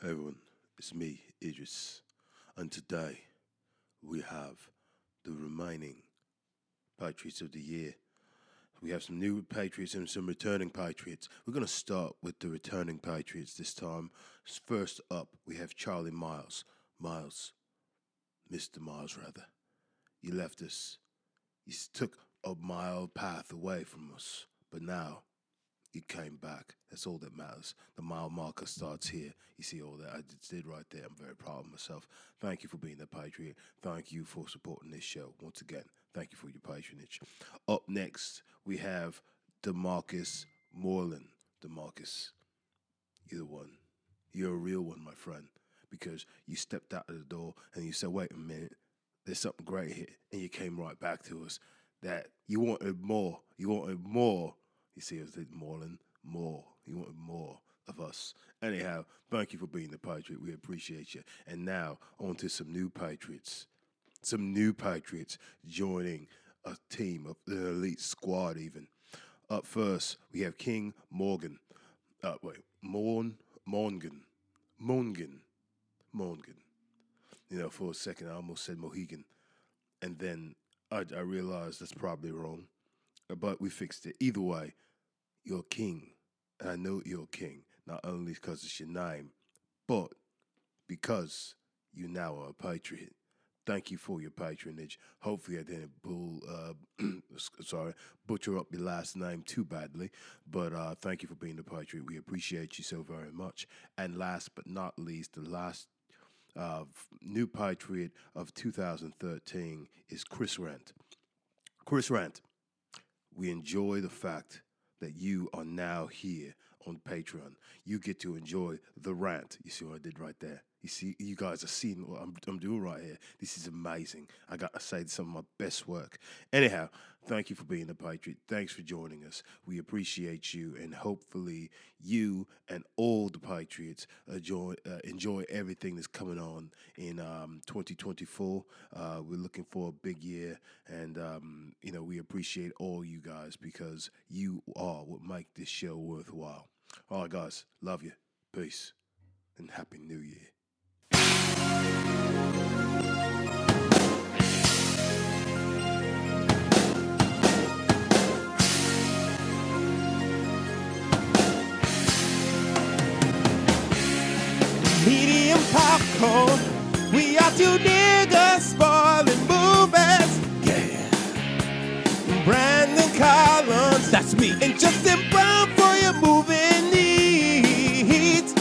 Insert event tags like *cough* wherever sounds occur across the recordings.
Hey everyone, it's me, Idris, and today we have the remaining Patriots of the year. We have some new Patriots and some returning Patriots. We're going to start with the returning Patriots this time. First up, we have Charlie Miles. Miles, Mr. Miles, rather. You left us. You took a mile path away from us, but now you came back. That's all that matters. The mile marker starts here. You see all that I did right there. I'm very proud of myself. Thank you for being a patriot. Thank you for supporting this show. Once again, thank you for your patronage. Up next, we have Demarcus Moreland. Demarcus, you're the one. You're a real one, my friend, because you stepped out of the door and you said, wait a minute, there's something great here. And you came right back to us that you wanted more. You wanted more. You see, us did Moreland, more. He wanted more of us. Anyhow, thank you for being the Patriot. We appreciate you. And now, on to some new Patriots. Some new Patriots joining a team of the elite squad, even. Up first, we have King Morgan. Uh, wait, Morn, Morgan. Mongan. Mongan. You know, for a second, I almost said Mohegan. And then I, I realized that's probably wrong, but we fixed it. Either way, you're king. And I know you're king, not only because it's your name, but because you now are a patriot. Thank you for your patronage. Hopefully, I didn't bull, uh, *clears throat* sorry, butcher up your last name too badly. But uh, thank you for being a patriot. We appreciate you so very much. And last but not least, the last uh, new patriot of 2013 is Chris Rant. Chris Rant, we enjoy the fact that you are now here on Patreon. You get to enjoy the rant. You see what I did right there? You see, you guys are seeing what I'm, I'm doing right here. This is amazing. I got to say, some of my best work. Anyhow, thank you for being a Patriot. Thanks for joining us. We appreciate you, and hopefully, you and all the Patriots enjoy, uh, enjoy everything that's coming on in um, 2024. Uh, we're looking for a big year, and um, you know we appreciate all you guys because you are what make this show worthwhile. All right, guys, love you. Peace, and happy New Year. Medium popcorn. We are two niggas spoiling movies. Yeah. Brandon Collins, that's me, and Justin Brown for your movie needs.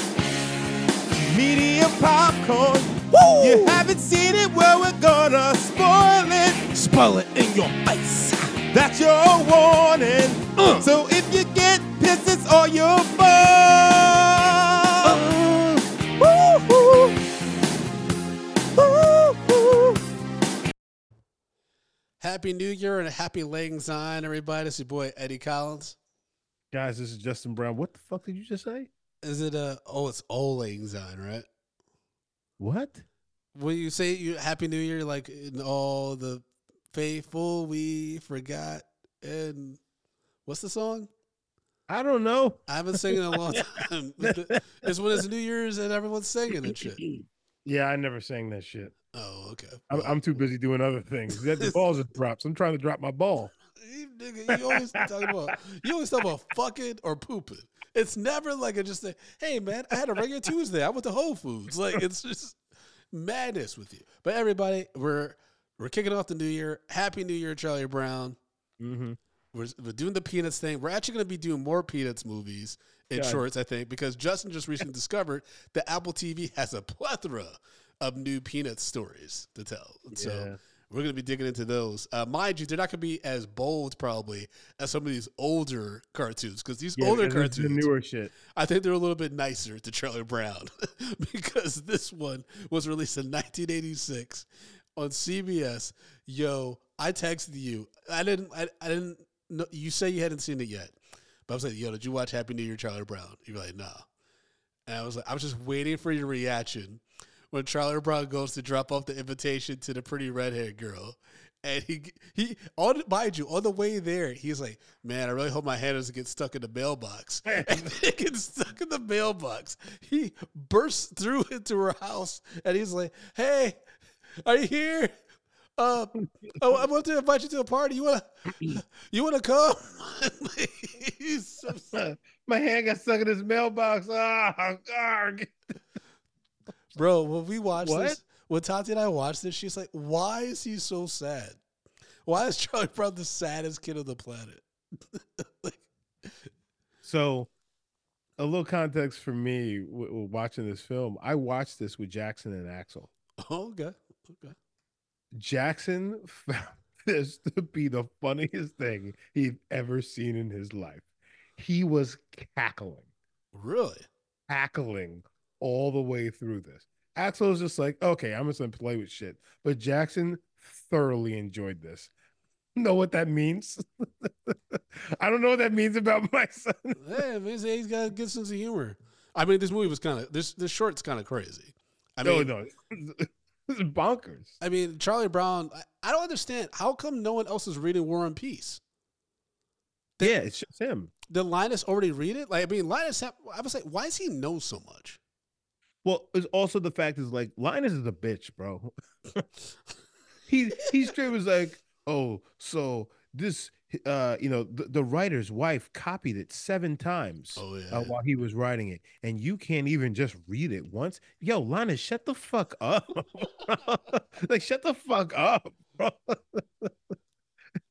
Medium popcorn. Woo! You haven't seen it, well, we're gonna spoil it. Spoil it in your face. That's your warning. Uh. So if you get pissed, it's all your fault. Woo-hoo. Woo-hoo. Happy New Year and a happy Lang Syne, everybody. It's your boy Eddie Collins. Guys, this is Justin Brown. What the fuck did you just say? Is it a oh it's old Lang Syne, right? What? When you say you Happy New Year, like in all the faithful we forgot and what's the song? I don't know. I haven't sung it in a long time. *laughs* it's when it's New Year's and everyone's singing and shit. Yeah, I never sang that shit. Oh, okay. I'm, I'm too busy doing other things. That the *laughs* ball just drops. I'm trying to drop my ball. You, nigga, you always talk about you always talk about fucking or pooping. It's never like a just say, hey man, I had a regular Tuesday. I went to Whole Foods. Like *laughs* it's just madness with you. But everybody, we're we're kicking off the new year. Happy New Year, Charlie Brown. Mm-hmm. We're, we're doing the Peanuts thing. We're actually going to be doing more Peanuts movies in shorts, I think, because Justin just recently discovered that Apple TV has a plethora of new Peanuts stories to tell. And So Yeah. We're going to be digging into those. Uh, mind you, they're not going to be as bold probably as some of these older cartoons because these Yeah, older it's the cartoons, newer shit. I think they're a little bit nicer to Charlie Brown *laughs* because this one was released in 1986 on CBS. Yo, I texted you. I didn't. I, I didn't. know You say you hadn't seen it yet, but I was like, "Yo, did you watch Happy New Year, Charlie Brown?" You're like, "No," and I was like, "I was just waiting for your reaction." When Charlie Brown goes to drop off the invitation to the pretty redhead girl, And he he on mind you on the way there, he's like, "Man, I really hope my hand doesn't get stuck in the mailbox." *laughs* *laughs* and it gets stuck in the mailbox. He bursts through *laughs* into her house, and he's like, "Hey, are you here? Uh, I, I want to invite you to a party. You wanna *clears throat* you wanna come?" so. My hand got stuck in his mailbox. Ah, arg. Bro, when we watched What? this, when Tati and I watched this, she's like, "Why is he so sad? Why is Charlie Brown the saddest kid on the planet?" *laughs* like, So, a little context for me w- w- watching this film. I watched this with Jackson and Axel. oh, okay, okay. Jackson *laughs* found this to be the funniest thing he'd ever seen in his life. He was cackling, Really? cackling all the way through this. Axel was just like, okay, I'm just gonna play with shit. But Jackson thoroughly enjoyed this. *laughs* Know what that means? *laughs* I don't know what that means about my *laughs* son. Hey, man, he's got a good sense of humor. I mean, this movie was kind of this this short's kind of crazy. I no, mean, no, this is bonkers. I mean, Charlie Brown. I, I don't understand how come no one else is reading War and Peace. Yeah, it's just him. Did Linus already read it? Like, I mean, Linus. I was like, why does he know so much? Well, it's also the fact is like Linus is a bitch, bro. *laughs* he he straight was like, oh, so this uh you know the, the writer's wife copied it seven times Oh yeah. uh, while he was writing it, and you can't even just read it once. Yo, Linus, shut the fuck up. *laughs* like, shut the fuck up, bro.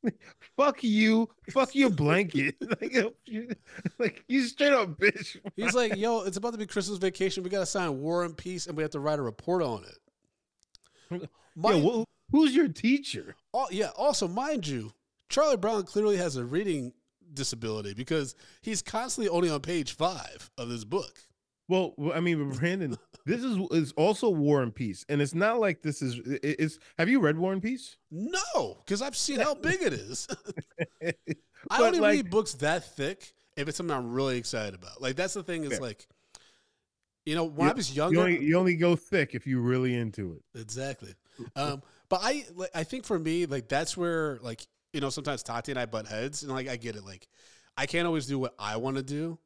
*laughs* fuck you, fuck your *laughs* blanket. *laughs* like, you- like you straight up bitch. He's like, *laughs* yo, it's about to be Christmas vacation. We got to sign War and Peace, and we have to write a report on it. Mind, Yo, wh- who's your teacher? al- yeah. Also, mind you, Charlie Brown clearly has a reading disability because he's constantly only on page five of this book. Well, I mean, Brandon, this is is also War and Peace, and it's not like this is. It's. Have you read War and Peace? No, because I've seen how big it is. *laughs* *laughs* I But, only like- read books that thick if it's something I'm really excited about. Like that's the thing is like, you know, when I was You younger, only, you only go thick if you're really into it. Exactly. Um, but I like, I think for me, like that's where like you know sometimes Tati and I butt heads, and like I get it. Like I can't always do what I want to do,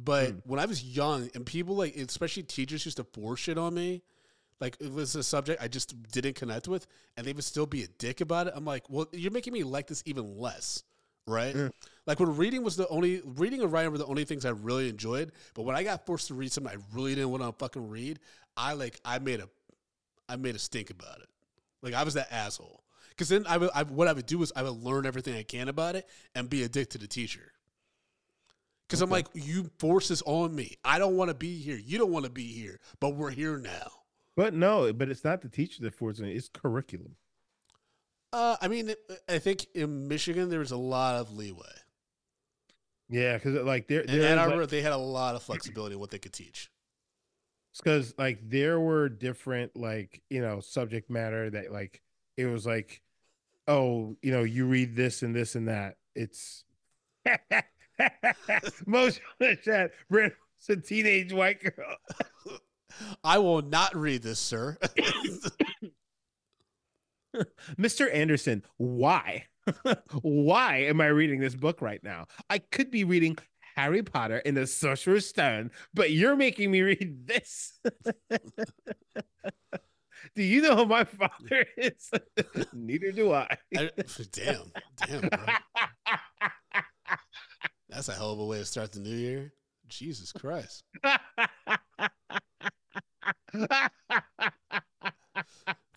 but Mm. when I was young, and people like especially teachers used to force shit on me. Like it was a subject I just didn't connect with, and they would still be a dick about it. I'm like, well, you're making me like this even less, right? Yeah. Like when reading was the only reading and writing were the only things I really enjoyed. But when I got forced to read something I really didn't want to fucking read, I like I made a I made a stink about it. Like I was that asshole. Because then I would, I, what I would do is I would learn everything I can about it and be a dick to the teacher. Because I'm like, you force this on me. I don't want to be here. You don't want to be here, but we're here now. But no, but it's not the teacher that forces it; it's curriculum. Uh, I mean, I think in Michigan there was a lot of leeway. Yeah, because like there, there Ann Arbor, like, they had a lot of flexibility in what they could teach. because like there were different like you know subject matter that like it was like oh you know you read this and this and that it's *laughs* *laughs* most in the chat Brent, a teenage white girl. I will not read this, sir. *laughs* mr anderson why? *laughs* Why am i reading this book right now? I could be reading harry potter and the sorcerer's stone but you're making me read this. Do you know who my father is? Neither do i. I- damn, damn, bro. That's a hell of a way to start the new year. Jesus Christ.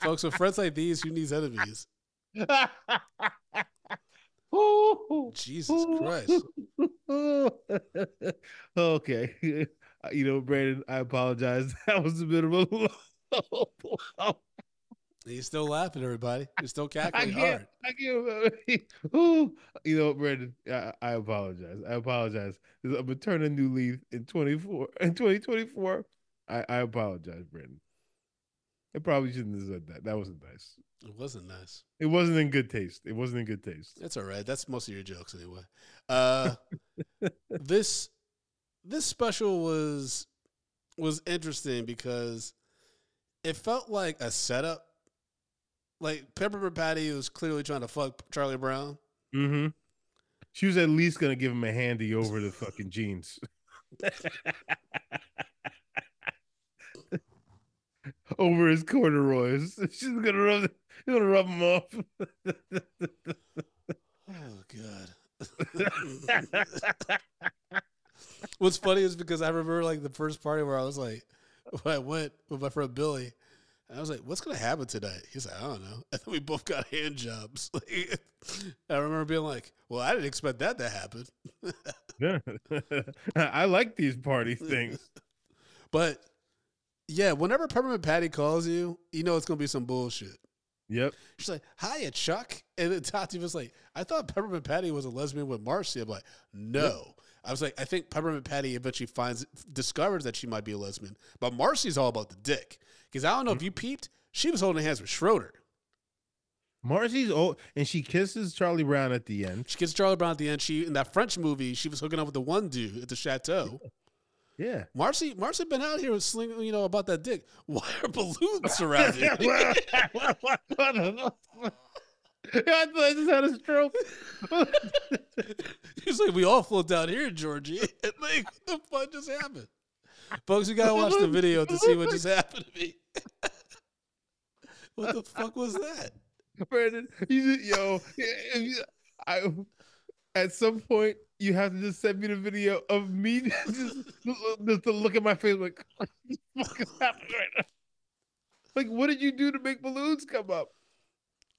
Folks, with friends like these, who needs enemies? *laughs* Jesus Christ. *laughs* okay. *laughs* You know, Brandon, I apologize. That was a bit of a oh, blow. He's still laughing, everybody. He's still *laughs* cackling can't. hard. I can't. *laughs* Ooh. You know, Brandon, I, I apologize. I apologize. I'm gonna turn a new leaf in 24 in 2024. I, I apologize, Brandon. I probably shouldn't have said that. That wasn't nice. It wasn't nice. It wasn't in good taste. It wasn't in good taste. That's all right. That's most of your jokes anyway. Uh, *laughs* this this special was was interesting because it felt like a setup like Peppermint Patty was clearly trying to fuck Charlie Brown. Mm-hmm. She was at least gonna give him a handy over the fucking jeans. *laughs* over his corduroys. *laughs* She's gonna rub gonna rub him off. Oh god. *laughs* What's funny is because I remember like the first party where I was like, when I went with my friend Billy, and I was like, "What's gonna happen tonight?" He's like, "I don't know." *laughs* And then we both got hand jobs. *laughs* I remember being like, "Well, I didn't expect that to happen." yeah. *laughs* I like these party things. But yeah, whenever Peppermint Patty calls you, you know it's gonna be some bullshit. Yep. She's like, "Hiya, Chuck," and then Tati was like, "I thought Peppermint Patty was a lesbian with Marcy." I'm like, "No." I was like, I think Peppermint Patty eventually finds discovers that she might be a lesbian, but Marcy's all about the dick. Because I don't know if you peeped, she was holding hands with Schroeder. Marcy's old, and she kisses Charlie Brown at the end. She kisses Charlie Brown at the end. She in that French movie, she was hooking up with the one dude at the chateau. Yeah. Marcy, Marcy been out here with slinging, you know, about that dick. *laughs* Why are balloons *laughs* surrounding? me? I thought I just had a stroke. *laughs* He's like, we all float down here, Georgie. Like, what the fuck just happened? Folks, you gotta *laughs* watch the video to see what just happened to me. *laughs* what the fuck was that? Brandon, you just, yo, I, at some point you have to just send me the video of me *laughs* just, just to look at my face like, what the fuck is happening right now? Like, what did you do to make balloons come up?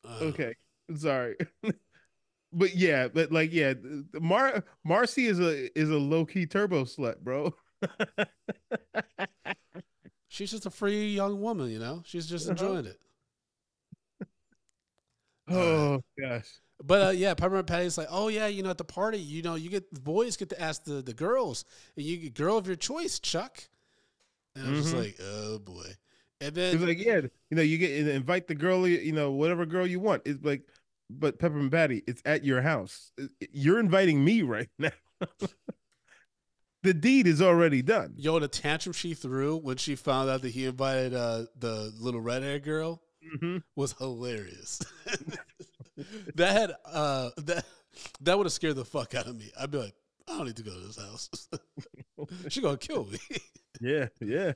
Uh, Okay, sorry, but yeah, but like, yeah, Mar Marcy is a is a low key turbo slut, bro. She's just a free young woman, you know? She's just enjoying it. *sighs* Oh gosh, But uh, yeah, Peppermint Patty's like, oh yeah, you know, at the party, you know, you get the boys get to ask the, the girls, and you get girl of your choice, Chuck. And I was just like, oh boy. And then like yeah, you know, you get invite the girl, you know, whatever girl you want. It's like, but Peppermint Patty, it's at your house. You're inviting me right *laughs* now. The deed is already done. yo, the tantrum she threw when she found out that he invited uh, the little red haired girl Mhm. was hilarious. *laughs* that had uh, that that would have scared the fuck out of me. I'd be like, I don't need to go to this house. *laughs* she gonna kill me. *laughs* Yeah, yeah.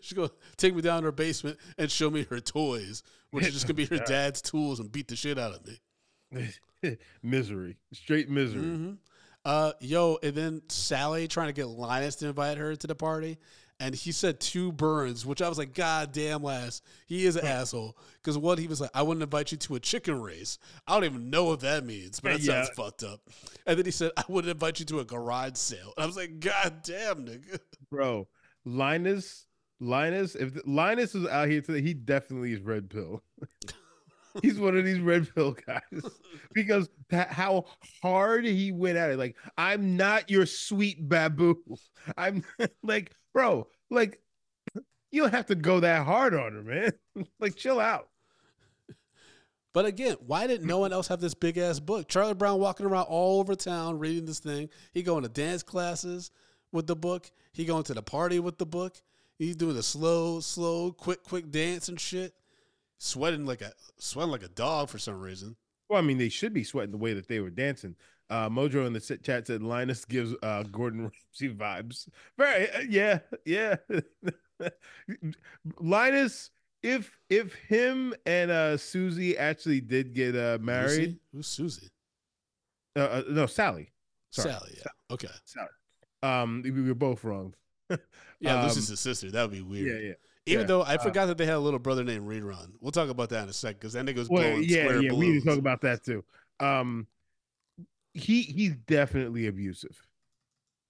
She's gonna take me down to her basement and show me her toys, which is just gonna be her dad's tools and beat the shit out of me. misery, straight misery. hmm Uh, yo, and then Sally trying to get Linus to invite her to the party, and he said two burns, which I was like, God damn, Lass, he is an asshole. Because what he was like, I wouldn't invite you to a chicken race. I don't even know what that means, but that Yeah. sounds fucked up. And then he said, I wouldn't invite you to a garage sale. And I was like, God damn, nigga. Bro, Linus, Linus, if Linus is out here today, he definitely is red pill. *laughs* He's one of these red pill guys *laughs* because that, how hard he went at it. Like, I'm not your sweet babu. *laughs* I'm *laughs* like, bro, like, you don't have to go that hard on her, man. like, chill out. But again, why didn't no one else have this big ass book? Charlie Brown walking around all over town reading this thing. He going to dance classes with the book. He going to the party with the book. He's doing the slow, slow, quick, quick dance and shit. Sweating like a sweating like a dog for some reason. Well, I mean, they should be sweating the way that they were dancing. Uh, Mojo in the sit- chat said Linus gives uh, Gordon *laughs* Ramsay vibes. Very, uh, yeah, yeah. *laughs* Linus, if if him and uh, Susie actually did get uh, married, Lucy? Who's Susie? uh, uh, no, Sally. Sorry. Sally. Yeah. Okay. Um, we were both wrong. *laughs* Yeah, Um, Lucy's his sister. That would be weird. Yeah, yeah. Even yeah. though I Uh, forgot that they had a little brother named Rerun. We'll talk about that in a second because that nigga was Well, blowing yeah, square yeah. We need to talk about that too. Um, he he's definitely abusive.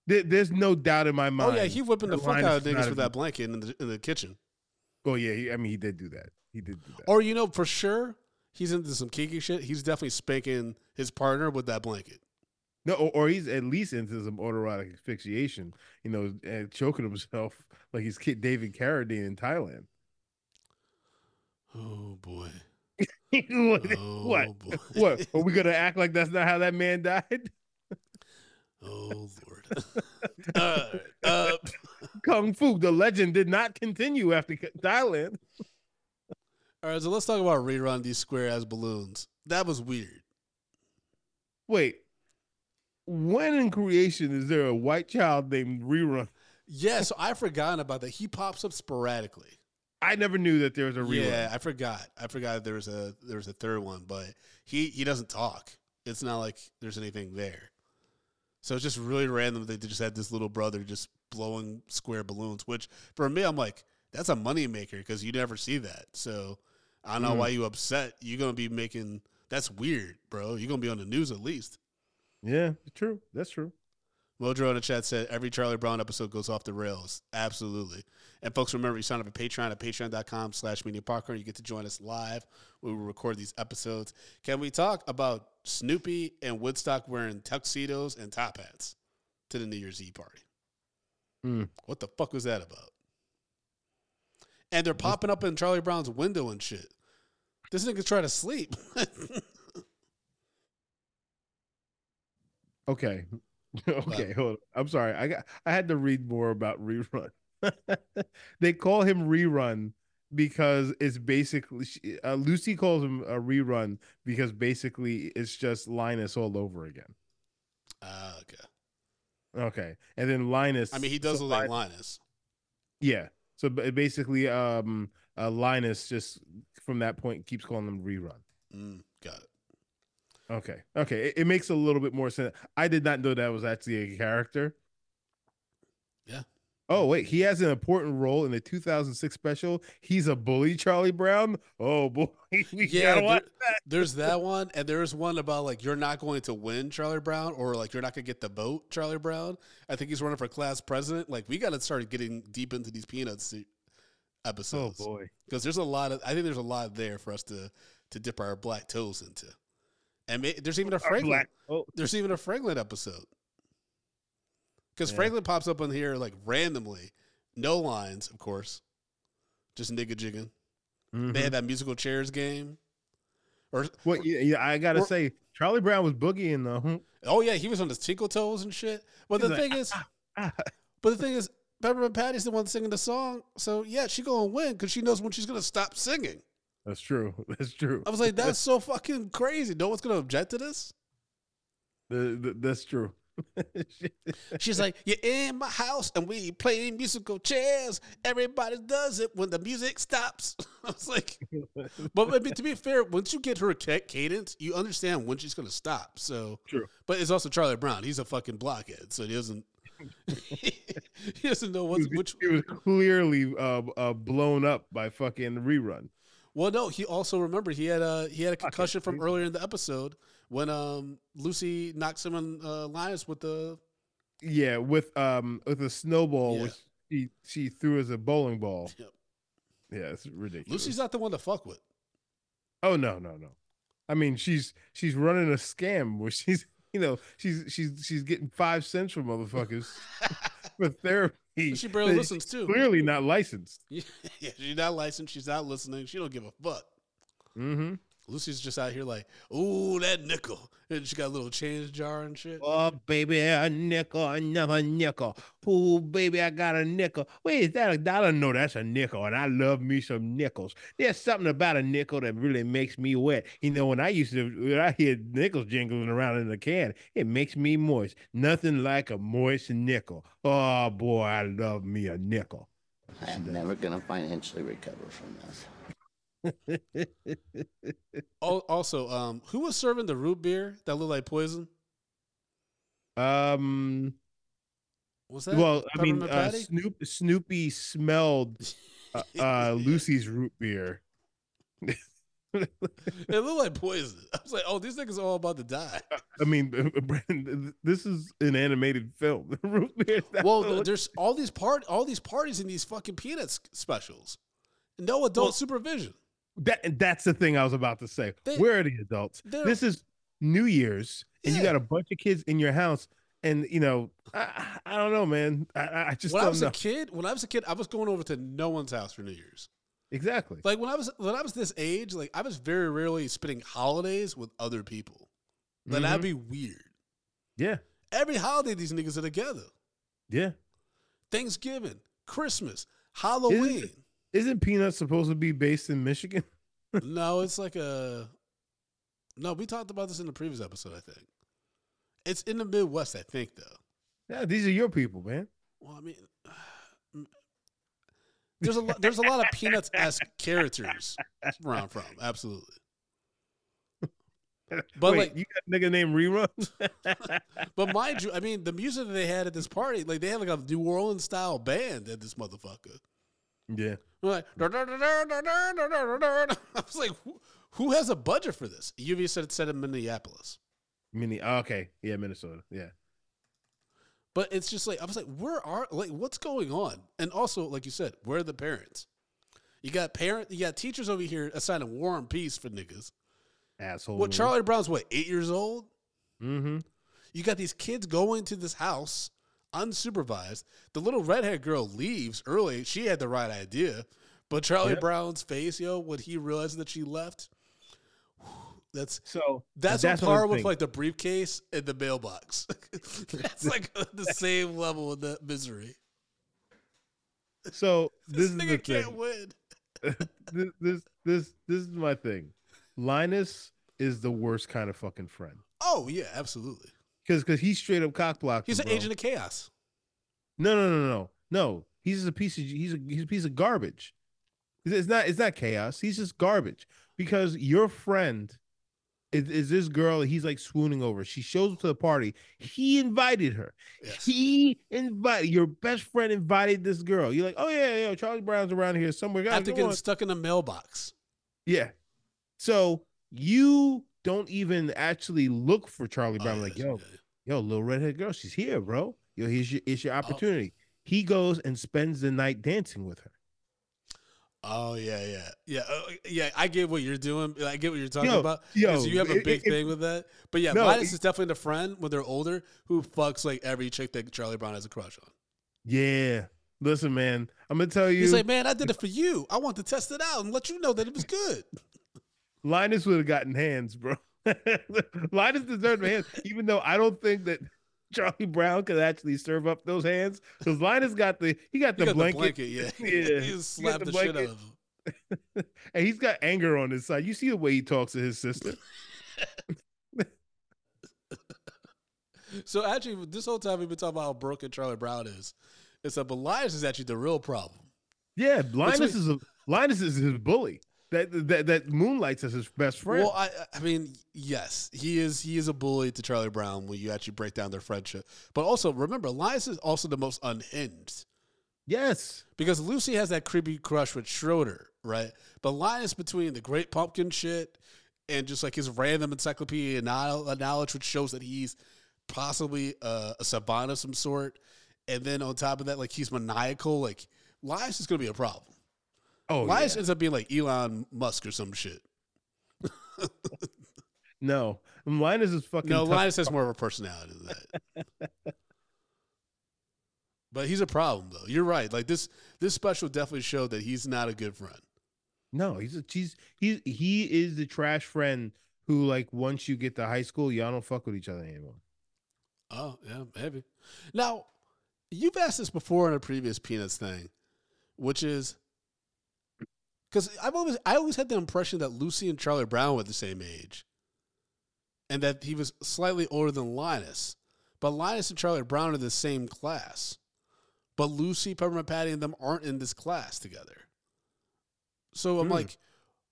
There, there's no doubt in my mind. oh yeah, he whipping the fuck out of niggas not with that blanket in the in the kitchen. Oh yeah, he, I mean he did do that. He did do that. Or you know for sure he's into some kinky shit. He's definitely spanking his partner with that blanket. No, or, or he's at least into some autoerotic asphyxiation, you know, and choking himself *laughs* like he's Kid David Carradine in Thailand. Oh boy. *laughs* what? Oh what? boy. *laughs* What? Are we gonna act like that's not how that man died? Oh lord. Right. Uh, Kung Fu, the legend did not continue after Thailand. All right, so let's talk about rerun these square ass balloons. That was weird. Wait, when in creation is there a white child named Rerun? Yeah, so I forgot about that. He pops up sporadically. I never knew that there was a rerun. Yeah, I forgot. I forgot there was a there was a third one, but he he doesn't talk. It's not like there's anything there. So it's just really random. They just had this little brother just blowing square balloons, which for me, I'm like, that's a moneymaker because you never see that. So I don't know Mm. why you upset. You're gonna be making that's weird, bro. You're gonna be on the news at least. Yeah, true. That's true. Mojo in the chat said every Charlie Brown episode goes off the rails. Absolutely. And folks, remember you sign up at Patreon at patreon.com slash medium popcorn. You get to join us live when we record these episodes. Can we talk about Snoopy and Woodstock wearing tuxedos and top hats to the New Year's Eve party? Hmm. What the fuck was that about? And they're popping up in Charlie Brown's window and shit. This nigga's trying to sleep. *laughs* Okay. *laughs* okay, hold on. I'm sorry. I got I had to read more about rerun. *laughs* they call him rerun because it's basically uh, Lucy calls him a rerun because basically it's just Linus all over again. Ah, okay. Okay. And then Linus I mean, he does so look like Lin- Linus. Yeah. So basically um uh, Linus just from that point keeps calling him rerun. Mm, got it. Okay. Okay. It, it makes a little bit more sense. I did not know that was actually a character. Yeah. Oh, wait. He has an important role in the 2006 special. He's a bully, Charlie Brown. Oh, boy. *laughs* Yeah, there- that. There's that one, and there's one about like you're not going to win, Charlie Brown, or like you're not going to get the vote, Charlie Brown. I think he's running for class president. Like we got to start getting deep into these peanuts se- Oh, episodes boy. because there's a lot of. I think there's a lot there for us to to dip our black toes into, and may, there's even a Franklin. Black- Oh, There's even a Franklin episode because Yeah. Franklin pops up on here like randomly, no lines, of course, just nigga jigging. They mhm. had that musical chairs game, or Well, yeah, yeah, I gotta Or- say, Charlie Brown was boogieing though. Oh yeah, he was on his tinkle toes and shit. But the He's thing like, is, ah. *laughs* but the thing is, Peppermint Patty's the one singing the song, so yeah, she gonna win because she knows when she's gonna stop singing. That's true. *laughs* That's true. I was like, that's so fucking crazy. No one's gonna object to this. The- the- that's true. *laughs* She's like, you're in my house and we playing musical chairs. Everybody does it when the music stops. *laughs* I was like, but I mean, to be fair, once you get her cadence, you understand when she's gonna stop. So True. But it's also Charlie Brown. He's a fucking blockhead, so he doesn't. he doesn't know what's He was- which. he was clearly uh, uh, blown up by fucking rerun. Well, no, he also remember he had a he had a concussion from earlier in the episode when um Lucy knocks him on uh, Linus with the Yeah, with um with a snowball, Yeah. which she she threw as a bowling ball. *laughs* Yep. Yeah, it's ridiculous. Lucy's not the one to fuck with. Oh no, no, no. I mean, she's she's running a scam where she's *laughs* you know she's she's she's getting five cents from motherfuckers *laughs* for therapy. She barely listens too. Clearly not licensed. *laughs* Yeah, she's not licensed. She's not listening. She don't give a fuck. Mm-hmm. Lucy's just out here like, ooh, that nickel, and she got a little change jar and shit. Oh baby, a nickel, another nickel. Oh baby, I got a nickel. Wait, is that a dollar? No, that's a nickel, and I love me some nickels. There's something about a nickel that really makes me wet. You know, when I used to, when I hear nickels jingling around in the can, it makes me moist. Nothing like a moist nickel. Oh boy, I love me a nickel. I'm never going to financially recover from this. Al- Also, um, who was serving the root beer that looked like poison? Um. Was that Well, I mean, uh, Snoop Snoopy smelled uh, *laughs* uh, Lucy's root beer. *laughs* It looked like poison. I was like, oh, these niggas are all about to die. I mean, *laughs* Brandon, this is an animated film. root beer. Well, there's all these part, all these parties in these fucking peanuts specials. No adult Well- supervision. That that's the thing I was about to say. They- Where are the adults? This is New Year's, and you got a bunch of kids in your house, and you know, I, I don't know, man. I- I, just When I was know a kid, when I was a kid, I was going over to no one's house for New Year's. exactly. Like when I was when I was this age, like I was very rarely spending holidays with other people. Like that'd Mhm. be weird. Yeah, Every holiday, these niggas are together. yeah. Thanksgiving, Christmas, Halloween. Isn't Peanuts supposed to be based in Michigan? *laughs* no, it's like a. No, we talked about this in the previous episode. I think it's in the Midwest. I think though. Yeah, these are your people, man. Well, I mean, *sighs* there's a lot, there's a lot of Peanuts esque characters where I'm from. Absolutely. *laughs* But Wait, like, you got a nigga named Rerun? *laughs* but mind you, I mean, the music that they had at this party, like they had like a New Orleans style band at this motherfucker. Yeah. They're Like, "Da, da, da, da, da, da, da, da, da, da." I was like, who, who has a budget for this? Lluvia said it said in Minneapolis. Mini. oh, okay. Yeah, Minnesota. Yeah. But it's just like I was like, where are like what's going on? And also, like you said, where are the parents? You got parent, you got teachers over here assigning war and peace for niggas. Asshole. What Charlie Brown's what eight years old? Mm-hmm. You got these kids going to this house unsupervised. The little redhead girl leaves early. She had the right idea, but Charlie Yep. Brown's face, yo, when he realized that she left, that's So that's, that's on par with like the briefcase and the mailbox. *laughs* that's like *laughs* the same level of the misery. So *laughs* This, this, is nigga the can't win. this, this this this is my thing. Linus is the worst kind of fucking friend Oh yeah, absolutely. Because because he's straight up cock blocked. He's an bro. agent of chaos. No, no, no, no, no. He's just a piece of he's a he's a piece of garbage. It's- not it's not chaos. He's just garbage because your friend is, is this girl. He's like swooning over. She shows up to the party. He invited her. Yes. He invited your best friend invited this girl. You're like, oh yeah, yeah, Charlie Brown's around here somewhere. Guys, After getting on." stuck in a mailbox. Yeah. So you don't even actually look for Charlie Brown. Oh, like, yo, yo, little redhead girl, she's here, bro. Yo, here's your, it's your Oh. opportunity. He goes and spends the night dancing with her. Oh yeah, yeah, yeah, uh, yeah. I get what you're doing. I get what you're talking Yo, about. yo, you have a it- big it- thing with that. But yeah, No, Linus it- is definitely the friend when they're older who fucks like every chick that Charlie Brown has a crush on. Yeah. Listen, man, I'm gonna tell you, He's like, man, I did it for you. I want to test it out and let you know that it was good. *laughs* Linus would have gotten hands, bro. *laughs* Linus deserved hands, even though I don't think that Charlie Brown could actually serve up those hands because Linus got the he got He the got blanket, the blanket, yeah. *laughs* Yeah, he he just slapped the the, shit out of him. *laughs* and he's got anger on his side. You see the way he talks to his sister. So actually, this whole time we've been talking about how broken Charlie Brown is. It's but Linus is actually the real problem. Yeah, Linus we- is a Linus is his bully. That that that moonlights as his best friend. Well, I, I mean, yes, he is. He is a bully to Charlie Brown when you actually break down their friendship. But also remember, Linus is also the most unhinged yes. because Lucy has that creepy crush with Schroeder, right? But Linus, between the Great Pumpkin shit and just like his random encyclopedia uh, knowledge, which shows that he's possibly a, a savant of some sort, and then on top of that, like he's maniacal. Like Linus is going to be a problem. Oh, Linus yeah. ends up being like Elon Musk or some shit. *laughs* no. Linus is fucking. No. Linus has more of a personality than that. *laughs* but he's a problem, though. You're right. Like this, this special definitely showed that he's not a good friend. No, he's a, he's he he is the trash friend who like once you get to high school, y'all don't fuck with each other anymore. Oh yeah, maybe. Now, you've asked this before in a previous Peanuts thing, which is because I've always I always had the impression that Lucy and Charlie Brown were the same age, and that he was slightly older than Linus. But Linus and Charlie Brown are the same class, but Lucy, Peppermint Patty, and them aren't in this class together. So I'm Hmm. like,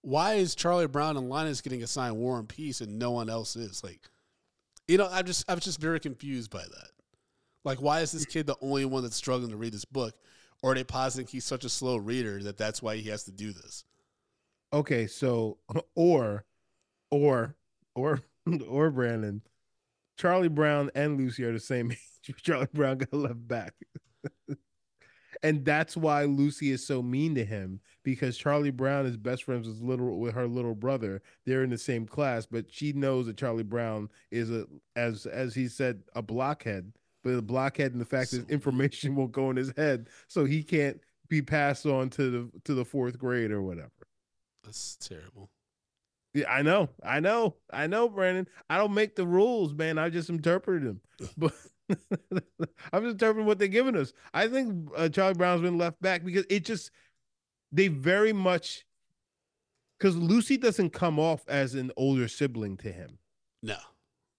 why is Charlie Brown and Linus getting assigned War and Peace and no one else is? Like, you know, I'm just I'm just very confused by that. Like, why is this kid the only one that's struggling to read this book? Or are they positing he's such a slow reader that that's why he has to do this? Okay, so *laughs* or or or *laughs* or Brandon, Charlie Brown and Lucy are the same *laughs* age. Charlie Brown got left back. and that's why Lucy is so mean to him because Charlie Brown is best friends with little with her little brother. They're in the same class, but she knows that Charlie Brown is a as as he said a blockhead, but a blockhead and the fact So that information won't go in his head, so he can't be passed on to the to the fourth grade or whatever. That's terrible. Yeah, I know, I know, I know, Brandon. I don't make the rules, man. I just interpret them. But *laughs* I'm just interpreting what they're giving us. I think uh, Charlie Brown's been left back because it just they very much because Lucy doesn't come off as an older sibling to him. No,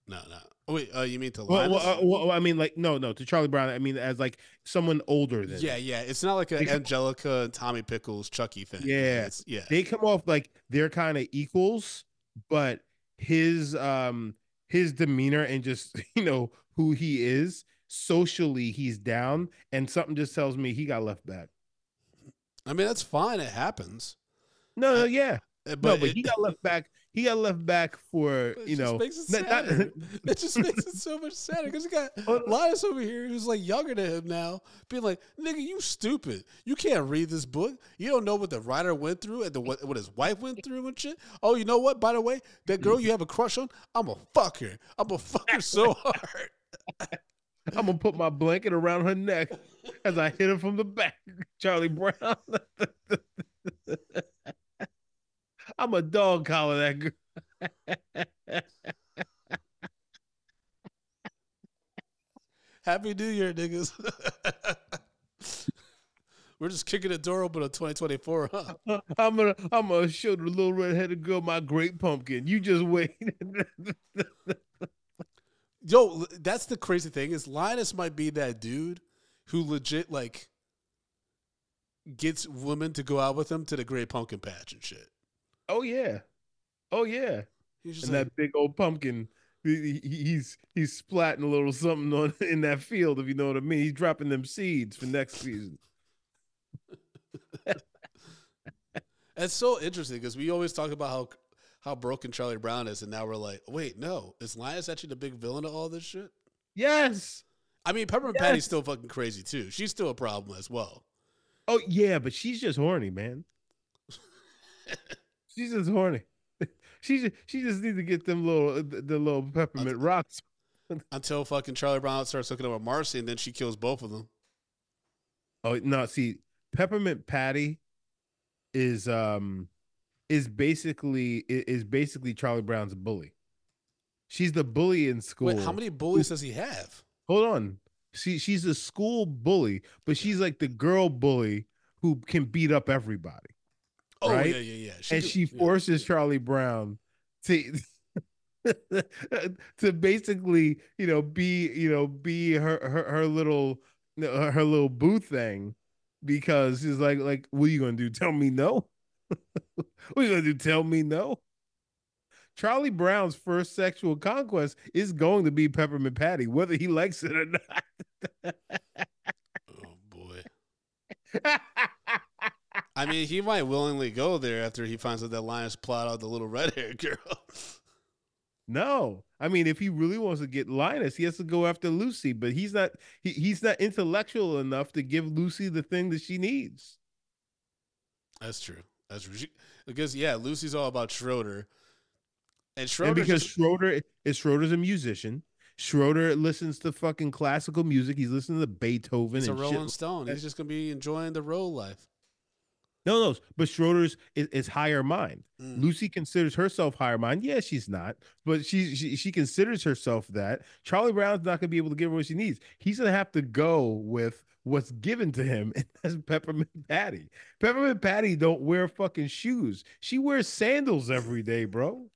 no, no. Oh, wait, uh, you mean to Well, well, uh, well, I mean, like, no, no, to Charlie Brown. I mean, as like someone older than. yeah, yeah. It's not like an Angelica and Tommy Pickles Chucky thing. Yeah. it's, yeah. they come off like they're kind of equals, but his um his demeanor and just *laughs* you know who he is socially, he's down, and something just tells me he got left back. I mean, that's fine. It happens. No, no, yeah, Uh, no, But, but it, he got left back. He got left back for you know. makes it not- not- *laughs* it just makes it so much sadder because you got. *laughs* Linus over here who's like younger than him now, being like, "Nigga, you stupid. You can't read this book. You don't know what the writer went through and the, what what his wife went through and shit. Oh, you know what? By the way, that girl you have a crush on, I'm a fuck her. I'm a fuck her so *laughs* hard. I'm gonna put my blanket around her neck as I hit her from the back. Charlie Brown. I'm a dog collar that girl. Happy New Year, niggas. *laughs* We're just kicking the door open on 2024, huh? *laughs* I'm gonna I'm gonna show the little redheaded girl my great pumpkin. You just wait. *laughs* Yo, that's the crazy thing is Linus might be that dude who legit like gets women to go out with him to the Great Pumpkin Patch and shit. Oh yeah, oh yeah. He's just And like, that big old pumpkin, he- he- he's he's splatting a little something on *laughs* in that field, if you know what I mean. He's dropping them seeds for next season. *laughs* it's so interesting because we always talk about how how broken Charlie Brown is, and now we're like, wait, no, is Linus actually the big villain of all this shit? Yes. I mean, Peppermint Yes. Patty's still fucking crazy too. She's still a problem as well. Oh yeah, but she's just horny, man. *laughs* she's just horny. *laughs* She just, she just needs to get them little the, the little peppermint rocks. *laughs* Until fucking Charlie Brown starts hooking up with Marcy, and then she kills both of them. Oh no, see, peppermint patty is um is basically is basically Charlie Brown's bully. She's the bully in school. Wait, how many bullies does he have? Hold on. She she's a school bully, but she's like the girl bully who can beat up everybody. Oh Right? yeah, yeah, yeah. and do- she yeah. forces Charlie Brown to *laughs* to basically, you know, be, you know, be her her, her little her, little boo thing because she's like like what are you going to do? Tell me no? *laughs* what are you going to do? Tell me no? Charlie Brown's first sexual conquest is going to be Peppermint Patty, whether he likes it or not. Oh boy. *laughs* I mean, he might willingly go there after he finds out that Linus plot out the little red haired *laughs* girl. No, I mean, if he really wants to get Linus, he has to go after Lucy. But he's not. He, he's not intellectual enough to give Lucy the thing that she needs. That's true. That's true. She, because yeah, Lucy's all about Schroeder, and and Schroeder because just, Schroeder is Schroeder's a musician. Schroeder listens to fucking classical music. He's listening to Beethoven he's a and Rolling. Stone. He's just gonna be enjoying the road life. No, no, but Schroeder's is, is higher mind. Mm. Lucy considers herself higher mind. Yeah, she's not, but she, she she considers herself that. Charlie Brown's not gonna be able to give her what she needs. He's gonna have to go with what's given to him, *laughs* and that's Peppermint Patty. Peppermint Patty don't wear fucking shoes. She wears sandals every day, bro.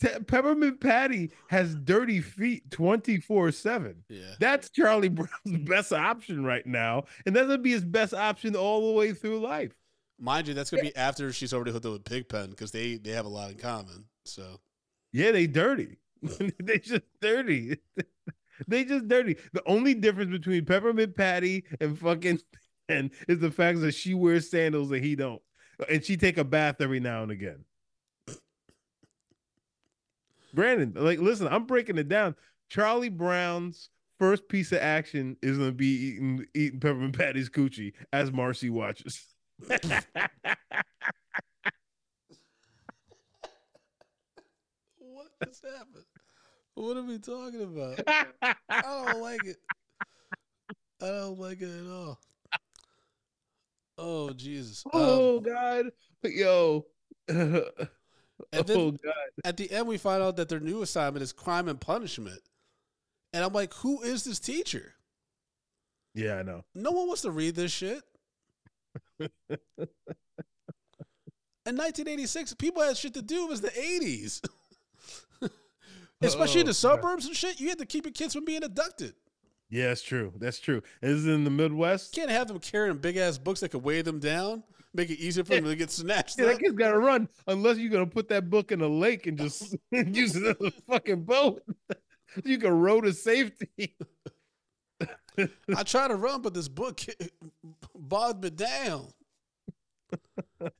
Te- Peppermint Patty has dirty feet twenty four seven. Yeah. That's Charlie Brown's *laughs* best option right now, and that's gonna be his best option all the way through life. Mind you, that's gonna be after she's already hooked up with Pigpen because they they have a lot in common. So Yeah, they dirty. *laughs* they just dirty. *laughs* they just dirty. The only difference between Peppermint Patty and fucking and is the fact that she wears sandals and he don't, and she take a bath every now and again. Brandon, like, listen, I'm breaking it down. Charlie Brown's first piece of action is gonna be eating eating Peppermint Patty's coochie as Marcy watches. What just happened? What are we talking about? *laughs* I don't like it. I don't like it at all. Oh Jesus! Um, oh God, yo. and *laughs* then oh God. at the end, we find out that their new assignment is crime and punishment, and I'm like, who is this teacher? Yeah, I know. No one wants to read this shit. In 1986, people had shit to do. It was the 80s. *laughs* Especially in the Oh, suburbs and shit, you had to keep your kids from being abducted. Yeah, that's true. That's true. Is it in the Midwest? You can't have them carrying big ass books that could weigh them down, make it easier for them to get snatched Yeah, up. that kid's got to run unless you're gonna put that book in a lake and just *laughs* *laughs* use it as a fucking boat. you can row to safety. I try to run, but this book *laughs* bogged me down.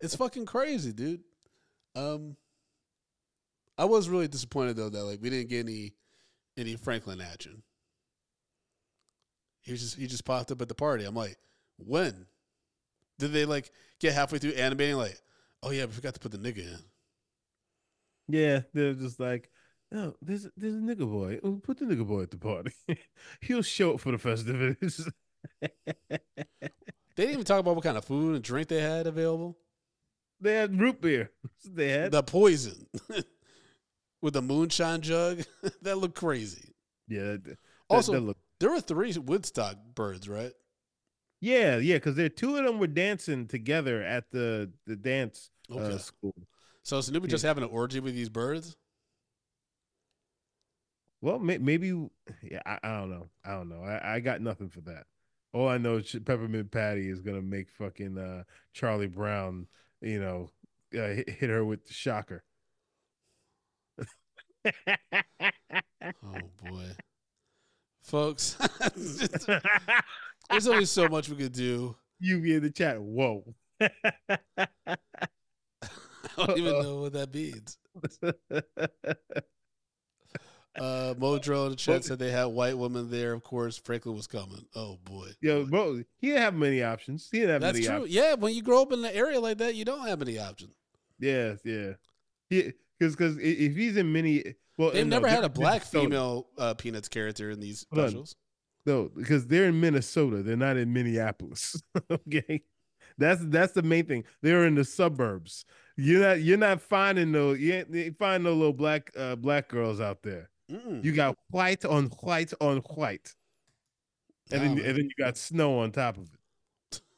it's fucking crazy, dude. Um, I was really disappointed though that like we didn't get any any Franklin action. He just he just popped up at the party. I'm like, when did they like get halfway through animating? Like, oh yeah, we forgot to put the nigga in. Yeah, they're just like, oh, there's there's a nigga boy. Put the nigga boy at the party. *laughs* He'll show up for the festivities. They didn't even talk about what kind of food and drink they had available. *laughs* they had root beer. *laughs* They had The poison with the moonshine jug that looked crazy. yeah. that- that- Also, that look- There were three Woodstock birds, right? yeah, yeah, because there two of them were dancing together at the the dance Okay. uh, school. So Snoopy just having an orgy with these birds? Well, may, maybe yeah. I, I don't know. I don't know. I, I got nothing for that. All I know is Peppermint Patty is gonna make fucking uh, Charlie Brown, you know, uh, hit, hit her with the shocker. Oh boy, folks, *laughs* there's only so much we could do. you be in the chat. Whoa. *laughs* I don't even know what that means. *laughs* Uh, Modro in the chat said they had white women there. Of course, Franklin was coming. Oh boy, Yo, bro, he didn't have many options. He didn't have that's many true. options. Yeah, when you grow up in an area like that, you don't have any options. Yeah, yeah. He because because if he's in many, well, They've and no, never had a black female uh, Peanuts character in these specials. No, because they're in Minnesota. They're not in Minneapolis. *laughs* okay. That's that's the main thing. They're in the suburbs. You're not you're not finding no you ain't, you ain't finding no little black uh black girls out there. Mm-mm. You got white on white on white. And then and then you got snow on top of it. *laughs*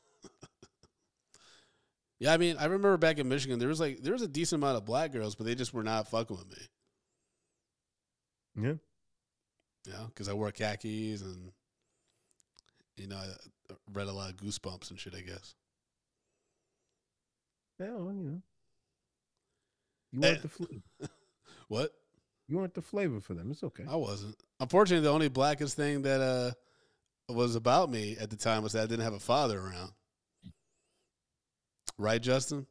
Yeah, I mean, I remember back in Michigan, there was like there was a decent amount of black girls, but they just were not fucking with me. Yeah. Know, because I wore khakis and you know, I read a lot of Goosebumps and shit. I guess. Yeah, well, you know. You want eh. the flu. *laughs* What? You weren't the flavor for them. It's okay. I wasn't. Unfortunately, the only blackest thing that uh was about me at the time was that I didn't have a father around. Right, Justin?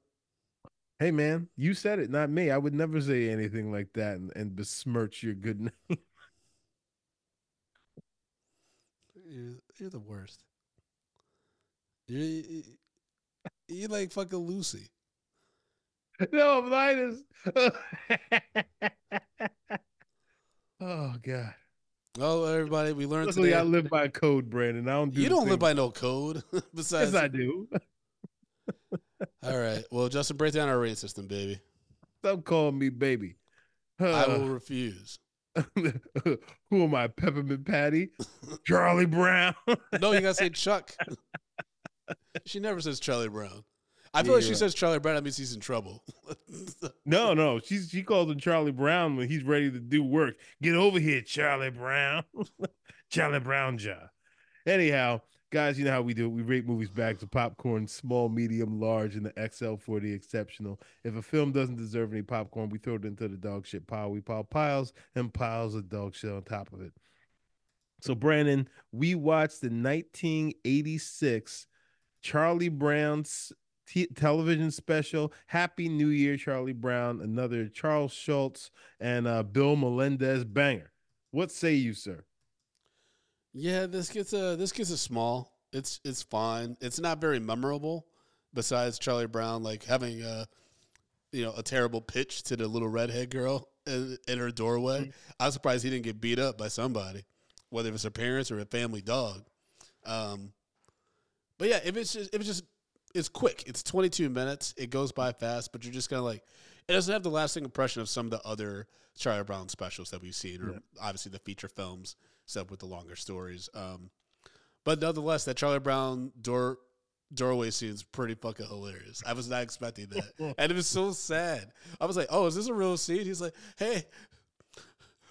Hey man, you said it, not me. I would never say anything like that and, and besmirch your good *laughs* name. You're, you're the worst. You're, you you're like fucking Lucy. *laughs* no, Linus. *laughs* oh God. Oh, everybody, we learned Luckily, today. I live by code, Brandon. I don't do. you don't live by no code. *laughs* Besides, Yes, I do. all right. Well, Justin, break down our rating system, baby. Stop calling me baby. I will Uh, refuse. *laughs* who am I? Peppermint Patty, Charlie Brown. *laughs* No, you gotta say Chuck. she never says Charlie Brown. I feel like she Yeah. says Charlie Brown. That means he's in trouble. *laughs* no, no, she's she calls him Charlie Brown when he's ready to do work. Get over here, Charlie Brown. *laughs* Charlie Brown jaw. Anyhow, guys, you know how we do it. We rate movies back to popcorn, small, medium, large, and the XL for the exceptional. If a film doesn't deserve any popcorn, we throw it into the dog shit pile. We pile piles and piles of dog shit on top of it. So, Brandon, we watched the 1986 Charlie Brown's t- television special. Happy New Year, Charlie Brown. Another Charles Schulz and uh, Bill Melendez banger. What say you, sir? yeah, this gets a this gets a small. It's it's fine. It's not very memorable. Besides Charlie Brown, like having a you know a terrible pitch to the little redhead girl in, in her doorway. I'm surprised he didn't get beat up by somebody, whether it's her parents or a family dog. Um, but yeah, if it's just if it's just it's quick. It's 22 minutes. It goes by fast, but you're just kind of like it doesn't have the lasting impression of some of the other Charlie Brown specials that we've seen, or Yeah. obviously the feature films, except with the longer stories. Um, but nonetheless, that Charlie Brown door doorway scene is pretty fucking hilarious. I was not expecting that, *laughs* and it was so sad. I was like, "Oh, is this a real scene?" He's like, "Hey."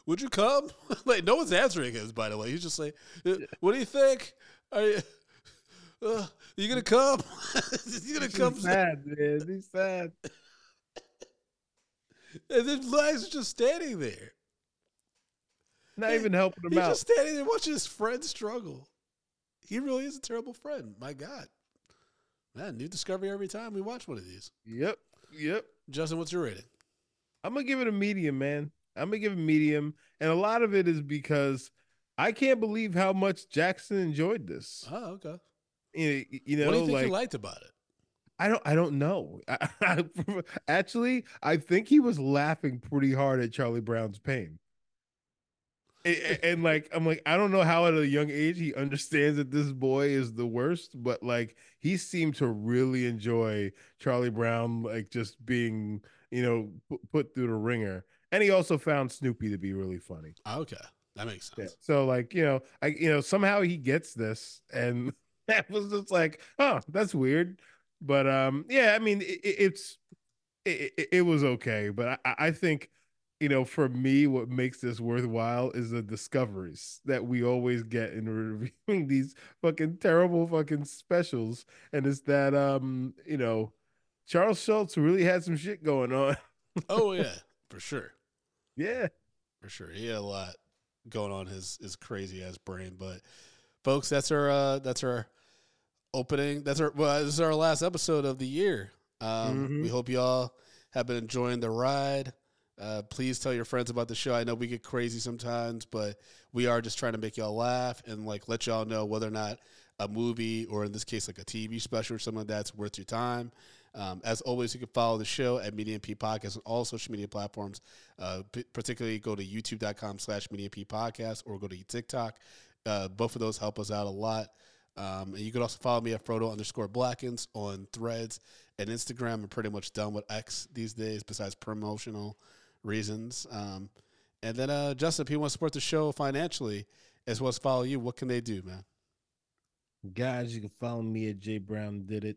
Would you come? *laughs* like no one's answering his. By the way, he's just like, "Uh, "What do you think? Are you, uh, you gonna come? *laughs* you gonna come?" He's sad, man. He's sad. And then Lags just standing there. Not even helping him He's out. He's just standing there watching his friend struggle. He really is a terrible friend. My God. Man, new discovery every time we watch one of these. Yep. Yep. Justin, what's your rating? I'm gonna give it a medium, man. I'm gonna give it a medium, and a lot of it is because I can't believe how much Jackson enjoyed this. Oh, okay. You, know, what do you think like you liked about it? I don't, I don't know. *laughs* i *laughs* actually, I think he was laughing pretty hard at Charlie Brown's pain. And, *laughs* and- like, I'm like, I don't know how at a young age he understands that this boy is the worst, but like, he seemed to really enjoy Charlie Brown, like just being, you know, put through the ringer. And he also found Snoopy to be really funny. Okay. That makes Yeah. sense. So like, you know, I you know, somehow he gets this and *laughs* that was just like, oh, that's weird. But um yeah, I mean it, it- it's it, it, it was okay, but I, I think you know, for me, what makes this worthwhile is the discoveries that we always get in *laughs* reviewing these fucking terrible fucking specials. And it's that um, you know, Charles Schulz really had some shit going on. *laughs* Oh, yeah, for sure. yeah. For sure. He had a lot going on his, his crazy ass brain. But folks, that's our uh that's our opening. That's our well, this is our last episode of the year. Um Mhm. we hope y'all have been enjoying the ride. Uh, please tell your friends about the show. I know we get crazy sometimes, but we are just trying to make y'all laugh and like let y'all know whether or not a movie or in this case like a TV special or something like that's worth your time. Um, as always, you can follow the show at Media MP Podcast on all social media platforms. Uh, p- particularly, go to youtube.com slash Media MP Podcast or go to TikTok. Uh, both of those help us out a lot. Um, and you can also follow me at Frodo underscore Blackens on Threads and Instagram. I'm pretty much done with X these days, besides promotional reasons. Um, and then, uh, Justin, if you want to support the show financially as well as follow you, what can they do, man? Guys, you can follow me at J Brown Did It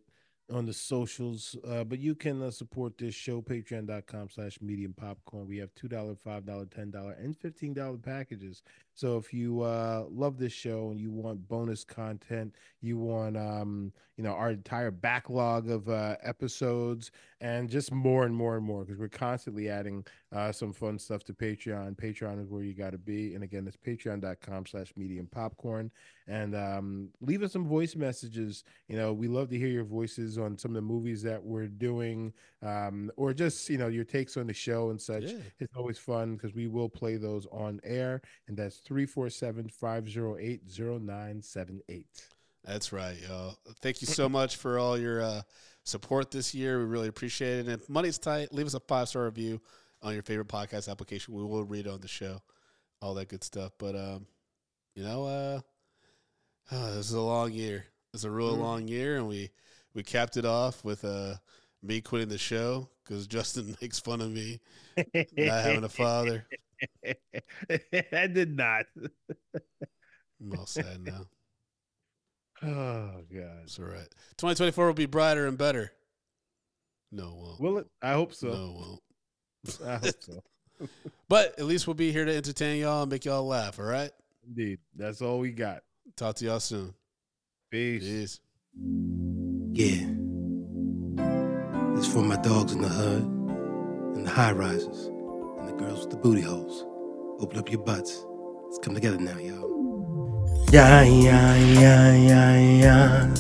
on the socials. Uh, but you can uh, support this show, patreon.com slash medium popcorn. We have $2, $5, $10, and $15 packages. So if you uh, love this show and you want bonus content, you want um, you know, our entire backlog of uh, episodes and just more and more and more because we're constantly adding uh, some fun stuff to Patreon. Patreon is where you got to be. And again, it's patreon.com slash medium popcorn. And um, leave us some voice messages. You know, we love to hear your voices on some of the movies that we're doing um, or just, you know, your takes on the show and such. Yeah. It's always fun because we will play those on air. And that's 347 508 0978. That's right, y'all. Thank you so much for all your uh, support this year. We really appreciate it. And if money's tight, leave us a five star review on your favorite podcast application. We will read on the show, all that good stuff. But um, you know, uh, *sighs* this is a long year. It's a real Mm. long year, and we we capped it off with uh, me quitting the show because Justin *laughs* makes fun of me not having a father. *laughs* I did not. I'm all sad now. *laughs* Oh, God. It's all right. 2024 will be brighter and better. No, it won't. Will it? I hope so. No, it won't. I hope so. *laughs* But at least we'll be here to entertain y'all and make y'all laugh. All right. Indeed. That's all we got. Talk to y'all soon. Peace. Peace. Yeah. It's for my dogs in the hood, and the high rises, and the girls with the booty holes. Open up your butts. Let's come together now, y'all. Yeah, yeah, yeah, yeah, yeah.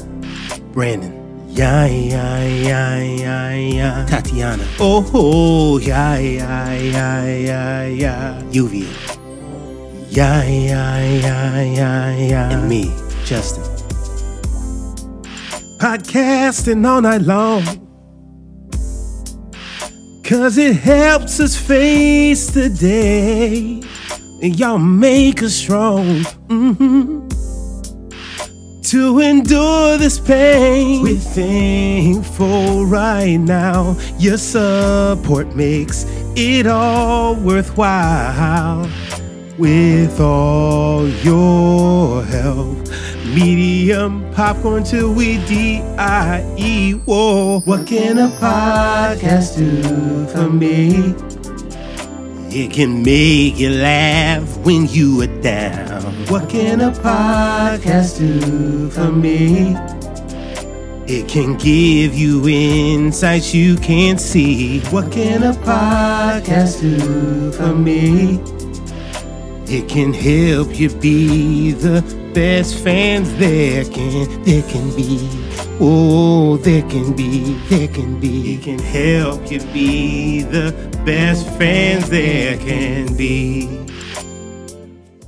Brandon. Yeah, yeah, yeah, yeah, yeah. Tatiana. Oh, oh, yeah, yeah, yeah, yeah, yeah. Lluvia. Yeah, yeah, yeah, yeah, yeah. And me, Justin podcasting all night long. Cause it helps us face the day. And y'all make us strong. mhm, To endure this pain. We're thankful right now. Your support makes it all worthwhile. With all your help, Medium popcorn till we D-I-E. Whoa. What can a podcast do for me? It can make you laugh when you are down. What can a podcast do for me? It can give you insights you can't see. What can a podcast do for me? It can help you be the best fans there can there can be. Oh, there can be, there can be. It can help you be the best fans there can be.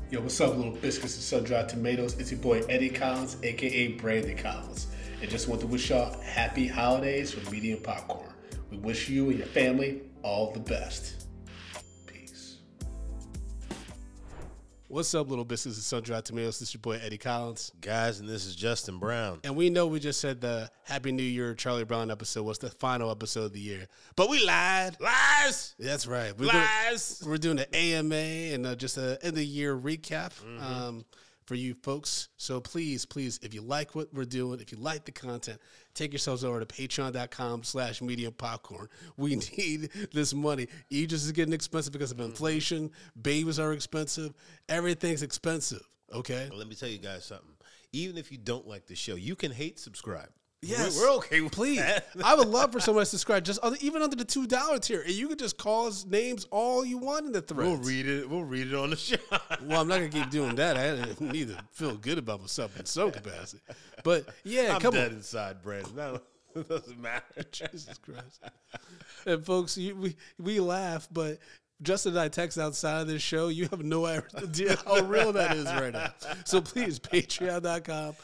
Yo, what's up, little biscuits and sun-dried tomatoes? It's your boy Eddie Collins, aka Brandon Collins, and just want to wish y'all happy holidays from Medium Popcorn. We wish you and your family all the best. What's up, little biscuits and sun-dried tomatoes? This is your boy Eddie Collins, Guys, and this is Justin Brown. and we know we just said the Happy New Year Charlie Brown episode was the final episode of the year, but we lied. Lies! That's right. We're gonna- Lies! we're doing an AMA and uh, just a end of year recap Mm-hmm. um, for you folks. So please, please, if you like what we're doing, if you like the content, take yourselves over to patreon.com slash medium popcorn. We *laughs* need this money. Aegis is getting expensive because of Mm-hmm. inflation. Babies are expensive. Everything's expensive. Okay. Let me tell you guys something. Even if you don't like the show, you can hate subscribe. Yes, We're, we're okay with Please, that. *laughs* I would love for somebody to subscribe, just other, even under the two dollar tier, and you can just call us names all you want in the threads. We'll read it. We'll read it on the *laughs* show. Well, I'm not gonna keep doing that. I *laughs* need to feel good about myself in some capacity. But yeah, I'm come dead on, inside, Brandon. It doesn't matter. Jesus Christ. And folks, you, we we laugh, but Justin and I text outside of this show. You have no idea *laughs* how real that is right now. So please, patreon.com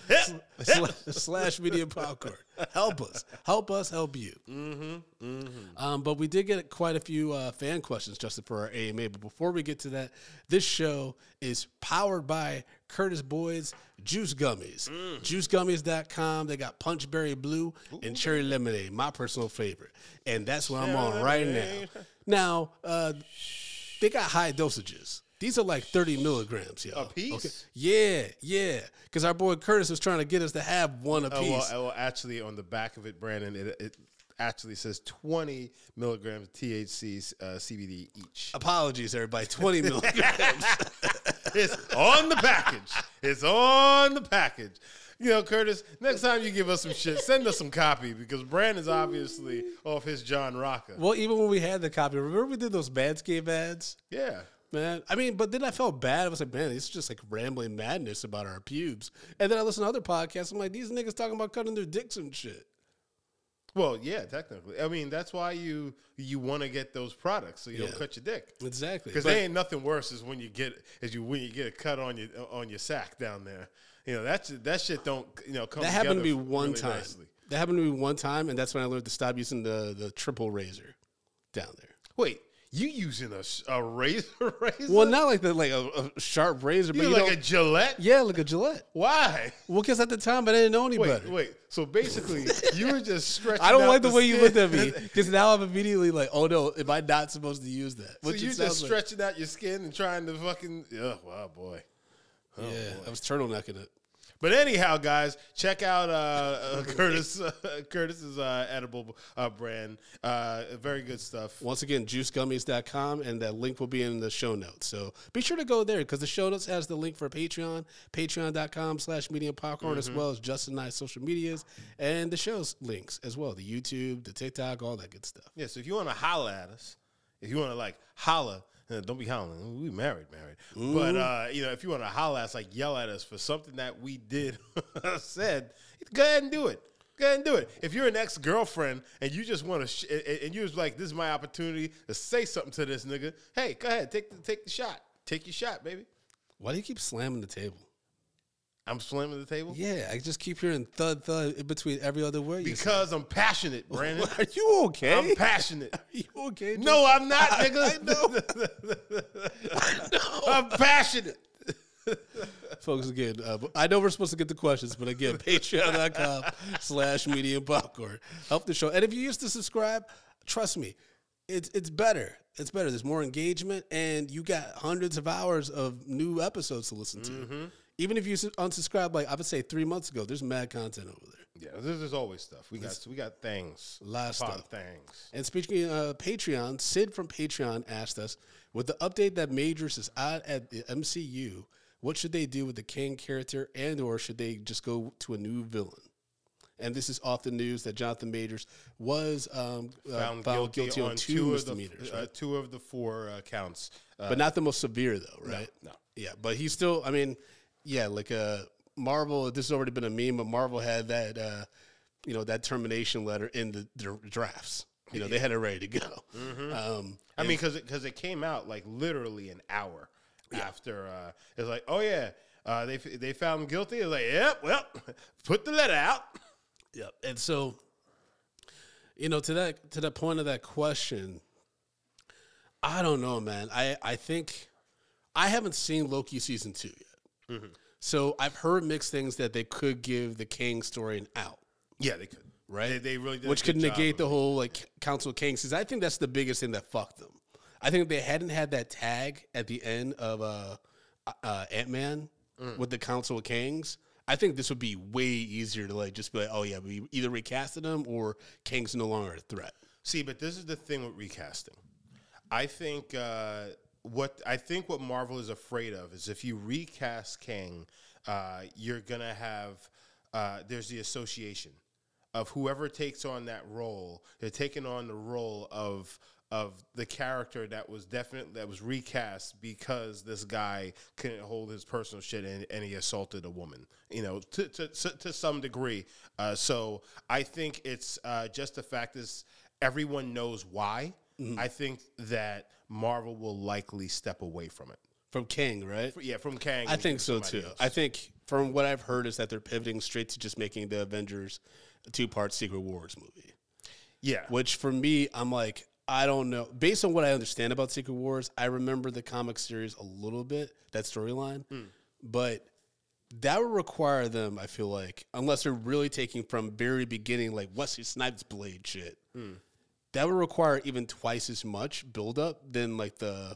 slash, slash media popcorn. Help us. Help us help you. Um, but we did get quite a few uh, fan questions, Justin, for our AMA. But before we get to that, this show is powered by Curtis Boyd's Juice Gummies. JuiceGummies.com. They got Punchberry Blue and Cherry Lemonade, my personal favorite. And that's what I'm on right now. Now, uh, they got high dosages. These are like 30 milligrams, yo. A piece? Okay. Yeah, yeah. Because our boy Curtis was trying to get us to have one a Oh, piece. well, well, actually, on the back of it, Brandon, it, it actually says 20 milligrams THC uh, CBD each. Apologies, everybody. 20 *laughs* milligrams. *laughs* It's on the package. It's on the package. You know, Curtis, next time you give us some shit, send us some copy because Brandon's obviously off his John Rocker. Well, even when we had the copy, remember we did those Manscaped ads? Yeah. Man, I mean, but then I felt bad. I was like, man, it's just like rambling madness about our pubes. And then I listened to other podcasts. I'm like, these niggas talking about cutting their dicks and shit. Well, yeah, technically. I mean, that's why you you want to get those products so you Yeah. don't cut your dick. Exactly. Because there ain't nothing worse is when you get as you when you get a cut on your on your sack down there. You know that shit- that shit don't you know come. that happened to me one really time. nicely. That happened to me one time, and that's when I learned to stop using the the triple razor down there. Wait, you using a razor *laughs* razor? Well, not like the like a, a sharp razor, but you like a Gillette? yeah, like a Gillette. Why? Well, because at the time I didn't know any Wait, better. wait. So basically, you were just stretching. I don't out like the, way you looked at me because now I'm immediately like, oh no, am I not supposed to use that? So you it just like. stretching out your skin and trying to fucking. Oh, wow, boy. Oh, yeah, I was turtlenecking it. But anyhow, guys, check out uh, uh, *laughs* Curtis uh, Curtis's uh, edible uh, brand. Uh, very good stuff. Once again, juicegummies.com, and that link will be in the show notes. So be sure to go there because the show notes has the link for Patreon, patreon.com slash medium popcorn, as well as Justin and I's social medias, and the show's links as well the YouTube, the TikTok, all that good stuff. Yeah, so if you want to holla at us, if you want to like holla, *laughs* don't be hollering. We married, married. But uh, you know, if you want to holler at us, like yell at us for something that we did, *laughs* said, go ahead and do it. Go ahead and do it. If you're an ex girlfriend and you just want to, sh- and- and you're like, this is my opportunity to say something to this nigga. Hey, go ahead, take the take the shot. Take your shot, baby. Why do you keep slamming the table? I'm slamming the table Yeah, I just keep hearing thud thud in between every other word. because I'm passionate, *laughs* Brandon. Are you okay? I'm passionate. *laughs* Are you okay? No, I'm not, *laughs* nigga. I know. I'm passionate. folks again uh, i know we're supposed to get the questions but again patreon.com slash medium popcorn help the show and if you used to subscribe trust me it's it's better it's better there's more engagement and you got hundreds of hours of new episodes to listen to even if you unsubscribe, like I would say three months ago, there's mad content over there. Yeah, there's, there's always stuff. We got we got things. Lot of. Things. And speaking of uh, Patreon, Sid from Patreon asked us, with the update that Majors is out at the MCU, what should they do with the Kang character, and or should they just go to a new villain? And this is off the news that Jonathan Majors was um, uh, Found, found, guilty, on, two, of misdemeanors, the uh, right? two of the four uh, counts. Uh, but not the most severe though, right? no. Yeah, but he's still. I mean, yeah, like uh, Marvel. This has already been a meme, but Marvel had that, uh, you know, that termination letter in the, the drafts. You know, they had it ready to go. Um, I mean, because because it, came out like literally an hour after. Uh, it's like, oh yeah, uh, they they found him guilty. It's like, yep, well, *laughs* put the letter out. Yep. And so, you know, to that to that point of that question, I don't know, man. I I think I haven't seen Loki season two yet, so I've heard mixed things that they could give the King story an out. Yeah, they could. Right. They, they really did which could negate the whole like Council of Kangs. Because I think that's the biggest thing that fucked them. I think if they hadn't had that tag at the end of uh, uh, Ant Man Mm. with the Council of Kangs, I think this would be way easier to like just be like, oh yeah, we either recasted him or Kang's no longer a threat. See, but this is the thing with recasting. I think uh, what I think what Marvel is afraid of is if you recast Kang, uh, you're gonna have uh, there's the association of whoever takes on that role. They're taking on the role of of the character that was definitely that was recast because this guy couldn't hold his personal shit and, and he assaulted a woman you know to to, to, to some degree uh, so i think it's uh, just the fact is everyone knows why Mm-hmm. i think that marvel will likely step away from it From Kang, right? yeah from kang I think so too. else. I think from what I've heard is that they're pivoting straight to just making the Avengers two part Secret Wars movie. yeah Which for me, I'm like, I don't know. Based on what I understand about Secret Wars, I remember the comic series a little bit, that storyline. Hmm. But that would require them, I feel like, unless they're really taking from very beginning, like Wesley Snipes blade shit, hmm. That would require even twice as much buildup than like the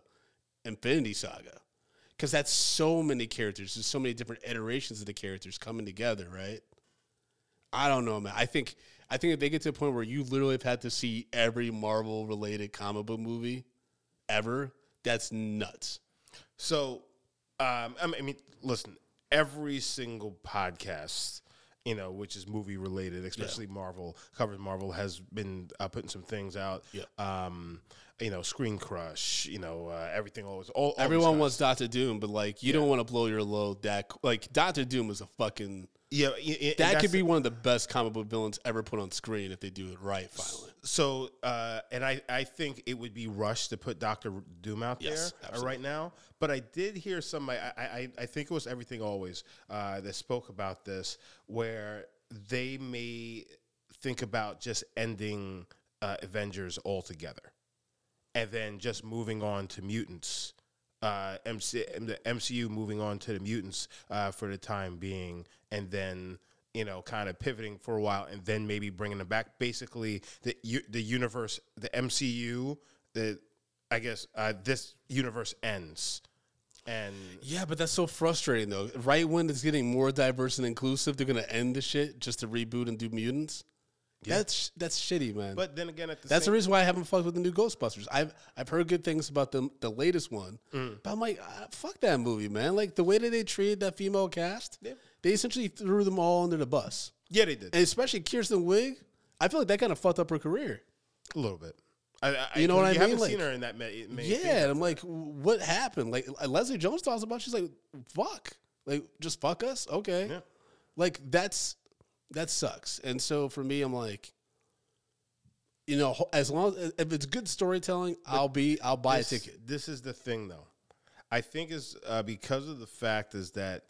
Infinity Saga. Because that's so many characters. There's so many different iterations of the characters coming together, right? I don't know, man. I think I think if they get to a point where you literally have had to see every Marvel related comic book movie ever, that's nuts. So, um, I mean- I mean, listen, every single podcast, you know, which is movie related, especially Marvel, covers Marvel, has been uh, putting some things out. Yeah. Um, you know, Screen Crush, you know, uh, everything always. All, all Everyone wants Doctor Doom, but like you don't want to blow your load that like Doctor Doom is a fucking Yeah, y- that could be one of the best comic book villains ever put on screen if they do it right. Finally, So, uh, and I, I think it would be rushed to put Doctor Doom out Yes, there uh, absolutely. right now. But I did hear somebody. I, I, I think it was Everything Always uh, that spoke about this, where they may think about just ending uh, Avengers altogether, and then just moving on to mutants. Uh, MC, the MCU moving on to the mutants uh, for the time being, and then you know, kind of pivoting for a while, and then maybe bringing them back. Basically, the the universe, the MCU, the I guess uh, this universe ends, and yeah, but that's so frustrating though. Right when it's getting more diverse and inclusive, they're gonna end the shit just to reboot and do mutants. That's that's shitty, man. but then again, at the That's the reason why I haven't fucked with the new Ghostbusters. I've I've heard good things about the the latest one, Mm. but I'm like, ah, fuck that movie, man. Like the way that they treated that female cast, Yeah. they essentially threw them all under the bus, yeah, they did and especially Kristen Wiig. I feel like that kind of fucked up her career. a little bit. I, I, You know what I mean? haven't seen her in that many. many yeah, and I'm like, what happened? Like Leslie Jones talks about, she's like, fuck, like just fuck us, okay. Yeah. Like that's that sucks. And so for me, I'm like, you know, as long as if it's good storytelling, I'll be I'll buy this, a ticket. This is the thing, though. I think is uh, because of the fact is that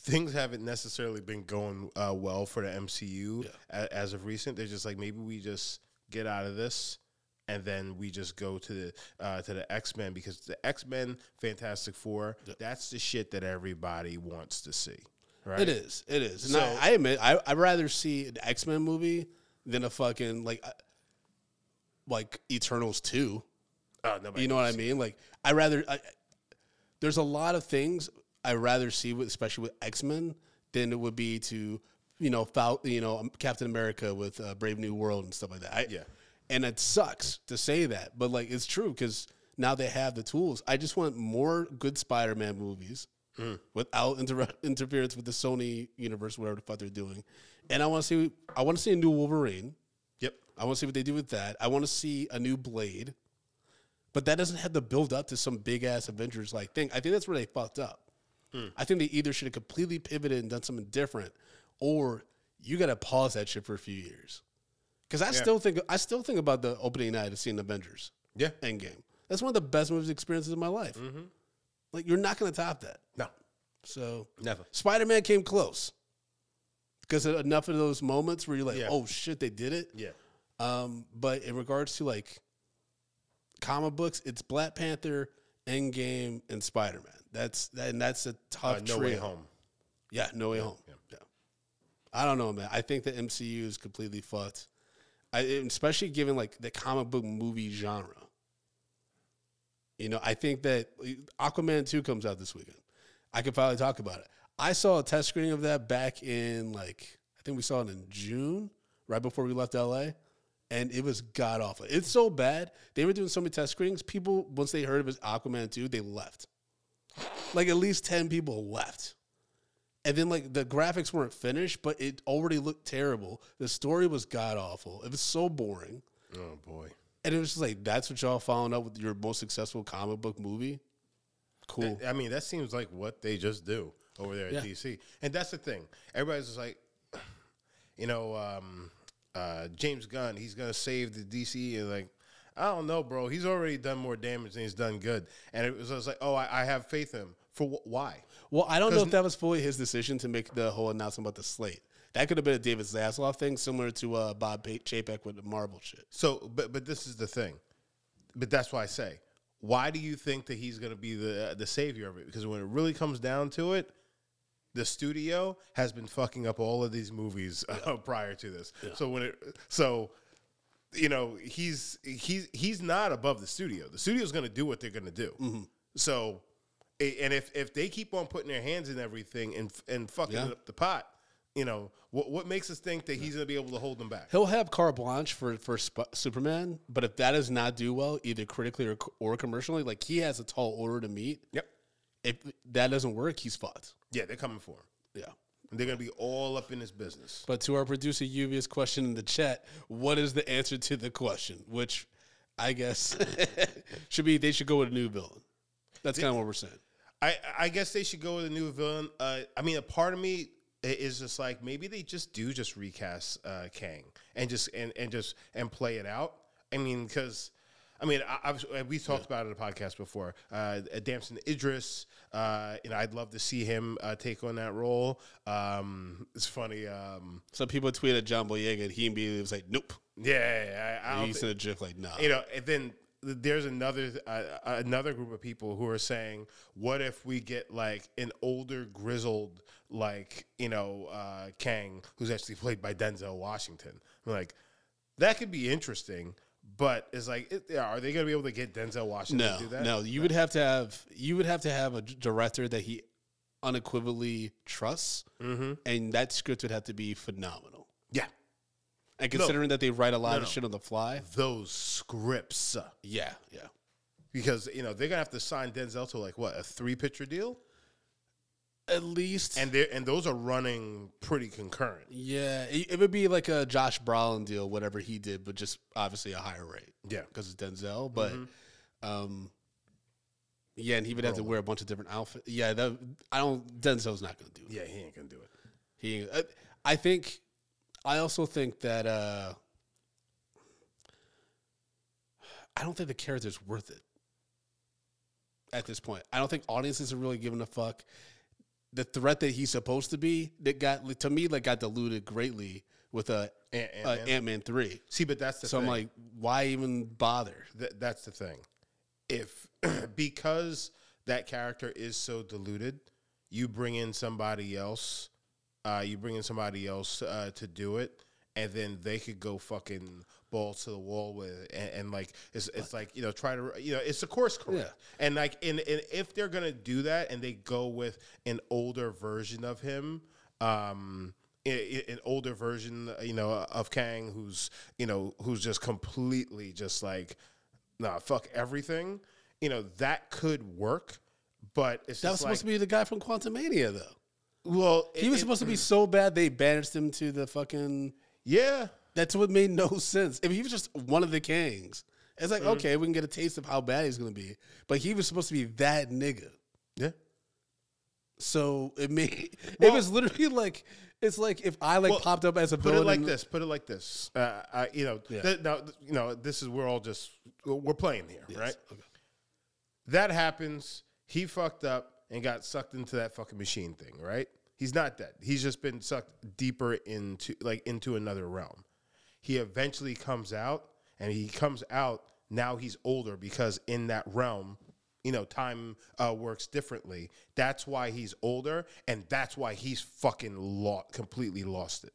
things haven't necessarily been going uh, well for the MCU a- as of recent. They're just like maybe we just get out of this. And then we just go to the uh, to the X Men because the X Men, Fantastic Four, that's the shit that everybody wants to see, right? It is. It is. And So- I, I admit, I, I'd rather see an X Men movie than a fucking like, uh, like Eternals two. Oh, nobody You know what I wants to see mean? Like, I rather. I, there's a lot of things I rather see with especially with X Men than it would be to you know Fal- you know um, Captain America with uh, Brave New World and stuff like that. I, Yeah. and it sucks to say that, but like it's true because now they have the tools. I just want more good Spider Man movies Mm. without inter- *laughs* interference with the Sony universe, whatever the fuck they're doing. And I want to see I want to see a new Wolverine. Yep. I want to see what they do with that. I want to see a new Blade, but that doesn't have to build up to some big ass Avengers like thing. I think that's where they fucked up. Hmm. I think they either should have completely pivoted and done something different, or you got to pause that shit for a few years. Because I still think I still think about the opening night of seeing Avengers Yeah. Endgame. That's one of the best movies experiences of my life. Mm-hmm. Like you're not going to top that. No. So Never. Spider Man came close because enough of those moments where you're like, Yeah. oh shit, they did it. Yeah. Um, but in regards to like comic books, it's Black Panther, Endgame, and Spider Man. That's that, and that's a Uh, tough no trio. way home. Yeah, No Way Home. Yeah. I don't know, man. I think the MCU is completely fucked. I, especially given like the comic book movie genre. You know, I think that uh, Aquaman 2 comes out this weekend. I could finally talk about it. I saw a test screening of that back in like I think we saw it in June, right before we left LA. And it was god awful. It's so bad. They were doing so many test screenings. People, once they heard it was Aquaman 2, they left. Like at least 10 people left. And then like the graphics weren't finished, but it already looked terrible. The story was god awful. It was so boring. Oh boy. And it was just like, that's what y'all following up with your most successful comic book movie? Cool. I mean, that seems like what they just do over there at Yeah. DC. And that's the thing. Everybody's just like, *clears throat* you know, um, uh, James Gunn, he's going to save the DC. And like, I don't know, bro. He's already done more damage than he's done good. And it was just like, oh, I, I have faith in him. For wh- why? Well, I don't know if that was fully his decision to make the whole announcement about the slate. That could have been a David Zaslav thing, similar to uh, Bob Pa- Chapek with the Marvel shit. So, but but this is the thing. But that's why I say, why do you think that he's going to be the the savior of it? Because when it really comes down to it, the studio has been fucking up all of these movies uh, *laughs* prior to this. So when it so you know he's he's he's not above the studio. The studio's going to do what they're going to do. Mm-hmm. So and if if they keep on putting their hands in everything and and fucking Yeah. up the pot, you know what what makes us think that he's going to be able to hold them back? He'll have carte blanche for for Sp- Superman, but if that does not do well, either critically or, or commercially, like he has a tall order to meet. Yep. If that doesn't work, he's fucked. Yeah, they're coming for him. Yeah. And they're gonna be all up in his business. But to our producer Lluvia's question in the chat, what is the answer to the question? Which I guess *laughs* should be they should go with a new villain. That's kind of what we're saying. I I guess they should go with a new villain. Uh, I mean, a part of me i- is just like maybe they just do just recast uh, Kang and just and and just and play it out. I mean, because. I mean, I, I've, we talked about it in a podcast before. Uh, Damson Idris, uh, you know, I'd love to see him uh, take on that role. Um, it's funny. Um, Some people tweeted John Boyega and he immediately was like, nope. yeah, I, I don't He sent a gif like, nah. you know, and then there's another uh, another group of people who are saying, "What if we get like an older, grizzled, like you know, uh, Kang, who's actually played by Denzel Washington?" I'm like, that could be interesting, but it's like, it, are they going to be able to get Denzel Washington No, to do that? no. You would have to have you would have to have a director that he unequivocally trusts, Mm-hmm. and that script would have to be phenomenal. Yeah, And considering that they write a lot No, of no. shit on the fly, those scripts, yeah, yeah. because you know they're gonna have to sign Denzel to like what a three picture deal, At least, and they and those are running pretty concurrent. yeah, it, it would be like a Josh Brolin deal, whatever he did, but just obviously a higher rate Yeah, because it's Denzel. But, Mm-hmm. um, yeah, and he would have to wear a bunch of different outfits. Yeah, that, I don't. Denzel's not going to do it. yeah, he ain't gonna do it. He, uh, I think, I also think that uh, I don't think the character's worth it at this point. I don't think audiences are really giving a fuck. The threat that he's supposed to be that got to me like got diluted greatly with a Ant- Man three. See, but that's the So thing. I'm like, why even bother? Th- that's the thing. If *clears throat* because that character is so diluted, you bring in somebody else, uh, you bring in somebody else uh, to do it, and then they could go fucking balls to the wall with and, and like it's, it's like you know try to you know it's a course correct, Yeah. and like and, and if they're gonna do that and they go with an older version of him, um, an older version, you know, of Kang, who's you know who's just completely just like nah, fuck everything, you know, that could work, but it's That was supposed to be the guy from Quantumania, though. well, He was it- supposed to be so bad they banished him to the fucking. yeah. That's what made no *laughs* sense. If he was just one of the kings, it's like okay, we can get a taste of how bad he's gonna be. But he was supposed to be that nigga. Yeah. So it made *laughs* it was literally like it's like if I like Well, popped up as a Put villain. it like this. Put it like this. Uh, I, you know, Yeah. th- now, th- you know, this is we're all just we're playing here, Yes, right? okay. That happens. He fucked up and got sucked into that fucking machine thing, right? He's not dead. He's just been sucked deeper into like into another realm. He eventually comes out, and he comes out now. He's older because in that realm, you know, time uh, works differently. That's why he's older, and that's why he's fucking lost, completely lost it.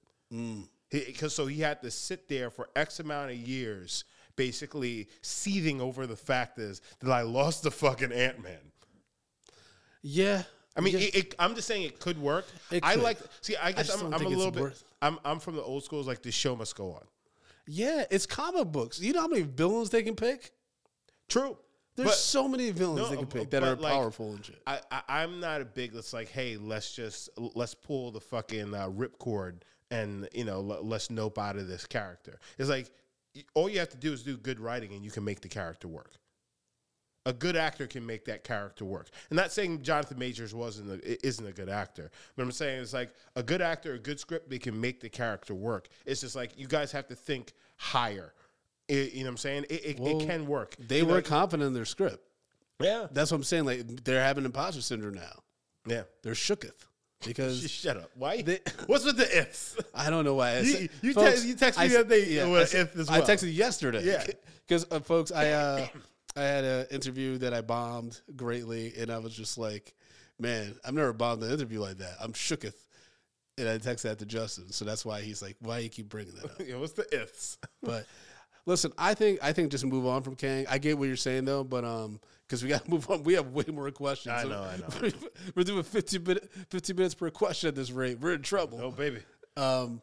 Because so he had to sit there for X amount of years, basically seething over the fact is that I lost the fucking Ant Man. Yeah. I mean, Yeah. it, it, I'm just saying it could work. It I could. like. See, I guess I'm, I'm a little bit. worth- I'm I'm from the old schools. Like the show must go on. Yeah, it's comic books. You know how many villains they can pick? True. There's But- so many villains No, they can pick that are like, powerful and shit. I, I I'm not a big. Let's like, hey, let's just let's pull the fucking uh, ripcord and you know let, let's nope out of this character. It's like all you have to do is do good writing and you can make the character work. A good actor can make that character work. I'm not saying Jonathan Majors wasn't a, isn't a good actor, but I'm saying it's like a good actor, a good script, they can make the character work. It's just like you guys have to think higher. I- you know what I'm saying? It, it, Well, it can work. They You know, were confident in their script. yeah, That's what I'm saying. Like they're having imposter syndrome now. yeah. They're shooketh because *laughs* shut up. Why? They- *laughs* What's with the ifs? *laughs* I don't know why. I You- said- you folks, te- you texted me I the other yeah, I if as I texted you yesterday. Yeah. because uh, folks, I uh, I had an interview that I bombed greatly, and I was just like, man, I've never bombed an interview like that. I'm shooketh. And I texted that to Justin, so that's why he's like, "Why you keep bringing that up?" *laughs* Yeah, what's the ifs? But listen, I think I think just move on from Kang. I get what you're saying though, but um, because we got to *laughs* move on. We have way more questions. I know, I know. *laughs* We're doing 15 minute, 15 minutes per question at this rate. We're in trouble. Oh, baby. Um,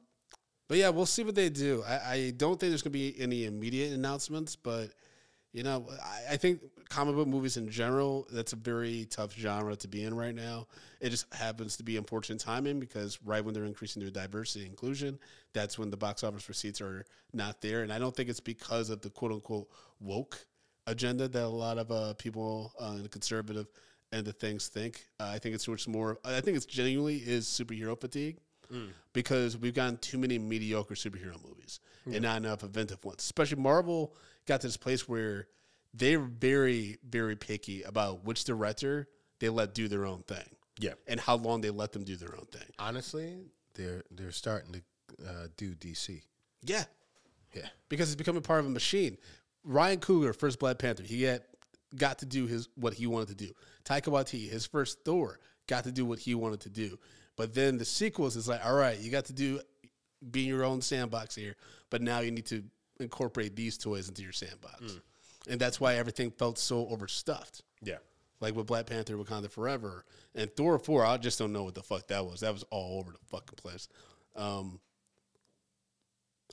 but yeah, we'll see what they do. I, I don't think there's gonna be any immediate announcements, but you know, I, I think comic book movies in general that's a very tough genre to be in right now. It just happens to be unfortunate timing because right when they're increasing their diversity and inclusion, that's when the box office receipts are not there. And I don't think it's because of the quote unquote woke agenda that a lot of uh, people uh, in the conservative end of things think. Uh, I think it's much more. I think it's genuinely is superhero fatigue because we've gotten too many mediocre superhero movies and not enough inventive ones. Especially Marvel got to this place where they're very, very picky about which director they let do their own thing Yeah. and how long they let them do their own thing. Honestly, they're they're starting to uh, do DC. Yeah, Yeah. because it's becoming part of a machine. Ryan Coogler, first Black Panther, he had got to do his what he wanted to do. Taika Waititi, his first Thor, got to do what he wanted to do. But then the sequels is like, all right, you got to do be in your own sandbox here, but now you need to incorporate these toys into your sandbox, and that's why everything felt so overstuffed. Yeah. Like with Black Panther, Wakanda Forever, and Thor four. I just don't know what the fuck that was. That was all over the fucking place. Um,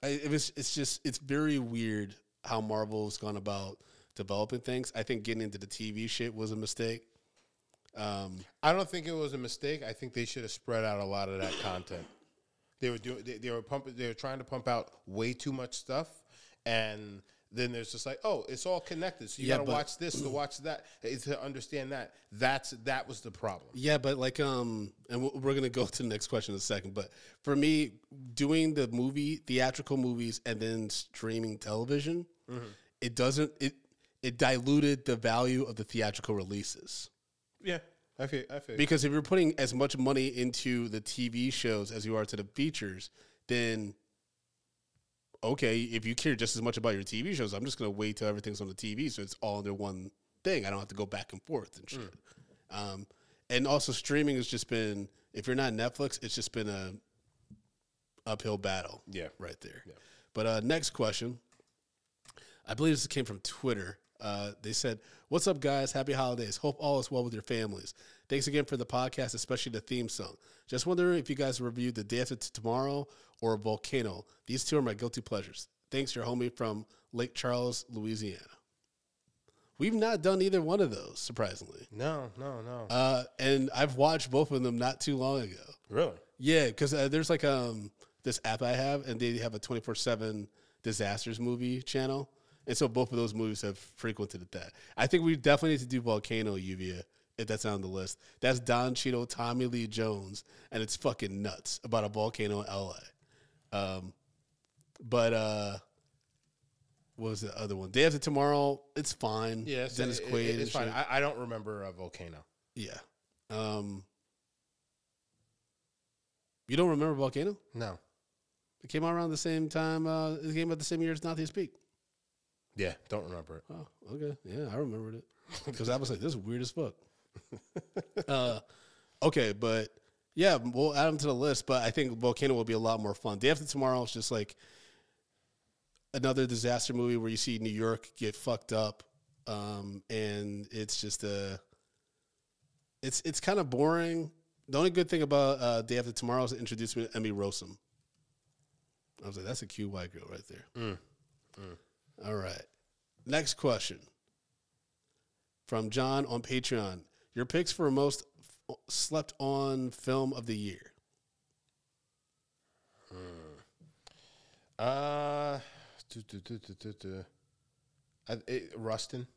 I, it was. It's just. It's very weird how Marvel's gone about developing things. I think getting into the TV shit was a mistake. Um, I don't think it was a mistake. I think they should have spread out a lot of that content. They were doing. They, they were pumping. They were trying to pump out way too much stuff, and then there's just like, oh, it's all connected. So you Yeah, got to but- watch this to watch that eh, to understand that. That's that was the problem. Yeah, but like, um, and we're- we're gonna go *laughs* to the next question in a second. But for me, doing the movie, theatrical movies, and then streaming television, it doesn't it it diluted the value of the theatrical releases Yeah, I feel. I feel. because if you're putting as much money into the TV shows as you are to the features, then okay, if you care just as much about your TV shows, I'm just gonna wait till everything's on the TV, so it's all under one thing. I don't have to go back and forth and shit. Um, and also, streaming has just been if you're not Netflix, it's just been a uphill battle. Yeah. right there. Yeah. But uh, next question: I believe this came from Twitter. Uh, they said, "What's up, guys? Happy holidays. Hope all is well with your families. Thanks again for the podcast, especially the theme song. Just wondering if you guys reviewed the Day After Tomorrow or Volcano. These two are my guilty pleasures. Thanks, your homie from Lake Charles, Louisiana. We've not done either one of those, surprisingly. No, no, no. Uh, and I've watched both of them not too long ago. really? Yeah, because uh, there's like um this app I have, and they have a 24 seven disasters movie channel, and so both of those movies have frequented that. I think we definitely need to do Volcano Lluvia if that's on the list. That's Don Cheadle, Tommy Lee Jones, and it's fucking nuts about a volcano in LA. Um, but uh, what was the other one? Day After Tomorrow. It's fine. Yeah, it's, Dennis it- Quaid. it- it's fine. I, I don't remember a volcano. yeah. Um, you don't remember Volcano? No. It came out around the same time. Uh, it came out the same year as Northeast Peak. Yeah, don't remember it. Oh, okay. Yeah, I remembered it because I was like, "This is weird as fuck." *laughs* uh, okay, but yeah, we'll add them to the list. But I think Volcano will be a lot more fun. Day After Tomorrow is just like another disaster movie where you see New York get fucked up, um, and it's just a. It's it's kind of boring. The only good thing about uh, Day After Tomorrow is it introduced me to Emmy Rossum. I was like, that's a cute white girl right there. All right. Next question from John on Patreon. Your picks for most f- slept on film of the year. Uh, do, do, do, do, do, do. I, it, Rustin.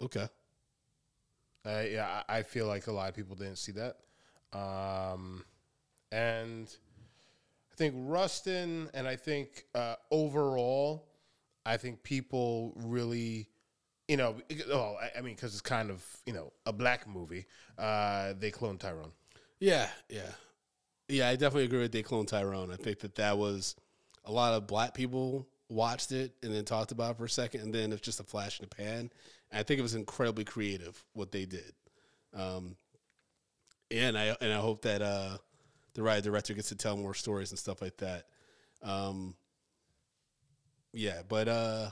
Okay. Uh, yeah, I, I feel like a lot of people didn't see that. Um, and I think Rustin, and I think uh, overall, I think people really, you know, oh, I, mean, because it's kind of, you know, a black movie, uh, they clone Tyrone. Yeah, yeah. Yeah, I definitely agree with They Clone Tyrone. I think that that was a lot of black people watched it and then talked about it for a second, and then it's just a flash in the pan. And I think it was incredibly creative what they did. Um, and I and I hope that uh, the writer director gets to tell more stories and stuff like that. Um, yeah, but uh,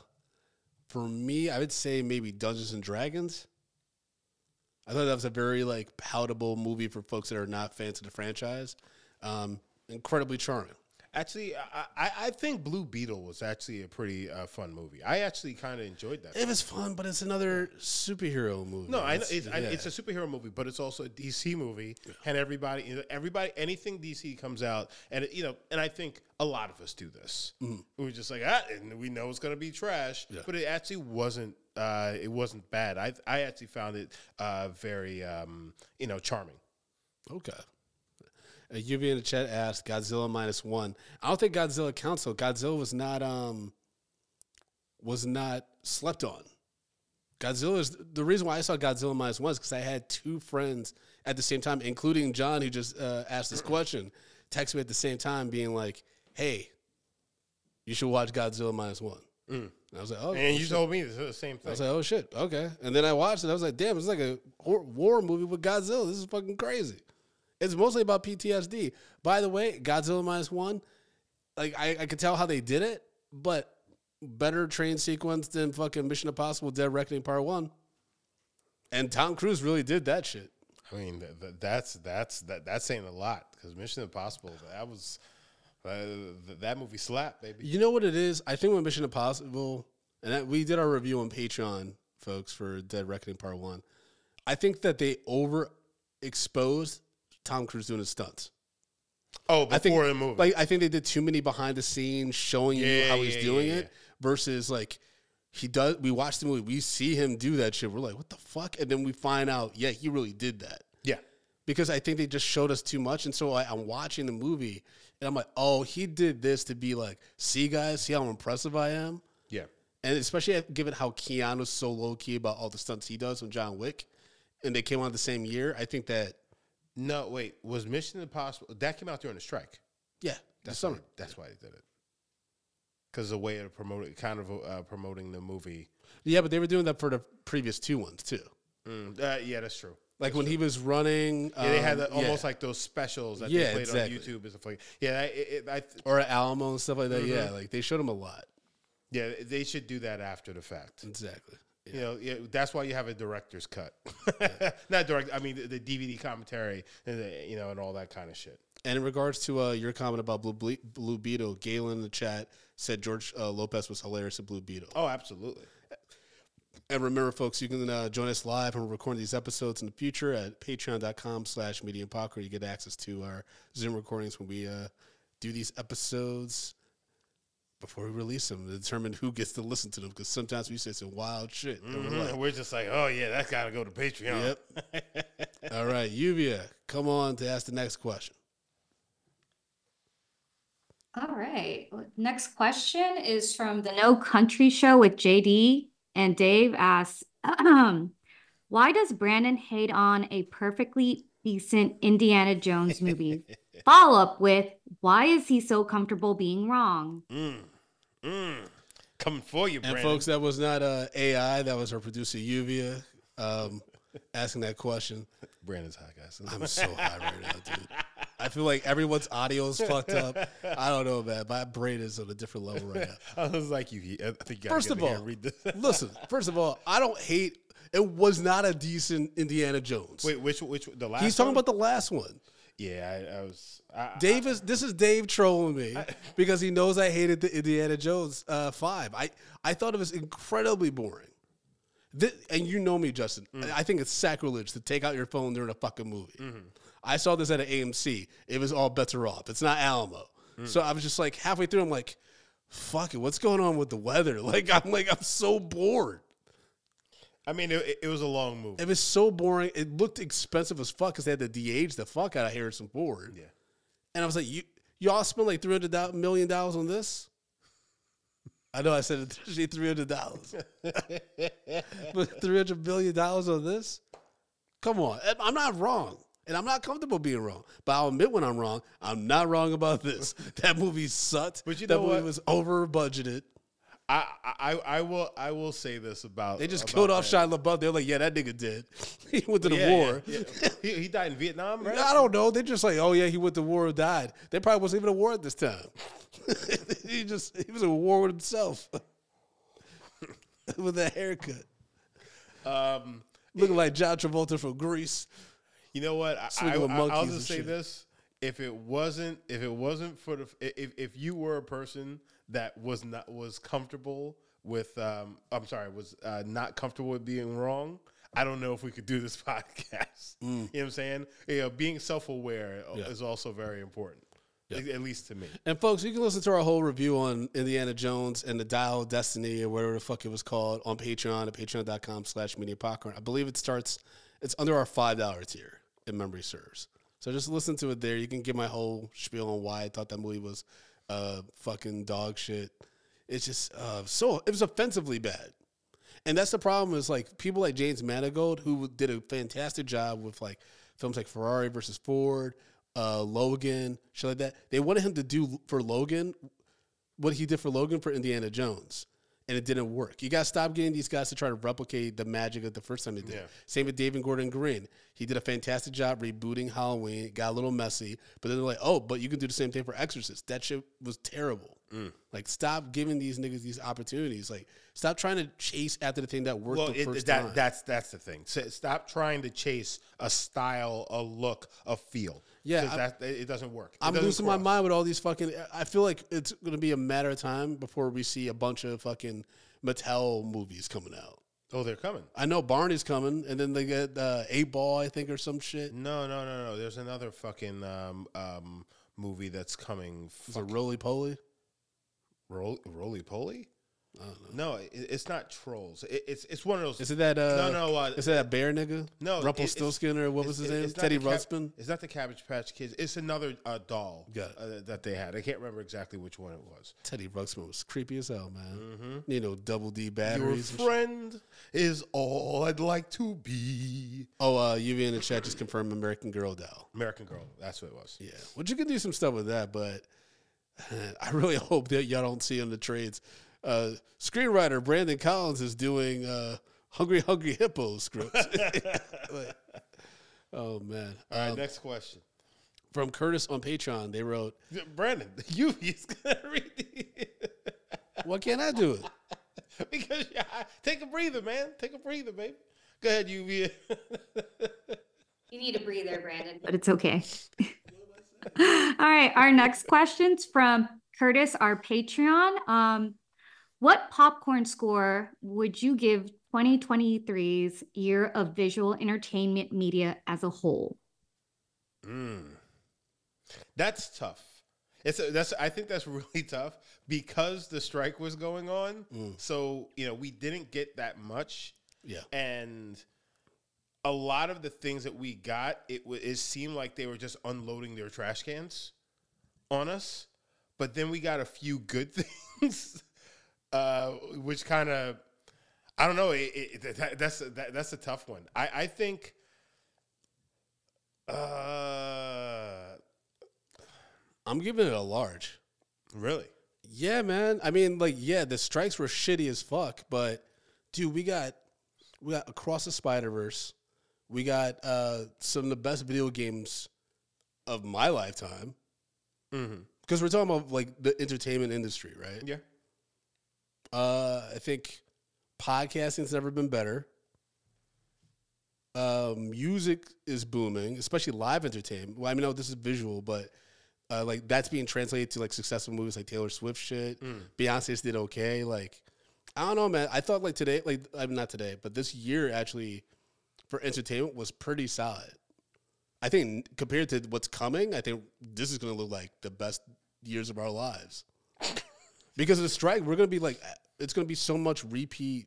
for me, I would say maybe Dungeons and Dragons. I thought that was a very like palatable movie for folks that are not fans of the franchise. Um, incredibly charming. Actually, I, I, I think Blue Beetle was actually a pretty uh, fun movie. I actually kind of enjoyed that. It was fun, but it's another superhero movie. No, I know it's, I, yeah. it's a superhero movie, but it's also a DC movie, and everybody, you know, everybody, anything DC comes out, and you know, and I think a lot of us do this. We're just like, ah, and we know it's gonna be trash. Yeah. but it actually wasn't. Uh, it wasn't bad. I I actually found it uh, very, um, you know, charming. okay. Uh, UV in the chat asked Godzilla minus one. I don't think Godzilla counts. though. Godzilla was not um was not slept on. Godzilla is the reason why I saw Godzilla minus one is because I had two friends at the same time, including John, who just uh, asked this question, text me at the same time, being like, "Hey, you should watch Godzilla minus one." And I was like, "Oh." And you shit. told me the same thing. I was like, oh shit, okay. And then I watched it. I was like, damn, it's like a war movie with Godzilla. This is fucking crazy. It's mostly about PTSD. By the way, Godzilla minus one, like I, I could tell how they did it, but better train sequence than fucking Mission Impossible: Dead Reckoning Part One. And Tom Cruise really did that shit. I mean, th- th- that's that's that that's saying a lot because Mission Impossible that was uh, th- that movie slapped, baby. You know what it is? I think with Mission Impossible, and that, we did our review on Patreon, folks, for Dead Reckoning Part One. I think that they overexposed Tom Cruise doing his stunts. Oh, I think before the movie, like I think they did too many behind the scenes showing you how he's yeah, doing yeah, it versus like he does. We watch the movie, we see him do that shit. We're like, what the fuck? And then we find out, yeah, he really did that yeah, because I think they just showed us too much. And so I, I'm watching the movie and I'm like, oh, he did this to be like, see guys, see how impressive I am. yeah. And especially given how Keanu's so low key about all the stunts he does on John Wick, and they came out the same year, I think that No, wait, was Mission Impossible that came out during the strike? yeah, That's summer. Why, that's why they did it. Because the way of promoting, kind of uh, promoting the movie. Yeah, but they were doing that for the previous two ones too. Mm, uh, yeah, that's true. Like when he was running, Yeah, they had um, the, almost yeah. like those specials that Yeah, they played exactly. on YouTube and stuff like. Yeah, I, it, I, or Alamo and stuff like that. Mm-hmm. Yeah, like they showed him a lot. Yeah, they should do that after the fact. Exactly. You know, yeah, that's why you have a director's cut, *laughs* not direct. I mean, the, the DVD commentary and the, you know, and all that kind of shit. And in regards to uh, your comment about Blue, Ble- Blue Beetle, Galen in the chat said George uh, Lopez was hilarious in Blue Beetle. Oh, absolutely. And remember, folks, you can uh, join us live and we're recording these episodes in the future at patreon.com slash medium You get access to our Zoom recordings when we uh, do these episodes before we release them to determine who gets to listen to them because sometimes we say some wild shit. and we're mm-hmm. like. We're just like, oh yeah, that's got to go to Patreon. Yep. *laughs* All right, Lluvia, come on to ask the next question. All right. Next question is from the No Country Show with JD. And Dave asks, *clears throat* why does Brandon hate on a perfectly decent Indiana Jones *laughs* movie? Follow up with, why is he so comfortable being wrong? Mm. Mm. Coming for you, And folks, that was not uh, AI. That was our producer Lluvia um, *laughs* asking that question. Brandon's hot, guys. I'm so high right now, dude. I feel like everyone's audio is fucked up. I don't know, man. My brain is on a different level right now. *laughs* I was like, you. I think you gotta First of all, read this. Listen, first of all, I don't hate. It was not a decent Indiana Jones. Wait, which which the last? He's talking one? about the last one. Yeah, I, I was. I, Dave is. This is Dave trolling me *laughs* because he knows I hated the Indiana Jones uh, five. I I thought it was incredibly boring. Thi- and you know me, Justin. Mm. I think it's sacrilege to take out your phone during a fucking movie. I saw this at an AMC. It was all bets are off. It's not Alamo. Mm. So I was just like halfway through. I'm like, fuck it. What's going on with the weather? *laughs* Like I'm like I'm so bored. I mean, it, it was a long movie. It was so boring. It looked expensive as fuck because they had to de-age the fuck out of Harrison Ford. Yeah. And I was like, you y'all spent like three hundred million dollars on this? I know I said it *laughs* three hundred dollars, *laughs* but three hundred million dollars on this? Come on, I'm not wrong, and I'm not comfortable being wrong. But I'll admit when I'm wrong. I'm not wrong about this. *laughs* That movie sucked. But you that know movie what? was over budgeted. I, I I will I will say this about They just about killed off that. Shia LaBeouf. They're like, yeah, that nigga did. *laughs* he went to the Yeah, war. yeah, yeah. *laughs* he, he died in Vietnam, right? I don't know. They're just like, oh yeah, he went to war and died. There probably wasn't even a war at this time. *laughs* he just he was at war with himself. with a haircut. Um, Looking like John Travolta from Greece. You know what? I, I, I, will just say shit. this: if it wasn't, if it wasn't for the, if if you were a person that was not was comfortable with, um, I'm sorry, was uh, not comfortable with being wrong. I don't know if we could do this *laughs* podcast. You know what I'm saying? You know, being self aware Mm. Yeah. is also very important, at, at least to me. And folks, you can listen to our whole review on Indiana Jones and the Dial of Destiny or whatever the fuck it was called on Patreon at patreon.com slash medium popcorn. I believe it starts it's under our five dollar tier if memory serves. So just listen to it there. You can get my whole spiel on why I thought that movie was uh fucking dog shit. It's just uh so it was offensively bad. And that's the problem is like people like James Mangold who did a fantastic job with like films like Ferrari versus Ford, uh, Logan, shit like that. They wanted him to do for Logan what he did for Logan for Indiana Jones. And it didn't work. You got to stop getting these guys to try to replicate the magic of the first time they did. Yeah. Same with David Gordon Green. He did a fantastic job rebooting Halloween. It got a little messy, but then they're like, "Oh, but you can do the same thing for Exorcist." That shit was terrible. Mm. Like, stop giving these niggas these opportunities. Like, stop trying to chase after the thing that worked Well, the it, first that time. that's that's the thing. Stop trying to chase a style, a look, a feel. Yeah, that it doesn't work. It I'm doesn't losing my mind with all these fucking. I feel like it's going to be a matter of time before we see a bunch of fucking Mattel movies coming out. Oh, they're coming. I know Barney's coming, and then they get uh, Eight Ball, I think, or some shit. No, no, no, no. There's another fucking um, um, movie that's coming. Is it Roly Poly? Roly Poly? Don't No, it, it's not trolls. It, it's it's one of those. Is it that? Uh, no, no. Uh, Is it that bear nigga? no, Rumpelstiltskin or what was his name? Teddy Cap- Ruxpin. It's not the Cabbage Patch Kids. It's another uh, doll uh, that they had. I can't remember exactly which one it was. Teddy Ruxpin was creepy as hell, man. You know, double D Your batteries. shit. friend is all I'd like to be. Oh, uh, UV in the chat just confirmed American Girl doll. American Girl. That's what it was. Yeah, which you can do some stuff with that, but *sighs* I really *laughs* hope that y'all don't see on the trades. Uh, screenwriter Brandon Collins is doing uh, "Hungry Hungry Hippo" script. *laughs* *laughs* Like, oh man! All right, Um, next question. from Curtis on Patreon, they wrote, Brandon, *laughs* you he's gonna read the Why can't I do it? because yeah, take a breather, man. Take a breather, baby. Go ahead, UV. You need a breather, Brandon, but it's okay. All right, our next question's from Curtis, our Patreon. Um, what popcorn score would you give 2023's year of visual entertainment media as a whole? Mm. That's tough. It's a, that's I think that's *laughs* really tough because the strike was going on. Mm. So you know we didn't get that much, Yeah. and a lot of the things that we got, it wa- it seemed like they were just unloading their trash cans on us. But then we got a few good *laughs* things, uh, which kind of I don't know. It, it, that, that's that, that's a tough one. I I think. Uh, I'm giving it a large. really? Yeah, man. I mean, like, yeah, the strikes were shitty as fuck, but dude, we got we got across the Spider Verse. We got uh some of the best video games of my lifetime. Mm-hmm. Because we're talking about like the entertainment industry, right? Yeah. Uh I think podcasting's never been better. Um, music is booming, especially live entertainment. Well, I mean, no, this is visual, but uh, like that's being translated to like successful movies like Taylor Swift shit. Mm. Beyonce's did okay. Like, I don't know, man. I thought like today, like I'm not today, but this year actually for entertainment was pretty solid. I think compared to what's coming, I think this is going to look like the best years of our lives. Because of the strike, we're going to be like, it's going to be so much repeat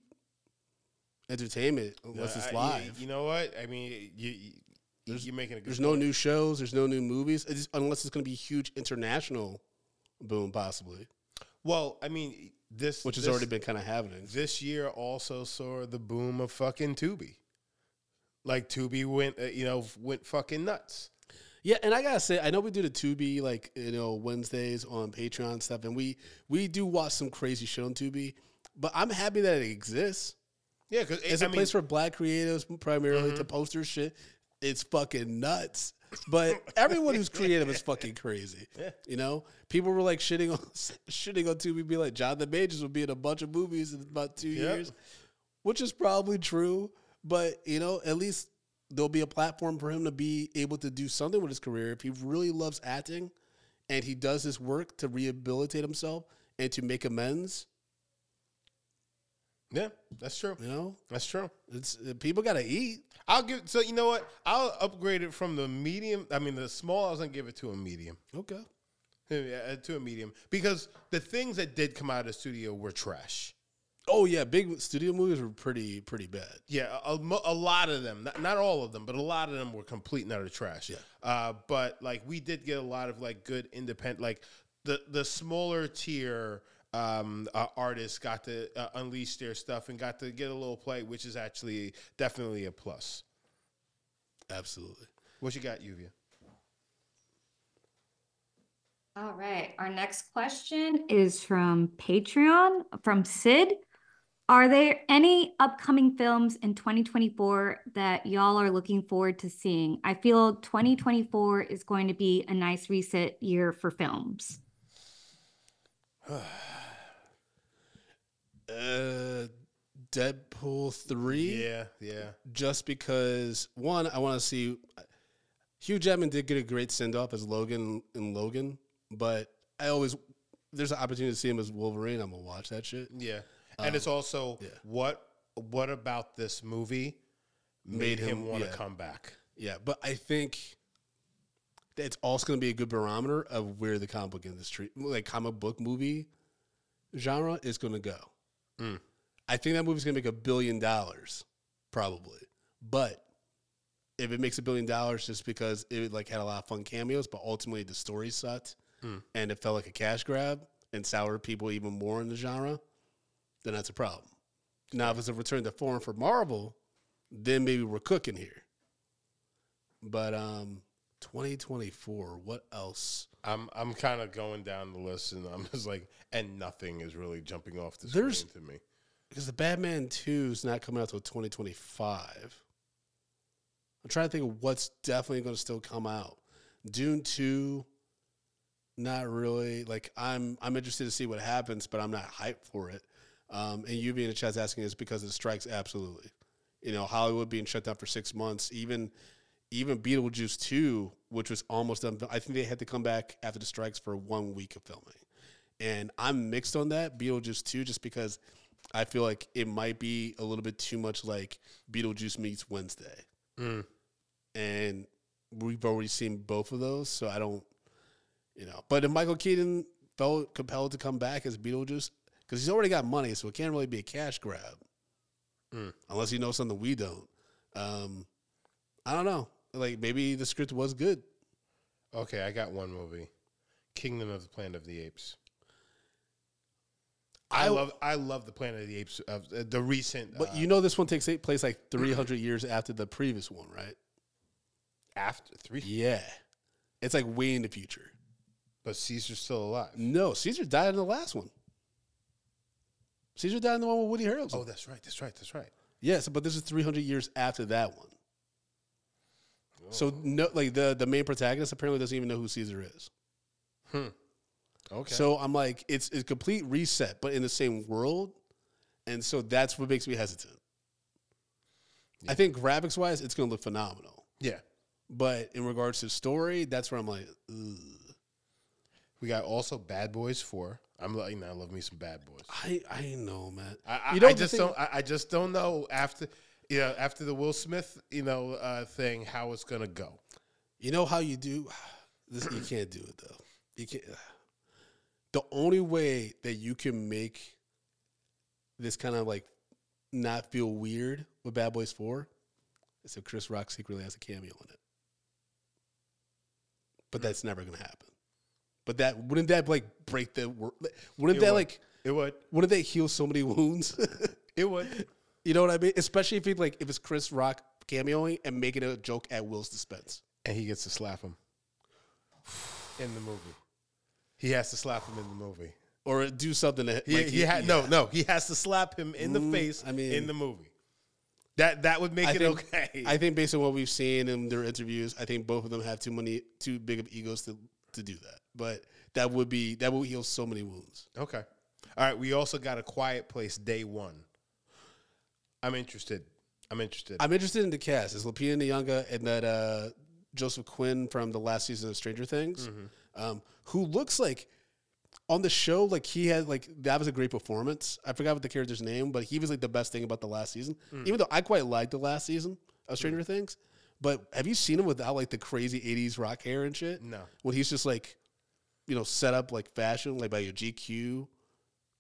entertainment unless No, it's I- you- live. You, know what? I mean, you, you you're making a good. There's no new shows. There's no new movies. It's, unless it's going to be a huge international boom, possibly, Well, I mean, this which has this- already been kind of happening. This year also saw the boom of fucking Tubi. Like Tubi went, uh, you know, went fucking nuts. Yeah, and I gotta say, I know we do the Tubi like you know Wednesdays on Patreon stuff, and we we do watch some crazy shit on Tubi. But I'm happy that it exists. Yeah, because It's a a place for black creatives primarily to post their shit. It's fucking nuts. But everyone who's creative is fucking crazy. *laughs* You know, people were like shitting on *laughs* shitting on Tubi, be like Jonathan Majors will be in a bunch of movies in about two Yep. years, which is probably true. But you know, at least there'll be a platform for him to be able to do something with his career if he really loves acting, and he does his work to rehabilitate himself and to make amends. Yeah, that's true. You know, That's true. it's uh, people got to eat. I'll give. So you know what? I'll upgrade it from the medium. I mean, the small. I was gonna give it to a medium. Okay. Yeah, uh, to a medium because the things that did come out of the studio were trash. Oh yeah, big studio movies were pretty pretty bad. Yeah, a, a lot of them, not, not all of them, but a lot of them were complete and utter trash. Yeah. Uh, but like we did get a lot of like good independent, like the the smaller tier um, uh, artists got to uh, unleash their stuff and got to get a little play, which is actually definitely a plus. Absolutely. What you got, Lluvia? All right. Our next question is from Patreon from Sid. Are there any upcoming films in 2024 that y'all are looking forward to seeing? I feel 2024 is going to be a nice reset year for films. *sighs* Uh, Deadpool three. Yeah, yeah. Just because one, I want to see. Hugh Jackman did get a great send off as Logan in Logan, but I always there's an opportunity to see him as Wolverine. I'm gonna watch that shit. Yeah, and it's also yeah. what what about this movie made, Made him, him- want to yeah. come back? Yeah, but I think that it's also going to be a good barometer of where the comic book industry, like comic book movie genre, is going to go. Mm. I think that movie's going to make a billion dollars, probably. But if it makes a billion dollars just because it like had a lot of fun cameos, but ultimately the story sucked Mm. and it felt like a cash grab and soured people even more in the genre, then that's a problem. Now, if it's a return to form for Marvel, then maybe we're cooking here. But um, 2024, what else? I'm I'm kind of going down the list, and I'm just like, and nothing is really jumping off the There's- screen to me. Because the Batman 2 is not coming out till 2025. I'm trying to think of what's definitely going to still come out. Dune 2, Not really. Like I'm I'm interested to see what happens, but I'm not hyped for it. Um, and you being in the chat's asking is because of the strikes, absolutely. You know, Hollywood being shut down for six months, even even Beetlejuice two, which was almost done. I think they had to come back after the strikes for one week of filming, and I'm mixed on that Beetlejuice two, just because I feel like it might be a little bit too much like Beetlejuice meets Wednesday, Mm. and we've already seen both of those, so I don't, you know. But if Michael Keaton felt compelled to come back as Beetlejuice, because he's already got money, so it can't really be a cash grab, Mm. unless he knows something we don't. Um, I don't know. Like maybe the script was good. Okay, I got one movie, Kingdom of the Planet of the Apes. I, I- love I love the Planet of the Apes of uh, the recent. But uh, you know, this one takes place like 300 years after the previous one, right? after three, Yeah, it's like way in the future. but Caesar's still alive. No, Caesar died in the last one. Caesar died in the one with Woody Harrelson. Oh, that's right. That's right. That's right. Yes, but this is 300 years after that one. Oh. So no, like the the main protagonist apparently doesn't even know who Caesar is. Hmm. Okay. So I'm like, it's it's a complete reset, but in the same world, and so that's what makes me hesitant. I think graphics wise, it's going to look phenomenal, yeah, but in regards to story, that's where I'm like, Ugh. We got also Bad Boys Four. I'm like, you know, I love me some Bad Boys. I I know, man. I, I, You know I just don't. I, I just don't know after, you know, after the Will Smith, you know, uh, thing, how it's gonna go. You know how you do *sighs* this? You can't do it though. You can't. *sighs* The only way that you can make this kind of like not feel weird with Bad Boys Four is if Chris Rock secretly has a cameo in it. But that's never gonna happen. But that wouldn't that like break the wouldn't It that would. like It would. wouldn't they heal so many wounds? *laughs* It would. you know what I mean? Especially if he like if it's Chris Rock cameoing and making a joke at Will's dispense. and he gets to slap him *sighs* in the movie. He has to slap him in the movie. Or do something that He, like, he had no, yeah. no. He has to slap him in the Mm, face. I mean- in the movie. That that would make I it think, okay. I think based on what we've seen in their interviews, I think both of them have too many too big of egos to to do that. But that would be that would heal so many wounds. okay. All right. We also got a Quiet Place Day One. I'm interested. I'm interested. I'm interested in the cast. Is Lupita Nyong'o and that uh, Joseph Quinn from the last season of Stranger Things, Mm-hmm. um, who looks like on the show like he had like that was a great performance. I forgot what the character's name, but he was like the best thing about the last season. Mm. Even though I quite liked the last season of Stranger Things, but have you seen him without like the crazy '80s rock hair and shit? No. when he's just like, you know, set up like fashion, like by your GQ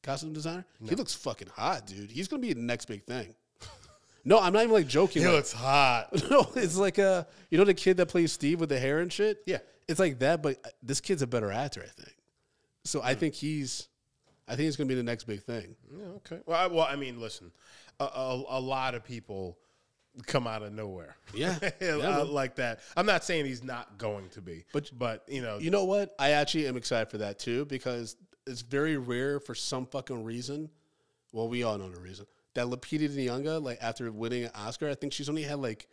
costume designer. He looks fucking hot, dude. He's gonna be the next big thing. *laughs* no, I'm not even like joking. he like- looks hot. *laughs* no, it's like uh, you know the kid that plays Steve with the hair and shit. Yeah. it's like that, but uh, this kid's a better actor, I think. So Hmm. I think he's, I think he's gonna be the next big thing. Yeah, okay. Well, I, well, I mean, listen, a, a, a lot of people come out of nowhere. Yeah. *laughs* Yeah, like that. I'm not saying he's not going to be, But- but you know, You know what? I actually am excited for that too because it's very rare for some fucking reason. Well, we all know the reason that Lupita Nyong'o, like after winning an Oscar, I think she's only had like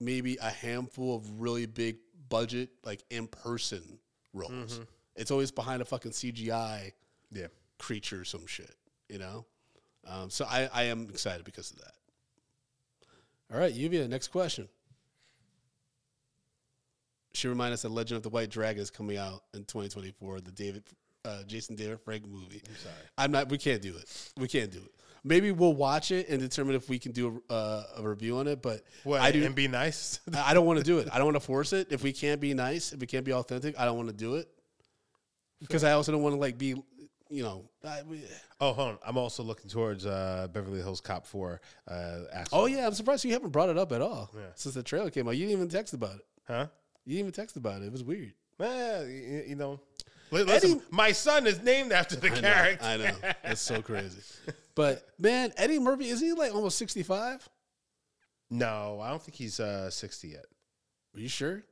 maybe a handful of really big budget, like in person roles. It's always behind a fucking CGI yeah. creature or some shit, you know? Um, so I, I am excited because of that. All right, Lluvia, next question. She reminded us that Legend of the White Dragon is coming out in 2024, the David, uh, Jason David Frank movie. I'm sorry. I'm not, we can't do it. We can't do it. Maybe we'll watch it and determine if we can do a, uh, a review on it, but What? I do, and be nice. *laughs* I don't want to do it. I don't want to force it. If we can't be nice, if we can't be authentic, I don't want to do it. Because I also don't want to like be, you know, I, we- oh, hold on. I'm also looking towards uh, Beverly Hills Cop 4. Uh, Oh yeah, I'm surprised you haven't brought it up at all Yeah. since the trailer came out. You didn't even text about it. Huh? You didn't even text about it. It was weird. Well, you, you know. Listen, Eddie- my son is named after the I know, character. I know. That's so crazy. *laughs* But man, Eddie Murphy isn't he like almost 65? No, I don't think he's uh, 60 yet. Are you sure?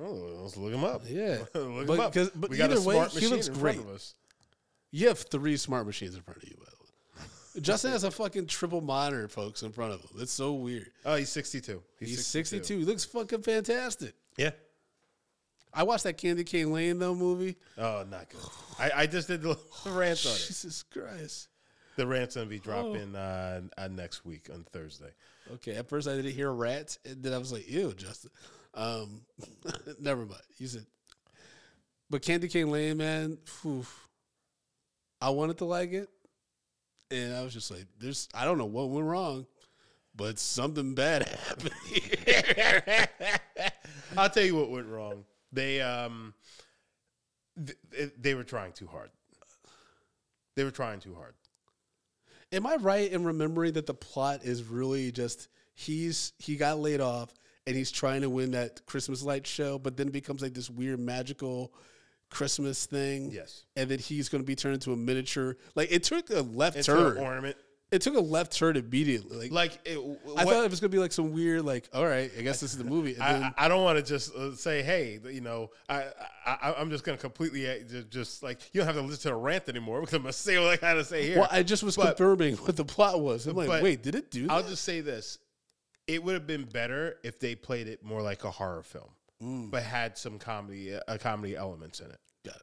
Oh, let's look him up. Yeah. *laughs* look But- him up. but we got a either way, smart he machine looks in front great. of us. You have three smart machines in front of you, by the way. Justin has a fucking triple monitor, folks, in front of him. It's so weird. Oh, he's 62. He's 62. He looks fucking fantastic. Yeah. I watched that Candy Cane Lane though movie. Oh, not good. I, I just did the *laughs* rant on it. Jesus Christ. The rant's gonna be dropping uh, uh, next week on Thursday. Okay, at first I didn't hear rats, and then I was like, "Ew, Justin." Um, *laughs* never mind. You said, but Candy Cane Lane, man, I wanted to like it, and I was just like, "There's, I don't know what went wrong, but something bad *laughs* happened." here." I'll tell you what went wrong. They um, th- they were trying too hard. They were trying too hard. Am I right in remembering that the plot is really just he's he got laid off and he's trying to win that Christmas light show, but then it becomes like this weird magical Christmas thing. Yes. And then he's going to be turned into a miniature. Like it took a left It's turn. ornament. It took a left turn immediately. Like, Like it, I thought it was going to be like some weird, like, all right, I guess this is the movie. And then, I, I don't want to just uh, say, hey, you know, I, I I'm just gonna completely uh, just like you don't have to listen to a rant anymore *laughs* because I'm gonna say what I gotta say here. well, I just was But- confirming *laughs* what the plot was. I'm like, wait, did it do that? I'll just say this: it would have been better if they played it more like a horror film, Mm. but had some comedy, uh, comedy elements in it. Got it.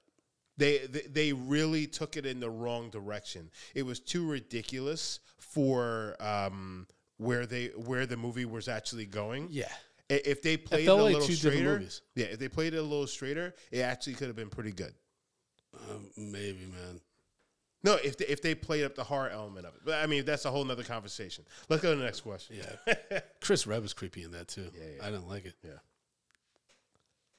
They, they they really took it in the wrong direction. It was too ridiculous for um, where they where the movie was actually going. Yeah. If they played it a like little straighter, yeah, if they played it a little straighter, it actually could have been pretty good. Um, maybe, man. No, if they, if they played up the horror element of it, but I mean that's a whole nother conversation. Let's go to the next question. Yeah. Chris Redd was creepy in that too. *laughs* Yeah, yeah. I didn't like it. yeah.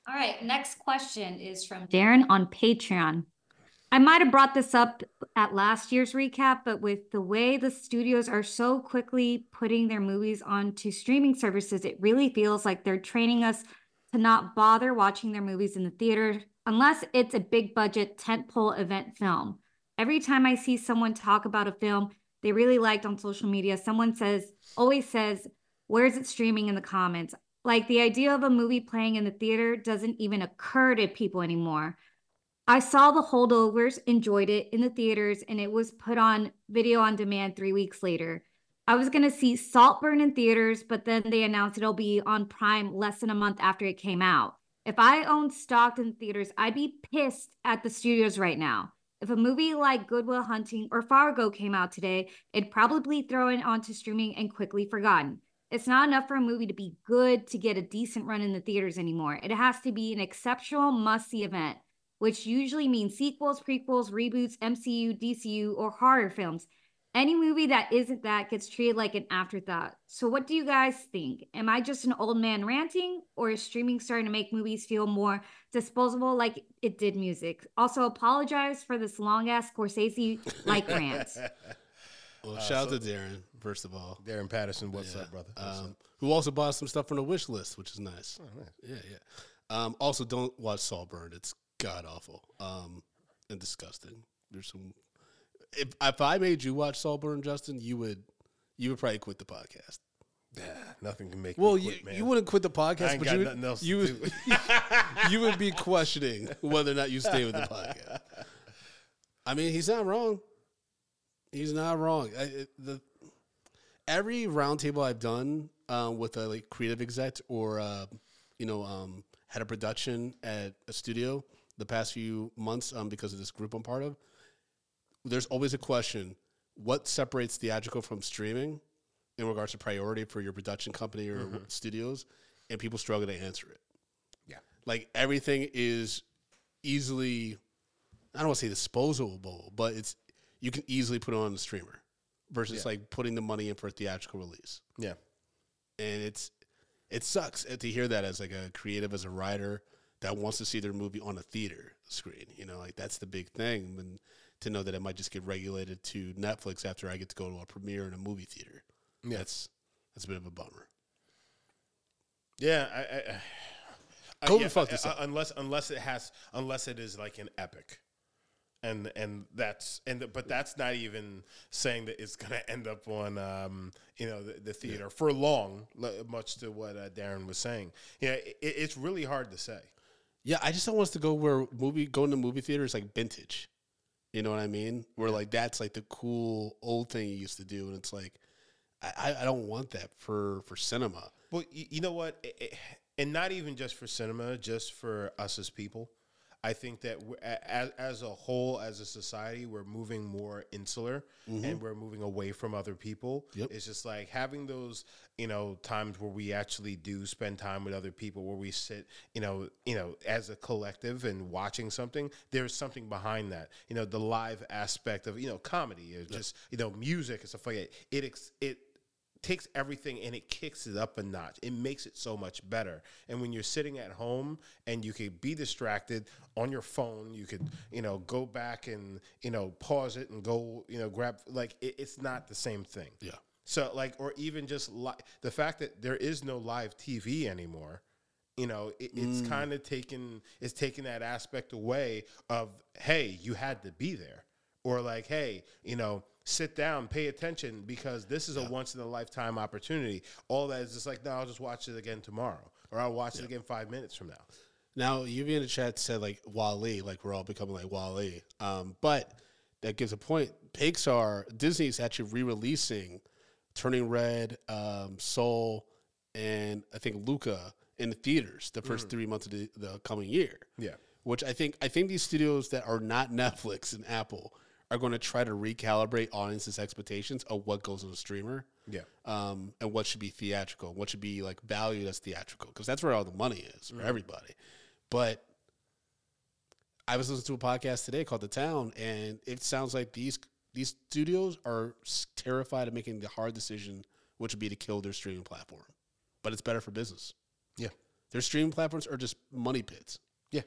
All right, next question is from Darren on Patreon. I might have brought this up at last year's recap, but with the way the studios are so quickly putting their movies onto streaming services, it really feels like they're training us to not bother watching their movies in the theater unless it's a big budget tentpole event film. Every time I see someone talk about a film they really liked on social media, someone says, always says, Where's it streaming in the comments? Like the idea of a movie playing in the theater doesn't even occur to people anymore. I saw the holdovers, enjoyed it in the theaters, and it was put on video on demand three weeks later. I was going to see Saltburn in theaters, but then they announced it'll be on Prime less than a month after it came out. If I owned stock in theaters, I'd be pissed at the studios right now. If a movie like Good Will Hunting or Fargo came out today, it'd probably throw it onto streaming and quickly forgotten. It's not enough for a movie to be good to get a decent run in the theaters anymore. It has to be an exceptional must see event, which usually means sequels, prequels, reboots, MCU, DCU, or horror films. Any movie that isn't that gets treated like an afterthought. So, what do you guys think? Am I just an old man ranting, or is streaming starting to make movies feel more disposable like it did music? Also, apologize for this long ass Scorsese like *laughs* rant. Well, shout out to Darren, first of all. Darren Patterson, what's Yeah. up, brother? What's Um, up? who also bought some stuff from the wish list, which is nice. Oh, nice. Yeah, yeah. Um, also, don't watch Saltburn. It's god awful um, and disgusting. There's some. If if I made you watch Saltburn, Justin, you would you would probably quit the podcast. Yeah, nothing can make Well, me you, quit, man. you wouldn't quit the podcast, but you would, nothing else to you would, do. *laughs* you would be questioning whether or not you stay with the podcast. I mean, he's not wrong. He's not wrong. I, the every roundtable I've done um, with a like creative exec or uh, you know um, head of production at a studio the past few months um, because of this group I'm part of, there's always a question: what separates theatrical from streaming in regards to priority for your production company or studios? And people struggle to answer it. Yeah. like everything is easily. I don't want to say disposable, but it's you can easily put it on the streamer versus Yeah. like putting the money in for a theatrical release. yeah. And it's it sucks eh, to hear that as like a creative as a writer that wants to see their movie on a theater screen. You know, like that's the big thing. And to know that it might just get regulated to Netflix after I get to go to a premiere in a movie theater. Yeah. That's that's a bit of a bummer. Yeah, I, I, I COVID yeah, fucked I- up. unless unless it has unless it is like an epic, and and that's and but that's not even saying that it's gonna end up on um you know the, the theater for long, much to what uh, Darren was saying. Yeah, it, it's really hard to say. Yeah, I just don't want us to go where movie going to movie theater is like vintage. You know what I mean? Where like that's like the cool old thing you used to do, and it's like I, I- I don't want that for for cinema. Well, you, you know what? It, it, and not even just for cinema, just for us as people. I think that as, as a whole, as a society, we're moving more insular mm-hmm. and we're moving away from other people. Yep. It's just like having those, you know, times where we actually do spend time with other people, where we sit, you know, you know, as a collective and watching something. There's something behind that, you know, the live aspect of, you know, comedy or just, you know, music and stuff like that. It it takes everything and it kicks it up a notch. It makes it so much better. And when you're sitting at home and you could be distracted on your phone, you could, you know, go back and, you know, pause it and go, you know, grab like it, it's not the same thing. Yeah. So like or even just li- the fact that there is no live TV anymore, you know, it, it's mm. kind of taken it's taken that aspect away of hey, you had to be there or like hey, you know, sit down, pay attention because this is a once in a lifetime opportunity. All that is just like no, I'll just watch it again tomorrow or I'll watch it again 5 minutes from now. Now, UV in the chat said like WALL-E, like we're all becoming like WALL-E. Um, but that gives a point. Pixar, Disney's actually re-releasing Turning Red, um, Soul, and I think Luca in the theaters the first three months of the, the coming year. Yeah. Which I think I think these studios that are not *laughs* Netflix and Apple are going to try to recalibrate audiences' expectations of what goes on a streamer Yeah. um, and what should be theatrical, what should be like valued as theatrical, because that's where all the money is for everybody. But I was listening to a podcast today called The Town, and it sounds like these these studios are terrified of making the hard decision, which would be to kill their streaming platform. But it's better for business. Yeah. Their streaming platforms are just money pits. Yeah.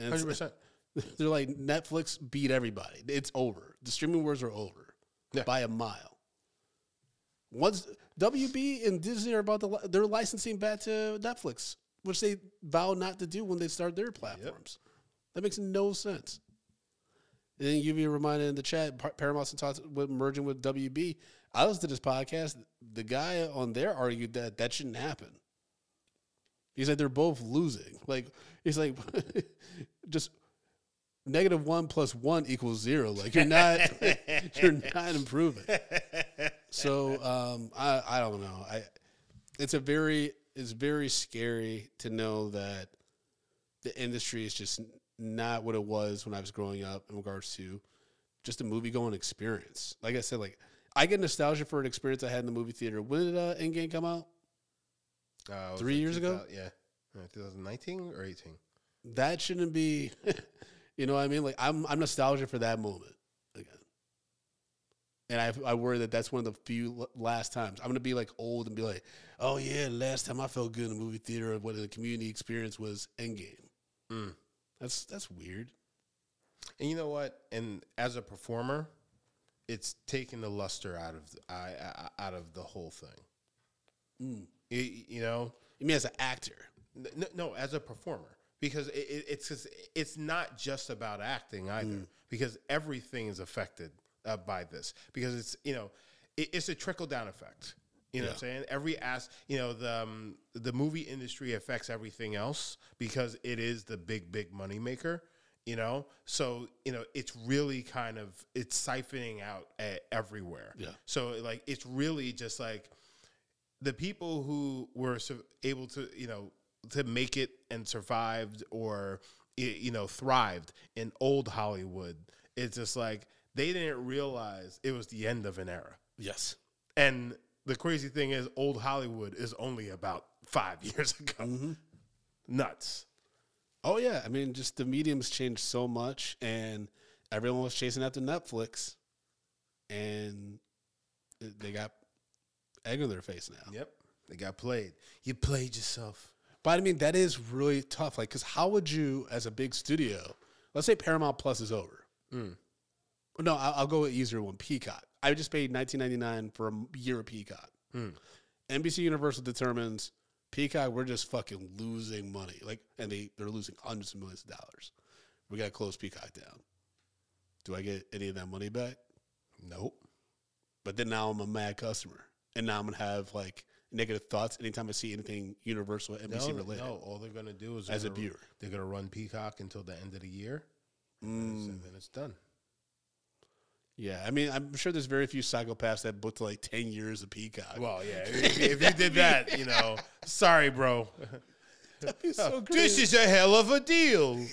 It's- 100%. *laughs* they're like Netflix beat everybody. It's over. The streaming wars are over Yeah. by a mile. Once WB and Disney are about to li- they're licensing back to Netflix, which they vow not to do when they start their platforms. That makes no sense. And then you be reminded in the chat, Par- Paramount's talks with merging with WB. I listened to this podcast. The guy on there argued that that shouldn't happen. He said they're both losing. Like he's like, *laughs* just negative one plus one equals zero. Like you're not, *laughs* you're not improving. So um, I I don't know. I it's a very it's very scary to know that the industry is just not what it was when I was growing up in regards to just a movie going experience. Like I said, like I get nostalgia for an experience I had in the movie theater. When did uh, Endgame come out? Uh, Three years ago? Yeah. Uh, 2019 or 18? That shouldn't be. *laughs* you know what I mean? Like I'm I'm nostalgia for that moment again. And I I worry that that's one of the few last times I'm gonna be like old and be like, oh yeah, last time I felt good in a movie theater and what the community experience was Endgame. Mm. That's that's weird. And you know what? And as a performer, it's taken the luster out of the, I, I, out of the whole thing. Mm. Y- you know, You mean as an actor? No, no, as a performer, because it, it, it's just, it's not just about acting either, because everything is affected uh, by this. Because it's you know, it, it's a trickle down effect. You know what I'm saying? Every ass, you know, the um, the movie industry affects everything else because it is the big, big money maker. You know, so you know it's really kind of it's siphoning out uh, everywhere. Yeah. So like it's really just like the people who were able to you know to make it and survived or you know thrived in old Hollywood. It's just like they didn't realize it was the end of an era. Yes. And the crazy thing is, old Hollywood is only about five *laughs* years ago. Mm-hmm. Nuts. Oh yeah, I mean, just the mediums changed so much, and everyone was chasing after Netflix, and they got egg on their face now. Yep. They got played. You played yourself. But I mean, that is really tough. Like, because how would you, as a big studio, let's say Paramount Plus is over. Hmm. No, I'll, I'll go with easier one. Peacock. I just paid nineteen ninety nine for a year of Peacock. Hmm. NBC Universal determines Peacock. We're just fucking losing money. Like, and they they're losing hundreds of millions of dollars. We got to close Peacock down. Do I get any of that money back? Nope. But then now I'm a mad customer, and now I'm gonna have like negative thoughts anytime I see anything Universal NBC no, related. no, all they're gonna do is As a they're viewer. they're gonna run Peacock until the end of the year, and it's- and then it's done. Yeah, I mean, I'm sure there's very few psychopaths that booked like ten years of Peacock. Well, yeah. *laughs* If, if you did that, you know, sorry, bro. *laughs* That'd be so *laughs* This is a hell of a deal.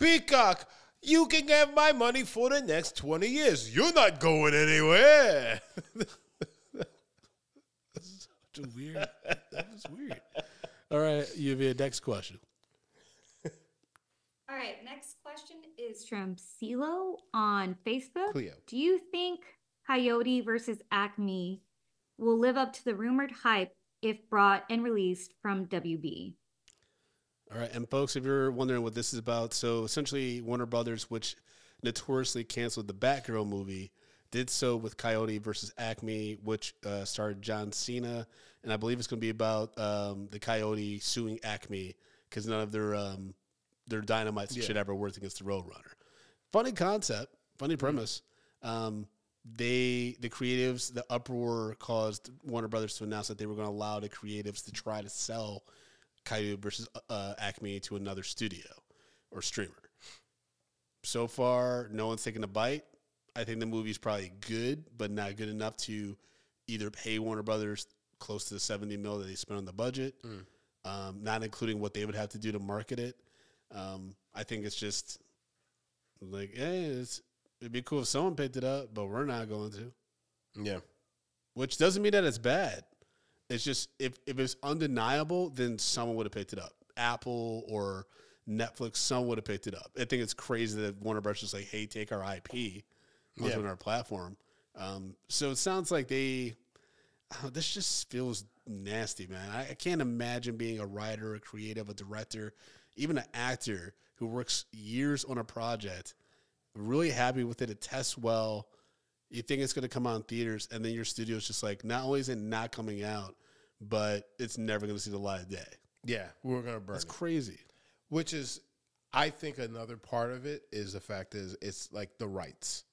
Peacock, you can have my money for the next 20 years. You're not going anywhere. Such a weird. That was weird. All right, Lluvia. Next question. All right, next question is from CeeLo on Facebook. Cleo. Do you think Coyote versus Acme will live up to the rumored hype if brought and released from WB? All right, and folks, if you're wondering what this is about, so essentially Warner Brothers, which notoriously canceled the Batgirl movie, did so with Coyote versus Acme, which uh, starred John Cena, and I believe it's going to be about um, the Coyote suing Acme because none of their um, their dynamites Yeah. shit ever worked against the Roadrunner. Funny concept, funny premise. Um, they the creatives the uproar caused Warner Brothers to announce that they were going to allow the creatives to try to sell Coyote versus uh, Acme to another studio or streamer. So far, no one's taken a bite. I think the movie's probably good, but not good enough to either pay Warner Brothers close to the 70 mil that they spent on the budget, um, not including what they would have to do to market it. Um, I think it's just like, hey, it's, it'd be cool if someone picked it up, but we're not going to. Yeah. Which doesn't mean that it's bad. It's just if, if it's undeniable, then someone would have picked it up. Apple or Netflix, someone would have picked it up. I think it's crazy that Warner Bros. is like, hey, take our IP onto Yeah. our platform. Um, so it sounds like they. oh, this just feels nasty, man. I, I can't imagine being a writer, a creative, a director, even an actor who works years on a project, really happy with it. It tests well. You think it's going to come out in theaters, and then your studio's just like, not only is it not coming out, but it's never going to see the light of day. Yeah. We're going to burn That's it. crazy. Which is, I think another part of it is the fact is it's like the rights,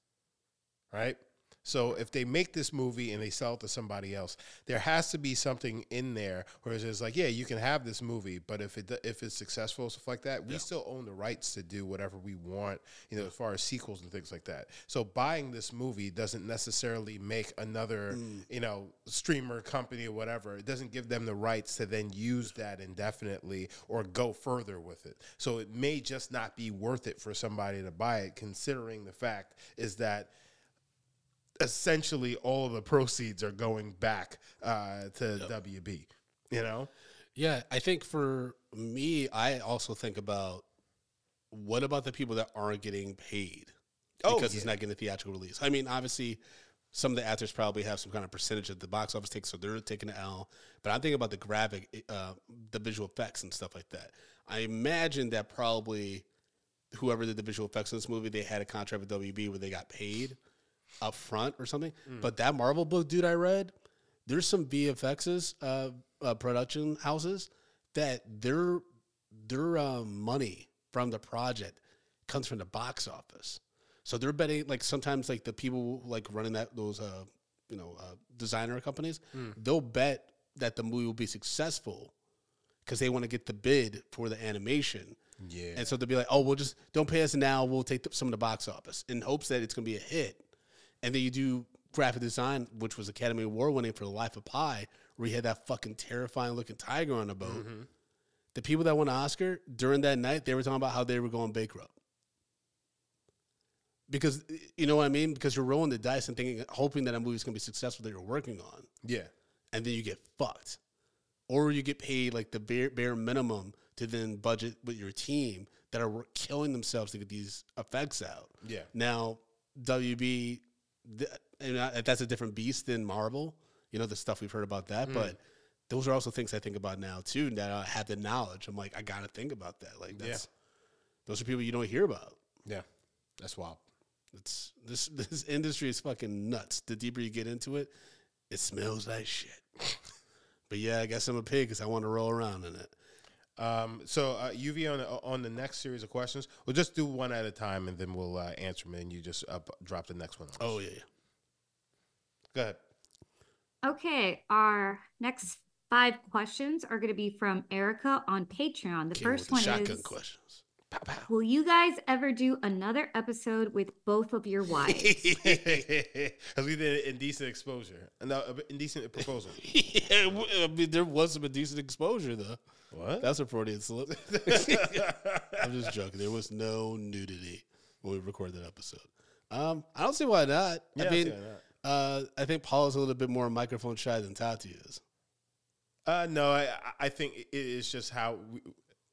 right? So if they make this movie and they sell it to somebody else, there has to be something in there where it's like, yeah, you can have this movie, but if it if it's successful stuff like that, we still own the rights to do whatever we want, you know, as far as sequels and things like that. So buying this movie doesn't necessarily make another, mm. you know, streamer company or whatever. It doesn't give them the rights to then use that indefinitely or go further with it. So it may just not be worth it for somebody to buy it, considering the fact is that essentially all of the proceeds are going back uh, to WB. You know, Yeah, I think for me, I also think about what about the people that aren't getting paid Oh, because it's not getting a theatrical release. I mean, obviously, some of the actors probably have some kind of percentage that the box office takes, so they're taking the L. But I'm thinking about the graphic, uh, the visual effects and stuff like that. I imagine that probably whoever did the visual effects in this movie, they had a contract with WB where they got paid up front or something. But that Marvel book, dude, I read, there's some VFXs, uh, uh, production houses that their their um, money from the project comes from the box office. So they're betting like sometimes like the people like running that those uh you know uh, designer companies they'll bet that the movie will be successful because they want to get the bid for the animation. Yeah. And so they'll be like, oh, we'll just don't pay us now. We'll take the, some of the box office in hopes that it's going to be a hit. And then you do graphic design, which was Academy Award winning for The Life of Pi, where you had that fucking terrifying looking tiger on the boat. Mm-hmm. The people that won an Oscar during that night, they were talking about how they were going bankrupt. Because you know what I mean? Because you're rolling the dice and thinking, hoping that a movie's gonna be successful that you're working on yeah, and then you get fucked, or you get paid like the bare, bare minimum to then budget with your team that are killing themselves to get these effects out. yeah, Now, WB, th- and I- that's a different beast than Marvel. You know the stuff we've heard about that, but mm. those are also things I think about now too. That I have the knowledge. I'm like, I gotta think about that. Like, that's those are people you don't hear about. yeah. That's wild. It's this *laughs* this industry is fucking nuts. The deeper you get into it, it smells like shit. *laughs* but yeah, I guess I'm a pig because I want to roll around in it. Um, so uh, UV on the, on the next series of questions, we'll just do one at a time, and then we'll uh, answer them, and you just uh, drop the next one. On. Oh yeah, yeah. go ahead. Okay, our next five questions are going to be from Erica on Patreon. The Came first the one shotgun is questions. Will you guys ever do another episode with both of your wives? *laughs* Because we did indecent exposure, no, uh, indecent proposal. *laughs* yeah, w- I mean, there was some decent exposure though. What? That's a Freudian slip. *laughs* *laughs* I'm just joking. There was no nudity when we recorded that episode. Um, I don't see why not. Yeah, I mean, not. uh, I think Paula's a little bit more microphone shy than Tati is. Uh, no, I I think it is just how we,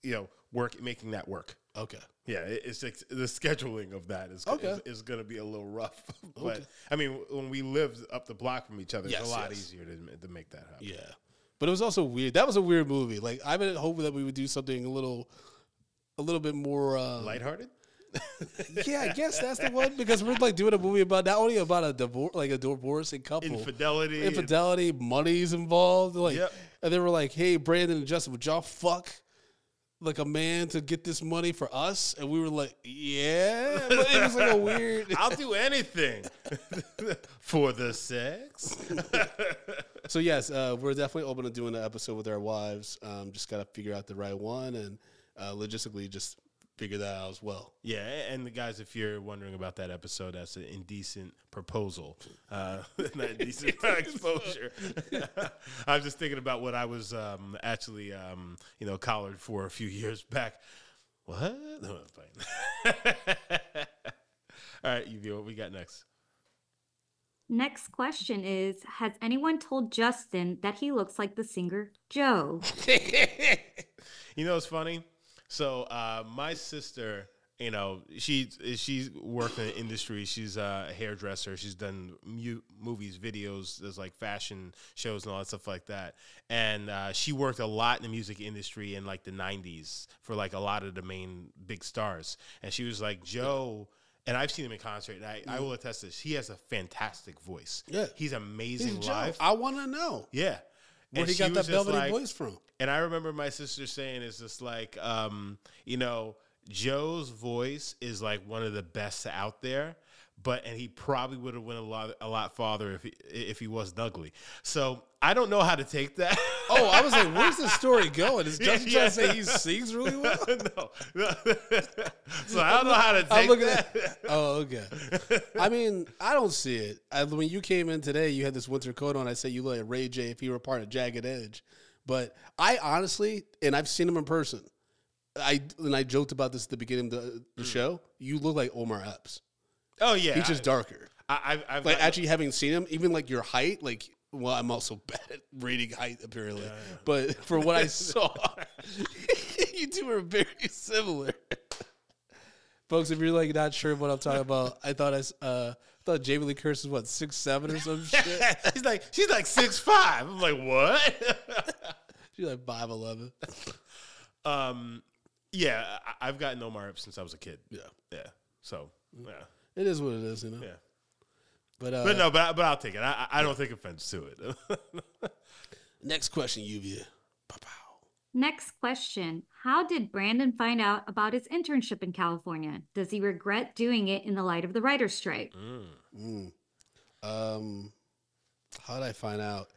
you know work making that work. Okay. Yeah, it- it's like the scheduling of that is Okay. is, is going to be a little rough. *laughs* but Okay. I mean, when we lived up the block from each other, it's a lot yes. easier to, to make that happen. Yeah. But it was also weird. That was a weird movie. Like I've been hoping that we would do something a little, a little bit more. Uh, Lighthearted. *laughs* yeah, I guess that's the one because we're like doing a movie about not only about a divorce, like a divorcing couple, Infidelity. infidelity, money's involved. Like, Yep. and they were like, "Hey, Brandon and Justin, would y'all fuck like a man to get this money for us?" And we were like, "Yeah," but it was like a weird. *laughs* I'll do anything *laughs* for the sex. so yes, uh, we're definitely open to doing an episode with our wives. Um, just gotta figure out the right one and uh, logistically just figure that out as well. Yeah, and the guys, if you're wondering about that episode, that's an indecent proposal, uh, *laughs* not *laughs* indecent *laughs* exposure. I was just thinking about what I was um, actually, um, you know, collared for a few years back. What? No, I'm playing. All right, you what we got next? Next question is Has anyone told Justin that he looks like the singer Joe? You know, it's funny. So uh, my sister, you know, she she's worked in the industry. She's a hairdresser. She's done mu- movies, videos. There's like fashion shows and all that stuff like that. And uh, she worked a lot in the music industry in like the '90s for like a lot of the main big stars. And she was like, Joe. And I've seen him in concert. And I, I will attest to this. He has a fantastic voice. Yeah. he's amazing He's live. I want to know yeah, where And he got that velvety like- voice from. And I remember my sister saying, "It's just like, um, you know, Joe's voice is like one of the best out there, but and he probably would have went a lot, a lot farther if he if he wasn't ugly. So I don't know how to take that. *laughs* Oh, I was like, where's the story going? Is *laughs* Justin Yeah, trying to say he sings really *laughs* well? no, no. so I don't know how to take that. at. Oh, okay. I mean, I don't see it. I, when you came in today, you had this winter coat on. I said you look like Ray J if he were part of Jagged Edge. But I honestly, and I've seen him in person. I and I joked about this at the beginning of the, the show. You look like Omar Epps. oh yeah, He's just darker. I, I've, I've Like actually having seen him, even like your height, like well, I'm also *laughs* bad at reading height apparently. But *laughs* for what I saw, *laughs* you two are very similar. Folks, if you're like not sure what I'm talking about, I thought I uh I thought Jamie Lee Curtis is what six seven or some shit. He's like she's like six five. I'm like what? She's like five eleven. um, yeah, I, I've gotten Omar Epps since I was a kid. Yeah, Yeah, so yeah. it is what it is, you know. Yeah. But uh, But no, but, I- but I'll take it. I, I I don't take offense to it. *laughs* next question, Lluvia. Pow-pow. Next question How did Brandon find out about his internship in California? Does he regret doing it in the light of the writer's strike? Mm. Um, how did I find out?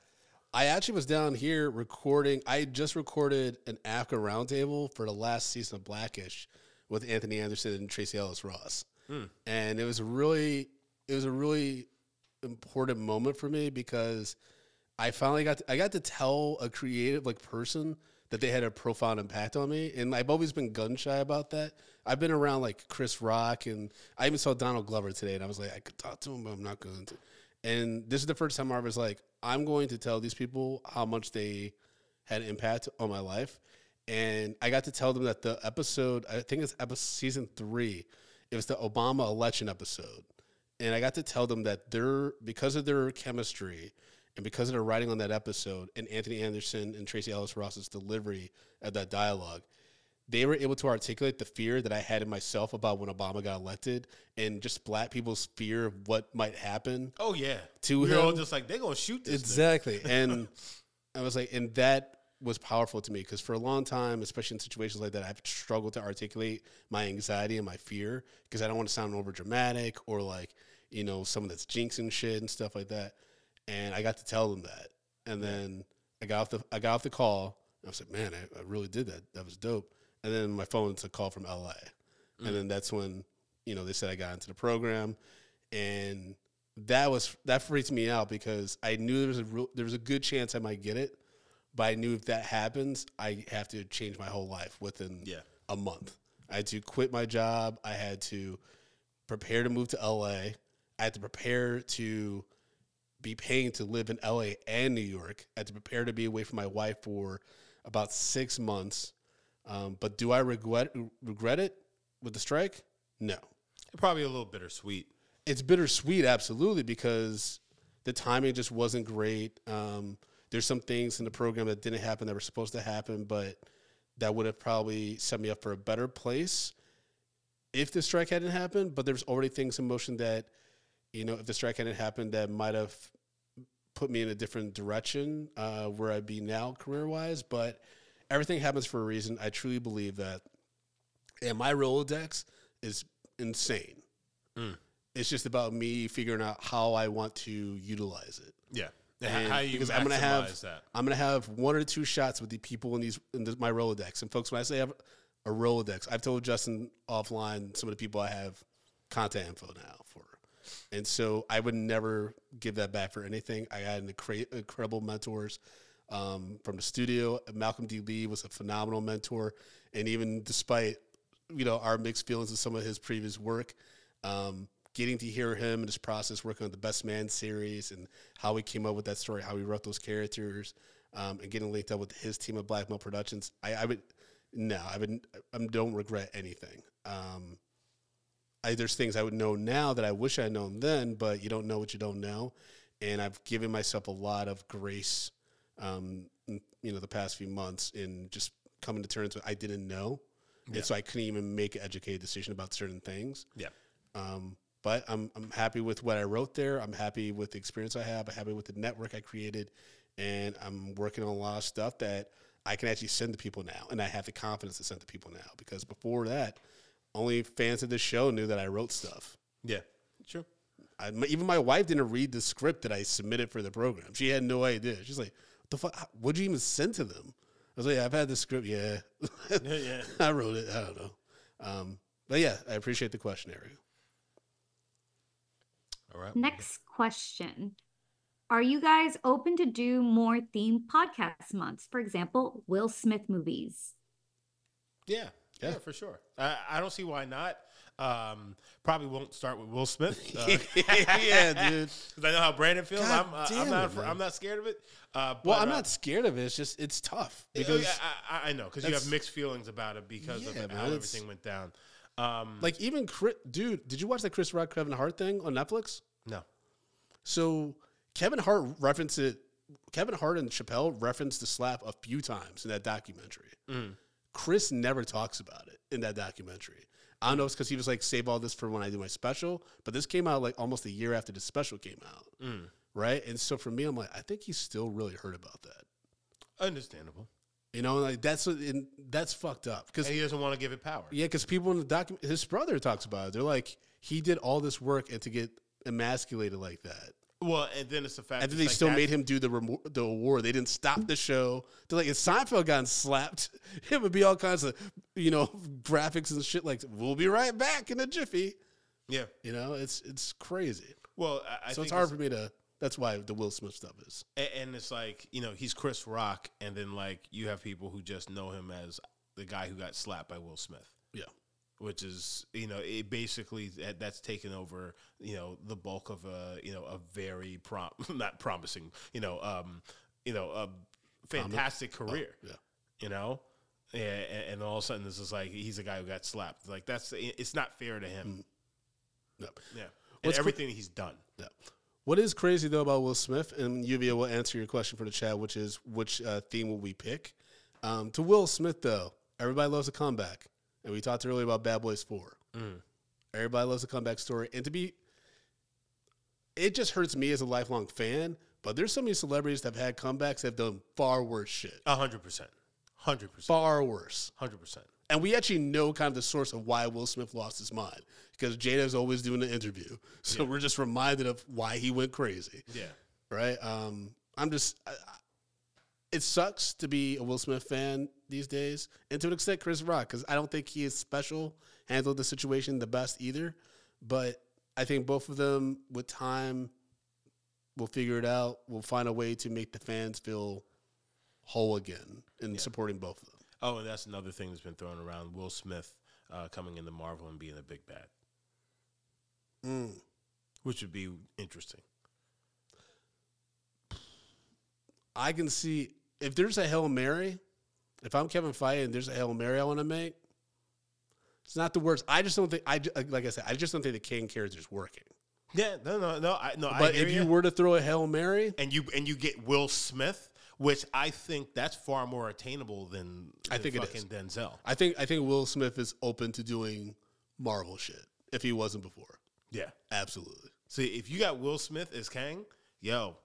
I actually was down here recording. I just recorded an Africa roundtable for the last season of Blackish with Anthony Anderson and Tracee Ellis Ross, hmm. and it was really, it was a really important moment for me because I finally got to, I got to tell a creative like person that they had a profound impact on me, and I've always been gun shy about that. I've been around like Chris Rock, and I even saw Donald Glover today, and I was like, I could talk to him, but I'm not going to. And this is the first time I was like, I'm going to tell these people how much they had impact on my life, and I got to tell them that the episode, I think it's episode season three, it was the Obama election episode, and I got to tell them that they're because of their chemistry and because of their writing on that episode and Anthony Anderson and Tracee Ellis Ross's delivery of that dialogue, they were able to articulate the fear that I had in myself about when Obama got elected and just black people's fear of what might happen oh yeah, To we were all him? just like they're gonna shoot this. Exactly. *laughs* And I was like, and that was powerful to me because for a long time, especially in situations like that, I've struggled to articulate my anxiety and my fear because I don't want to sound over dramatic or like, you know, someone that's jinxing shit and stuff like that. And I got to tell them that. And then I got off the I got off the call. I was like, man, I, I really did that. That was dope. And then my phone took a call from LA, and mm. then that's when you know they said I got into the program, and that was that freaked me out because I knew there was a real, there was a good chance I might get it, but I knew if that happens, I have to change my whole life within Yeah. a month. I had to quit my job. I had to prepare to move to LA. I had to prepare to be paying to live in LA and New York. I had to prepare to be away from my wife for about six months. Um, but do I regret regret it with the strike? No. Probably a little bittersweet. It's bittersweet, absolutely, because the timing just wasn't great. Um, there's some things in the program that didn't happen that were supposed to happen, but that would have probably set me up for a better place if the strike hadn't happened. But there's already things in motion that, you know, if the strike hadn't happened, that might have put me in a different direction uh, where I'd be now career wise. But everything happens for a reason. I truly believe that. And my Rolodex is insane. Mm. It's just about me figuring out how I want to utilize it. Yeah. And How you because I'm gonna have that. I'm gonna have one or two shots with the people in these in this, my Rolodex. And folks, when I say I have a Rolodex, I've told Justin offline some of the people I have contact info now for, and so I would never give that back for anything. I had an incre- incredible mentors um, from the studio. Malcolm D. Lee was a phenomenal mentor, and even despite you know our mixed feelings of some of his previous work. Um, getting to hear him in his process working on the Best Man series and how he came up with that story, how he wrote those characters, um, and getting linked up with his team of Black Productions. I, I would no, I would I don't regret anything. Um, I, there's things I would know now that I wish I'd known then, but you don't know what you don't know, and I've given myself a lot of grace, um, you know, the past few months in just coming to terms with I didn't know, and so I couldn't even make an educated decision about certain things. Yeah. Um, but I'm I'm happy with what I wrote there. I'm happy with the experience I have. I'm happy with the network I created, and I'm working on a lot of stuff that I can actually send to people now, and I have the confidence to send to people now. Because before that, only fans of the show knew that I wrote stuff. Yeah. True. I, even my wife didn't read the script that I submitted for the program. She had no idea. She's like, "What the fuck? What'd you even send to them?" I was like, yeah, "I've had the script. Yeah, *laughs* Yeah. yeah. *laughs* I wrote it. I don't know." Um, but yeah, I appreciate the question, Ariel. All right. Next question. Are you guys open to do more themed podcast months? For example, Will Smith movies. Yeah, yeah, Yeah. for sure. I, I don't see why not. Um, probably won't start with Will Smith. *laughs* Uh, yeah, dude. *laughs* 'cause I know how Brandon feels. God I'm, uh, I'm not. it. I'm not scared of it. Uh, Well, I'm uh, not scared of it. It's just it's tough because because I, I, I know because you have mixed feelings about it because of Yeah, man, how everything went down. Um, like even Chris, dude, did you watch that Chris Rock Kevin Hart thing on Netflix? no, So Kevin Hart referenced it. Kevin Hart and Chappelle referenced the slap a few times in that documentary. Mm. Chris never talks about it in that documentary. I don't know if it's because he was like, save all this for when I do my special, but this came out like almost a year after the special came out. Mm. Right. And so for me, I'm like, I think he's still really hurt about that. understandable. You know, like that's and that's fucked up because And he doesn't want to give it power. Yeah, because people in the document, his brother talks about it. They're like, he did all this work and to get emasculated like that. Well, and then it's the fact. And then they like still made him do the remo- the award. They didn't stop the show. They're like, if Seinfeld got slapped, *laughs* it would be all kinds of, you know, *laughs* graphics and shit like, we'll be right back in a jiffy. Yeah. You know, it's it's crazy. Well, I, I so it's hard for me to, that's why the Will Smith stuff is. A- and it's like you know he's Chris Rock, and then like you have people who just know him as the guy who got slapped by Will Smith. Which is you know it basically that, that's taken over you know the bulk of a you know a very prom *laughs* not promising you know um you know a fantastic career Yeah. you know yeah, and, and all of a sudden this is like he's a guy who got slapped like that's it's not fair to him No. yeah and cra- everything he's done Yeah. What is crazy though about Will Smith, and Lluvia will answer your question for the chat, which is which uh, theme will we pick? Um, to Will Smith though, everybody loves a comeback, and we talked earlier about Bad Boys Four. Everybody loves a comeback story, and to be, it just hurts me as a lifelong fan. But there's so many celebrities that have had comebacks that have done far worse shit, a hundred percent hundred percent far worse. hundred percent And we actually know kind of the source of why Will Smith lost his mind because Jada's always doing the interview, *laughs* so we're just reminded of why he went crazy. yeah right? Um, I'm just, I- it sucks to be a Will Smith fan these days, and to an extent, Chris Rock, because I don't think he is special, handled the situation the best either. But I think both of them, with time, will figure it out. We'll find a way to make the fans feel whole again in supporting both of them. Oh, and that's another thing that's been thrown around: Will Smith uh, coming into Marvel and being a big bad, Mm. which would be interesting. I can see if there's a Hail Mary, if I'm Kevin Feige and there's a Hail Mary I want to make, it's not the worst. I just don't think, I like I said, I just don't think the Kang character is working. Yeah, no, no, no, I, no. But hear if you ya. were to throw a Hail Mary, and you and you get Will Smith, which I think that's far more attainable than, I than think it fucking is. Denzel. I think I think Will Smith is open to doing Marvel shit if he wasn't before. Yeah. Absolutely. See, if you got Will Smith as Kang, yo,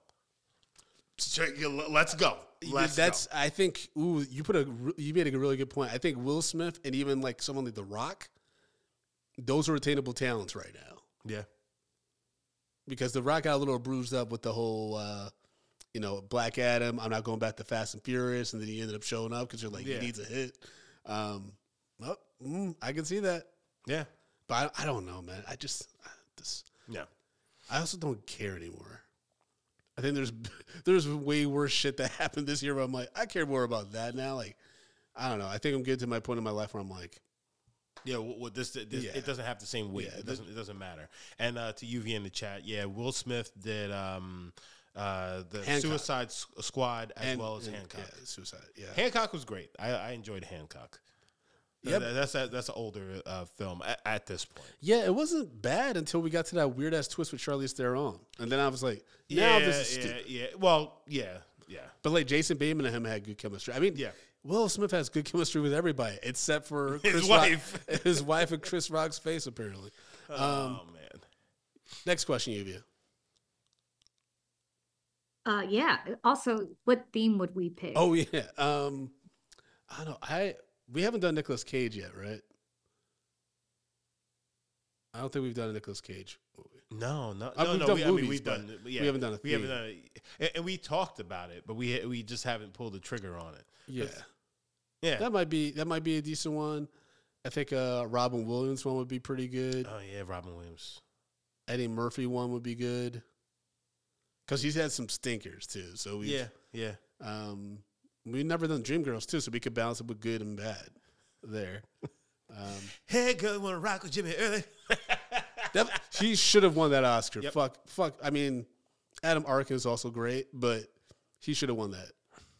let's go. Let's That's go. I think. Ooh, you put a you made a really good point. I think Will Smith and even like someone like The Rock, those are attainable talents right now. yeah. because The Rock got a little bruised up with the whole, uh, you know, Black Adam. I'm not going back to Fast and Furious, and then he ended up showing up because you're like, Yeah. he needs a hit. Um, well, mm, I can see that, Yeah. but I, I don't know, man. I just, I, this, Yeah. I also don't care anymore. I think there's *laughs* there's way worse shit that *laughs* happened this year. Where I'm like, I care more about that now. Like, I don't know. I think I'm getting to my point in my life where I'm like, Yeah, what, what this, this Yeah. it doesn't have the same weight. Yeah, it doesn't it doesn't matter. And uh, to UV in the chat, yeah, Will Smith did um, uh, the Hancock. Suicide Squad as and- well as and- Hancock. yeah, suicide. Yeah, Hancock was great. I, I enjoyed Hancock. Yep. That- that's a, that's an older uh, film at, at this point. Yeah, it wasn't bad until we got to that weird ass twist with Charlize Theron, and then I was like, now yeah, this is yeah, stupid. yeah. Well, yeah, yeah. But like Jason Bateman and him had good chemistry. I mean, Yeah. Will Smith has good chemistry with everybody except for His Chris wife. Rock, *laughs* his wife, and Chris Rock's face. Apparently. Um, oh man. next question, Lluvia. Uh, yeah. Also, what theme would we pick? Oh yeah. Um, I don't know. I we haven't done Nicolas Cage yet, right? I don't think we've done a Nicolas Cage movie. No, no, Uh, no, we've no. done we, I mean, we've done. we Yeah, haven't done a We haven't done it, and, and we talked about it, but we we just haven't pulled the trigger on it. Yeah, Yeah. that might be that might be a decent one. I think uh, Robin Williams one would be pretty good. oh yeah, Robin Williams. Eddie Murphy one would be good because he's had some stinkers too. So we Yeah, yeah. um, we've never done Dreamgirls too, so we could balance it with good and bad there. Um, *laughs* Hey, girl, want to rock with Jimmy Early? *laughs* that, she should have won that Oscar. Yep. Fuck, fuck. I mean, Adam Arkin is also great, but he should have won that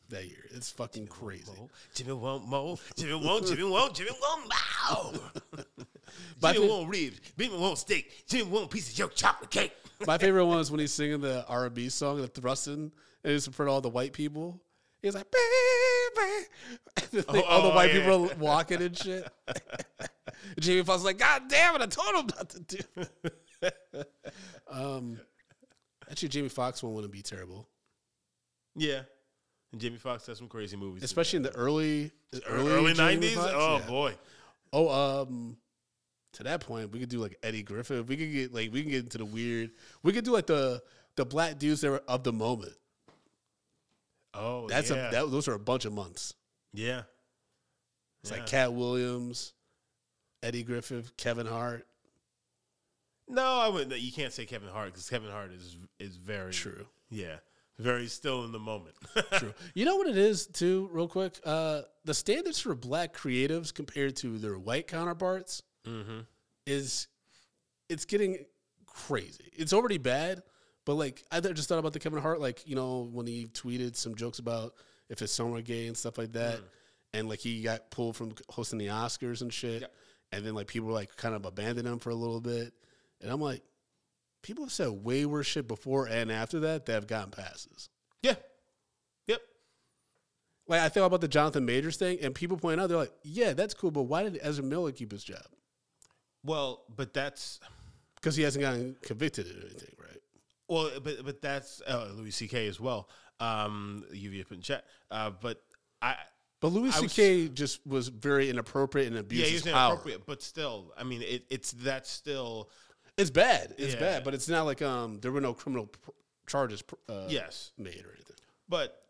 that year. It's fucking crazy. Jimmy won't mo. Jimmy won't. Jimmy won't. Jimmy won't mow. *laughs* Jimmy think- won't ribs. Jimmy won't steak. Jimmy won't piece of your chocolate cake. My favorite one is when he's singing the R and B song, the thrusting, and it's in front of all the white people. He's like, baby. *laughs* All the oh, white yeah. people are walking and shit. Jamie Foxx is like, God damn it, I told him not to do. *laughs* um, actually, Jamie Foxx one wouldn't be terrible, Yeah. And Jamie Foxx has some crazy movies, especially in the early early, early nineties. Foxx, Oh yeah. boy. Oh, um, to that point, we could do like Eddie Griffin. We could get like we can get into the weird. We could do like the the black dudes that were of the moment. Oh, That's yeah. a that, those are a bunch of months. yeah. It's Yeah. like Katt Williams, Eddie Griffith, Kevin Hart. No, I wouldn't. You can't say Kevin Hart because Kevin Hart is is very True. Yeah, very still in the moment. *laughs* True. You know what it is too, real quick. Uh, the standards for black creatives compared to their white counterparts mm-hmm. is it's getting crazy. It's already bad, but like I just thought about the Kevin Hart, like you know when he tweeted some jokes about if his son were gay and stuff like that, mm. and like he got pulled from hosting the Oscars and shit, and then like people were like kind of abandoned him for a little bit, and I'm like, people have said way worse shit before and after that that have gotten passes. Yeah. Yep. Like I thought about the Jonathan Majors thing, and people point out they're like, yeah, that's cool, but why did Ezra Miller keep his job? Well, but that's Because he hasn't gotten convicted or anything, right? Well, but but that's uh, Louis C.K. as well. Um, UV put in chat. Uh, but I But Louis I was- C.K. just was very inappropriate and abused yeah, he's power. inappropriate, but still, I mean, it, it's that's still It's bad. It's Yeah. bad, but it's not like um there were no criminal pr- charges pr- uh, yes. made or anything. But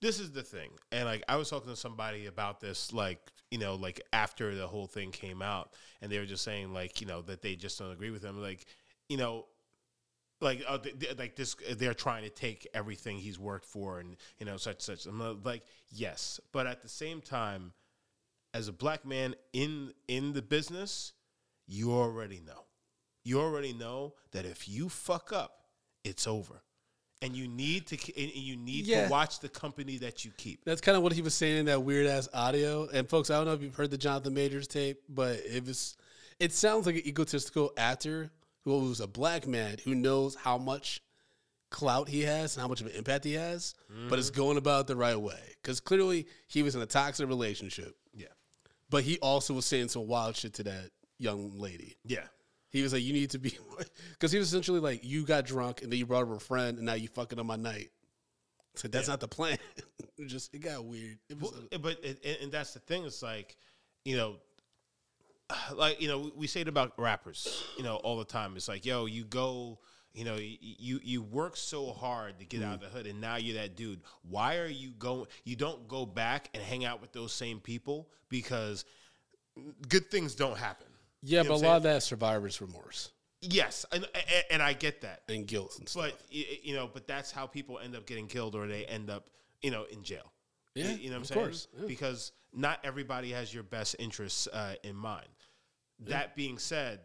this is the thing, and like I was talking to somebody about this, like you know, like after the whole thing came out, and they were just saying like you know that they just don't agree with him, like you know. Like, uh, th- th- like this, they're trying to take everything he's worked for, and you know, such such. I'm uh, like, yes, but at the same time, as a black man in in the business, you already know. You already know that if you fuck up, it's over, and you need to and you need Yeah. to watch the company that you keep. That's kind of what he was saying in that weird ass audio. And folks, I don't know if you've heard the Jonathan Majors tape, but it was it sounds like an egotistical actor who was a black man who knows how much clout he has and how much of an impact he has, but is mm-hmm. going about it the right way. Because clearly he was in a toxic relationship, Yeah, but he also was saying some wild shit to that young lady. yeah, He was like, "You need to be," *laughs* because he was essentially like, "You got drunk and then you brought over a friend and now you fucking on my night." So that's Yeah. not the plan. *laughs* it just it got weird. It was Well, but it, and that's the thing. It's like, you know, *sighs* like you know, we- say it about rappers, you know, all the time. It's like, yo, you go, you know, you you work so hard to get out of the hood, and now you're that dude. Why are you going? You don't go back and hang out with those same people because good things don't happen. yeah, You know but a lot of that survivor's remorse Yes, and and, and I get that. and guilt and stuff. But you know, but that's how people end up getting killed, or they end up, you know, in jail. Yeah, you, know what I'm of saying? course, yeah. Because not everybody has your best interests uh, in mind. That being said,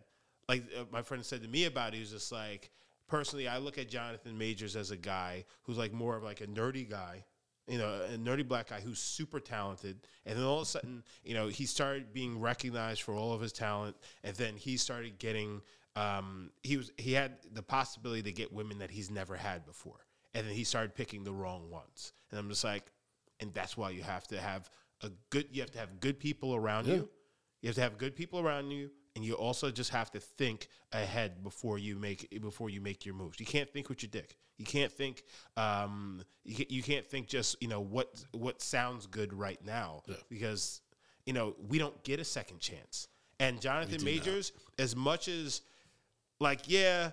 like uh, my friend said to me about it, he was just like, personally, I look at Jonathan Majors as a guy who's like more of like a nerdy guy. You know, a nerdy black guy who's super talented, and then all of a sudden, you know, he started being recognized for all of his talent, and then he started getting, um, he was he had the possibility to get women that he's never had before, and then he started picking the wrong ones, and I'm just like, and that's why you have to have a good, you have to have good people around Yeah. you, you have to have good people around you, and you also just have to think ahead before you make before you make your moves. You can't think with your dick. You can't think. Um, you, you can't think just you know what what sounds good right now Yeah. because you know we don't get a second chance. And Jonathan do not. Majors, as much as like yeah,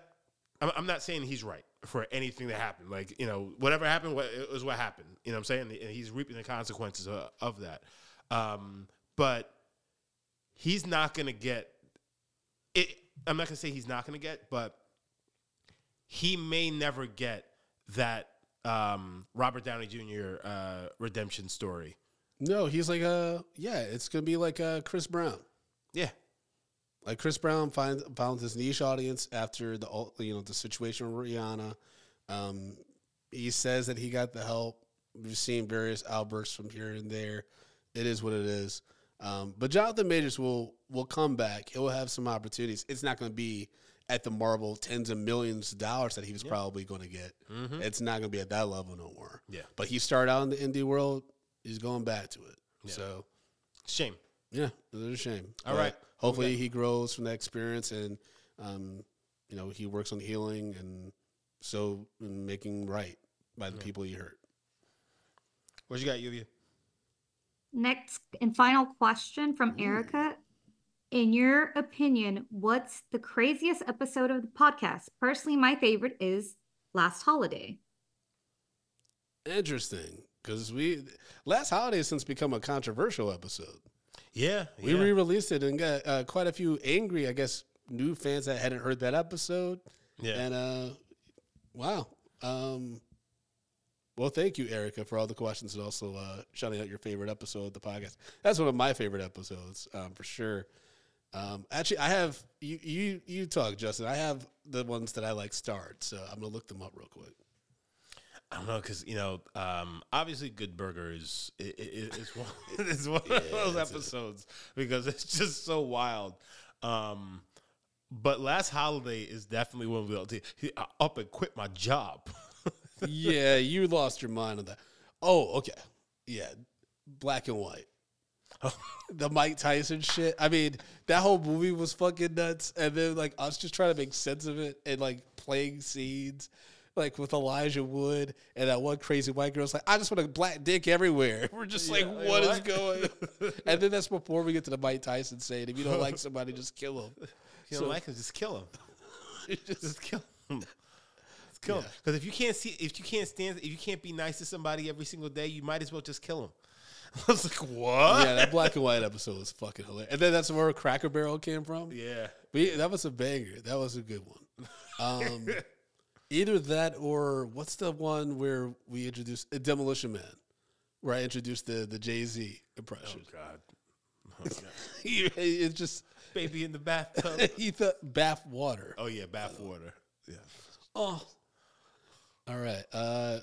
I'm, I'm not saying he's right for anything that happened. Like you know whatever happened, what, was what happened. You know what I'm saying? And he's reaping the consequences of, of that. Um, but he's not going to get it. I'm not going to say he's not going to get, but he may never get that um, Robert Downey Jr. Uh, redemption story. no, he's like a yeah. It's gonna be like a Chris Brown. Yeah, Like Chris Brown finds found his niche audience after the you know the situation with Rihanna. Um, he says that he got the help. We've seen various outbursts from here and there. It is what it is. Um, but Jonathan Majors will will come back. He'll have some opportunities. It's not going to be at the Marvel tens of millions of dollars that he was probably going to get. It's not going to be at that level no more. Yeah. But he started out in the indie world. He's going back to it. Yeah. So shame. yeah, it's a shame. All But right. Hopefully, he grows from that experience, and um, you know, he works on healing and so and making right by the people he hurt. What you got, Lluvia? Next and final question from Erica. In your opinion, what's the craziest episode of the podcast? Personally, my favorite is Last Holiday. Interesting, because we last holiday has since become a controversial episode. Yeah, We re-released it and got uh, quite a few angry, I guess, new fans that hadn't heard that episode. yeah. And uh, wow. Um, well, thank you, Erica, for all the questions and also uh, shouting out your favorite episode of the podcast. That's one of my favorite episodes, um, for sure. Um, actually, I have you, you, you talk, Justin. I have the ones that I like starred, so I'm gonna look them up real quick. I don't know because you know, um, obviously, Good Burger is i- i- i- is one, *laughs* is one Yeah, of those episodes because it's just so wild. Um, but last holiday is definitely one of the I up and quit my job. *laughs* yeah, you lost your mind on that. Oh, okay. Yeah, black and white. *laughs* the Mike Tyson shit. I mean, that whole movie was fucking nuts. And then like us just trying to make sense of it and like playing scenes. Like with Elijah Wood and that one crazy white girl's like, I just want a black dick everywhere. *laughs* We're just like, Yeah, like, what is going? *laughs* and then that's before we get to the Mike Tyson saying, if you don't like somebody, just kill him. You So- don't like him, just kill him. just kill him. Kill. Because if you can't see, if you can't stand, if you can't be nice to somebody every single day, you might as well just kill him. *laughs* I was like, what? yeah, that black and white episode was fucking hilarious. And then that's where Cracker Barrel came from. Yeah. But yeah, that was a banger. That was a good one. Um, *laughs* either that or what's the one where we introduced uh, Demolition Man, where I introduced the the Jay Z impression. Oh god. *laughs* it's just Baby in the bathtub. he thought bath water. oh yeah, bath water. Yeah. Oh, all right. Uh,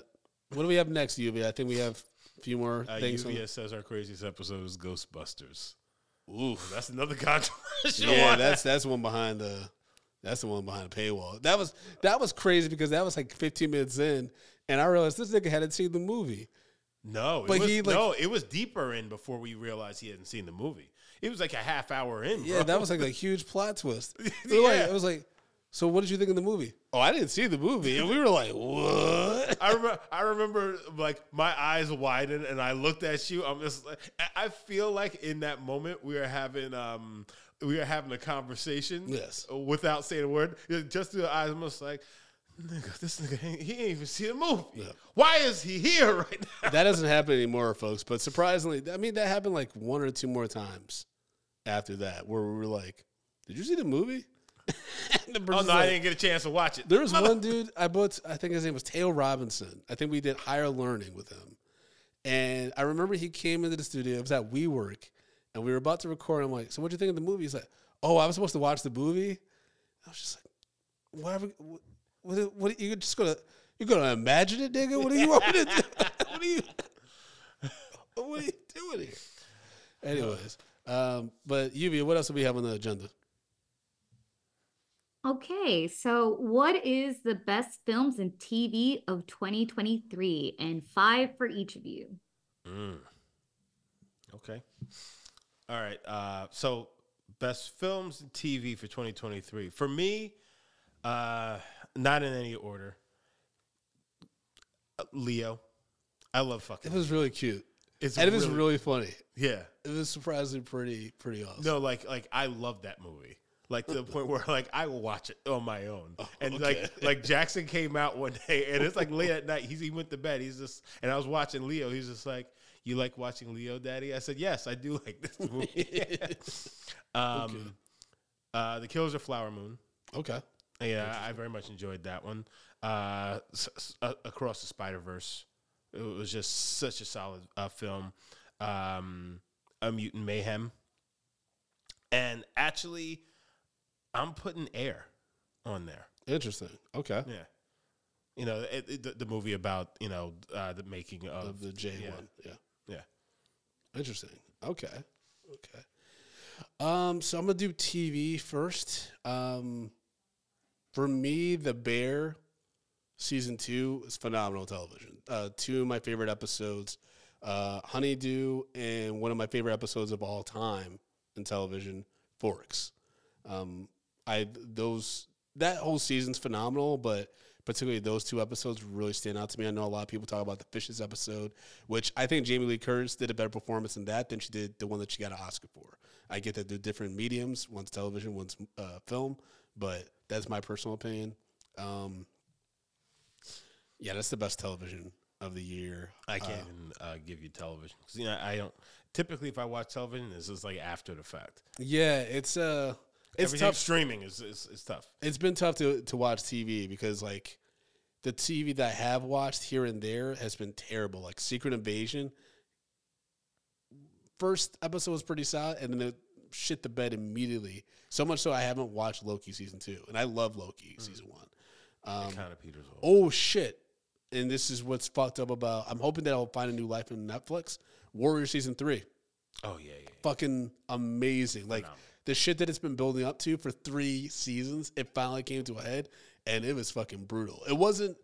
what do we have next, Lluvia? I think we have a few more Uh, things. on- UVS says our craziest episode is Ghostbusters. Ooh, that's another *laughs* controversial yeah, one. that's that's the one behind the that's the one behind the paywall. That was that was crazy because that was like 15 minutes in, and I realized this nigga hadn't seen the movie. no, it But was, he, like- no, it was deeper in before we realized he hadn't seen the movie. It was like a half hour in. Yeah, bro. that was like a *laughs* huge plot twist. *laughs* We were like- Yeah. it was like, so what did you think of the movie? Oh, I didn't see the movie, and we were like, what? I remember, I remember, like my eyes widened, and I looked at you. I'm just, like, I- I feel like in that moment we are having, um, we were having a conversation. Yes. Without saying a word, just through the eyes, I'm just like, nigga, this nigga, he ain't even see the movie. Yeah. Why is he here *laughs* right now? that doesn't happen anymore, folks. But surprisingly, I mean, that happened like one or two more times after that, where we were like, "Did you see the movie?" *laughs* Oh no, I didn't get a chance to watch it. There was *laughs* one dude I bought. I think his name was Tail Robinson. I think we did higher learning with him, and I remember he came into the studio. It was at WeWork, and we were about to record. I'm like, "So what do you think of the movie?" He's like, "Oh, I was supposed to watch the movie." I was just like, "Whatever. What? What? what you just gonna you gonna imagine it, nigga? What do you want me to do? *laughs* what are you? What are you doing here?" Anyways, um, but Lluvia, what else do we have on the agenda? Okay, so what is the best films and TV of 2023? And five for each of you. Mm. Okay. All right. Uh, so, best films and TV for 2023. For me, uh, not in any order. Uh, Leo. I love fucking. It was really cute, It's and it was really funny. yeah. It was surprisingly pretty pretty awesome. No, like like I love that movie. Like to the point where like I will watch it on my own. And okay. like *laughs* like Jackson came out one day and it's like late at night. He's he went to bed. He's just and I was watching Leo. He's just like, You like watching Leo, Daddy? I said, Yes, I do *laughs* like this movie. *laughs* um uh The Killers of Flower Moon. Okay. Yeah, I very much enjoyed that one. Uh, s- s- uh, Across the Spider Verse, it was just such a solid uh, film. Um, a Mutant Mayhem, and actually, I'm putting Air on there. Interesting. Okay. Yeah, you know, it, it- the, the movie about you know uh, the making of Of the J yeah. one. Yeah. Yeah. Interesting. Okay. Okay. Um, so I'm gonna do TV first. Um, for me, The Bear season two is phenomenal television. Uh, two of my favorite episodes, uh, Honeydew, and one of my favorite episodes of all time in television, Forks. Um, I those that whole season's phenomenal, but particularly those two episodes really stand out to me. I know a lot of people talk about the Fishes episode, which I think Jamie Lee Curtis did a better performance in that than she did the one that she got an Oscar for. I get that they're different mediums, one's television, one's uh, film, but that's my personal opinion. Um, yeah, that's the best television of the year. I can't Uh, even uh, give you television because you know I don't. Typically, if I watch television, this is like after the fact. yeah, it's uh, it's Everything tough. streaming is, is is tough. it's been tough to to watch TV because like the TV that I have watched here and there has been terrible. Like Secret Invasion, first episode was pretty solid, and then it shit the bed immediately. So much so I haven't watched Loki season two, and I love Loki season one. Um, kind of Peter's old. oh shit! And this is what's fucked up about. I'm hoping that I'll find a new life in Netflix. Warrior season three Oh yeah, yeah. fucking amazing. Like Phenomenal. The shit that it's been building up to for three seasons, it finally came to a head, and it was fucking brutal. It wasn't.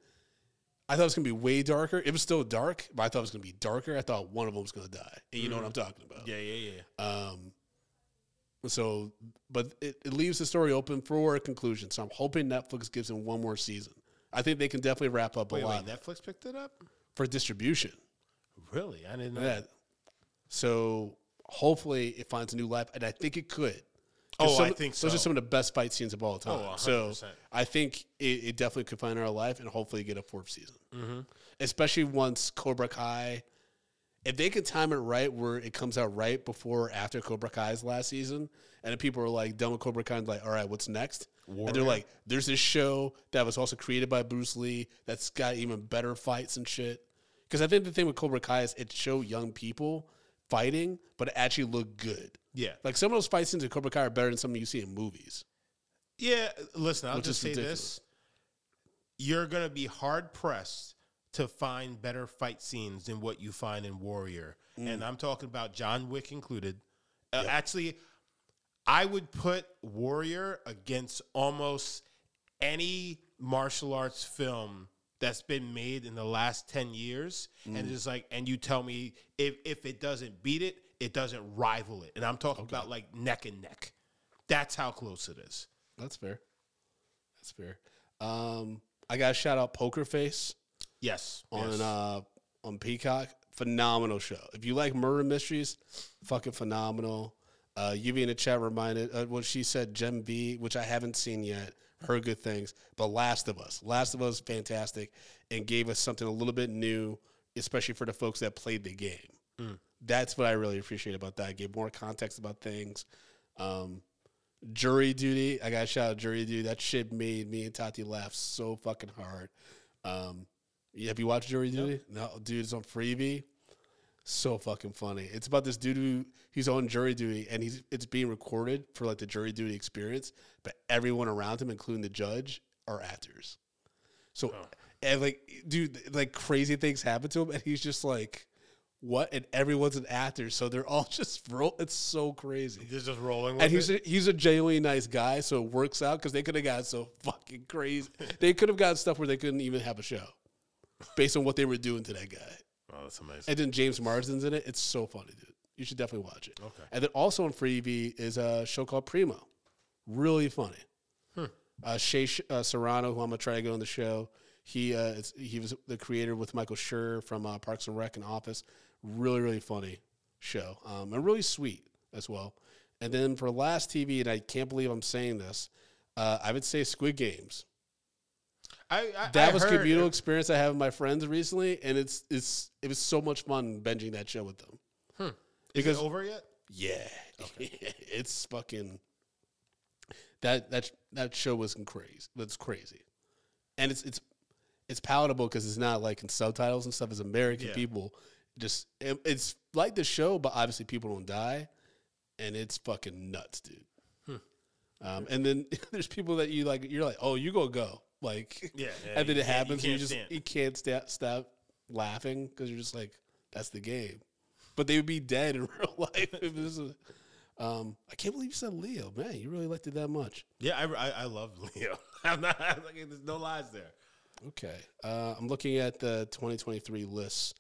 I thought it was gonna be way darker. It was still dark, but I thought it was gonna be darker. I thought one of them was gonna die, and you know what I'm talking about. Yeah, yeah, yeah. Um. So, but it, it leaves the story open for a conclusion. So I'm hoping Netflix gives them one more season. I think they can definitely wrap up Wait, a wait, lot Netflix picked it up? for distribution. Really? I didn't know. Yeah. that. So hopefully it finds a new life, and I think it could. Oh, some- I think so. Those are some of the best fight scenes of all time. Oh, so 100%. I think it, it definitely could find our life and hopefully get a fourth season. Mm-hmm. Especially once Cobra Kai, if they could time it right, where it comes out right before or after Cobra Kai's last season, and people are like done with Cobra Kai, and like, all right, what's next? And they're like, there's this show that was also created by Bruce Lee that's got even better fights and shit. Because I think the thing with Cobra Kai is it showed young people fighting, but it actually looked good. Yeah. Like some of those fight scenes in Cobra Kai are better than some you see in movies. Yeah, listen, I'll just say ridiculous. this. You're going to be hard pressed to find better fight scenes than what you find in Warrior. Mm. And I'm talking about John Wick included. Uh, Actually, I would put Warrior against almost any martial arts film that's been made in the last 10 years Mm. and it's like and you tell me if if it doesn't beat it it doesn't rival it and i'm talking about like neck and neck that's how close it is That's fair. That's fair. Um, I got to shout out Poker Face yes on yes. uh on Peacock. Phenomenal show. If you like murder mysteries, fucking phenomenal. Uh, Yuvi in the chat reminded uh, what she said. Gen V, which I haven't seen yet, heard good things. But Last of Us, Last of Us, fantastic, and gave us something a little bit new, especially for the folks that played the game. That's what I really appreciate about that. It gave more context about things. Um, jury duty. I got to shout out jury duty. That shit made me and Tati laugh so fucking hard. Um, have you watched Jury Duty? No, dude, it's on Freevee. So fucking funny. It's about this dude who he's on jury duty and he's it's being recorded for like the jury duty experience, but everyone around him, including the judge, are actors. So and like dude, like crazy things happen to him and he's just like, What? And everyone's an actor, so they're all *laughs* just roll it's so crazy. They're just rolling with And he's it. a, he's a genuinely nice guy, so it works out because they could have got so fucking crazy. *laughs* they could have got stuff where they couldn't even have a show based on what they were doing to that guy. oh that's amazing And then James Marsden's in it. It's so funny, dude. You should definitely watch it. Okay. And then also on Freevee is a show called Primo. Really funny. Hmm. Uh, Shea Sh- uh, Serrano, who I'm gonna try to get on the show. He uh, he was the creator with Michael Schur from uh, Parks and Rec and Office. Really, really funny show, um, and really sweet as well. And then for last TV, and I can't believe I'm saying this, uh, I would say Squid Games. I, I, That I was communal experience I have with my friends recently, and it's it's it was so much fun binging that show with them. Is because- it over yet? Yeah, *laughs* it's fucking that that that show was crazy. That's crazy, and it's it's it's palatable because it's not like in subtitles and stuff. As American Yeah. people. Just it- it's like the show, but obviously people don't die, and it's fucking nuts, dude. Um, and then *laughs* there's people that you like. You're like, oh, you go go like, *laughs* Yeah, yeah, and then it you happens. and You just stand. you can't sta- stop laughing because you're just like, that's the game. But they would be dead in *laughs* real life. If this is, um, I can't believe you said Leo, man. You really liked it that much. Yeah, I, I, I love Leo. I'm not. I'm like, there's no lies there. Okay. Uh, I'm looking at the 2023 lists.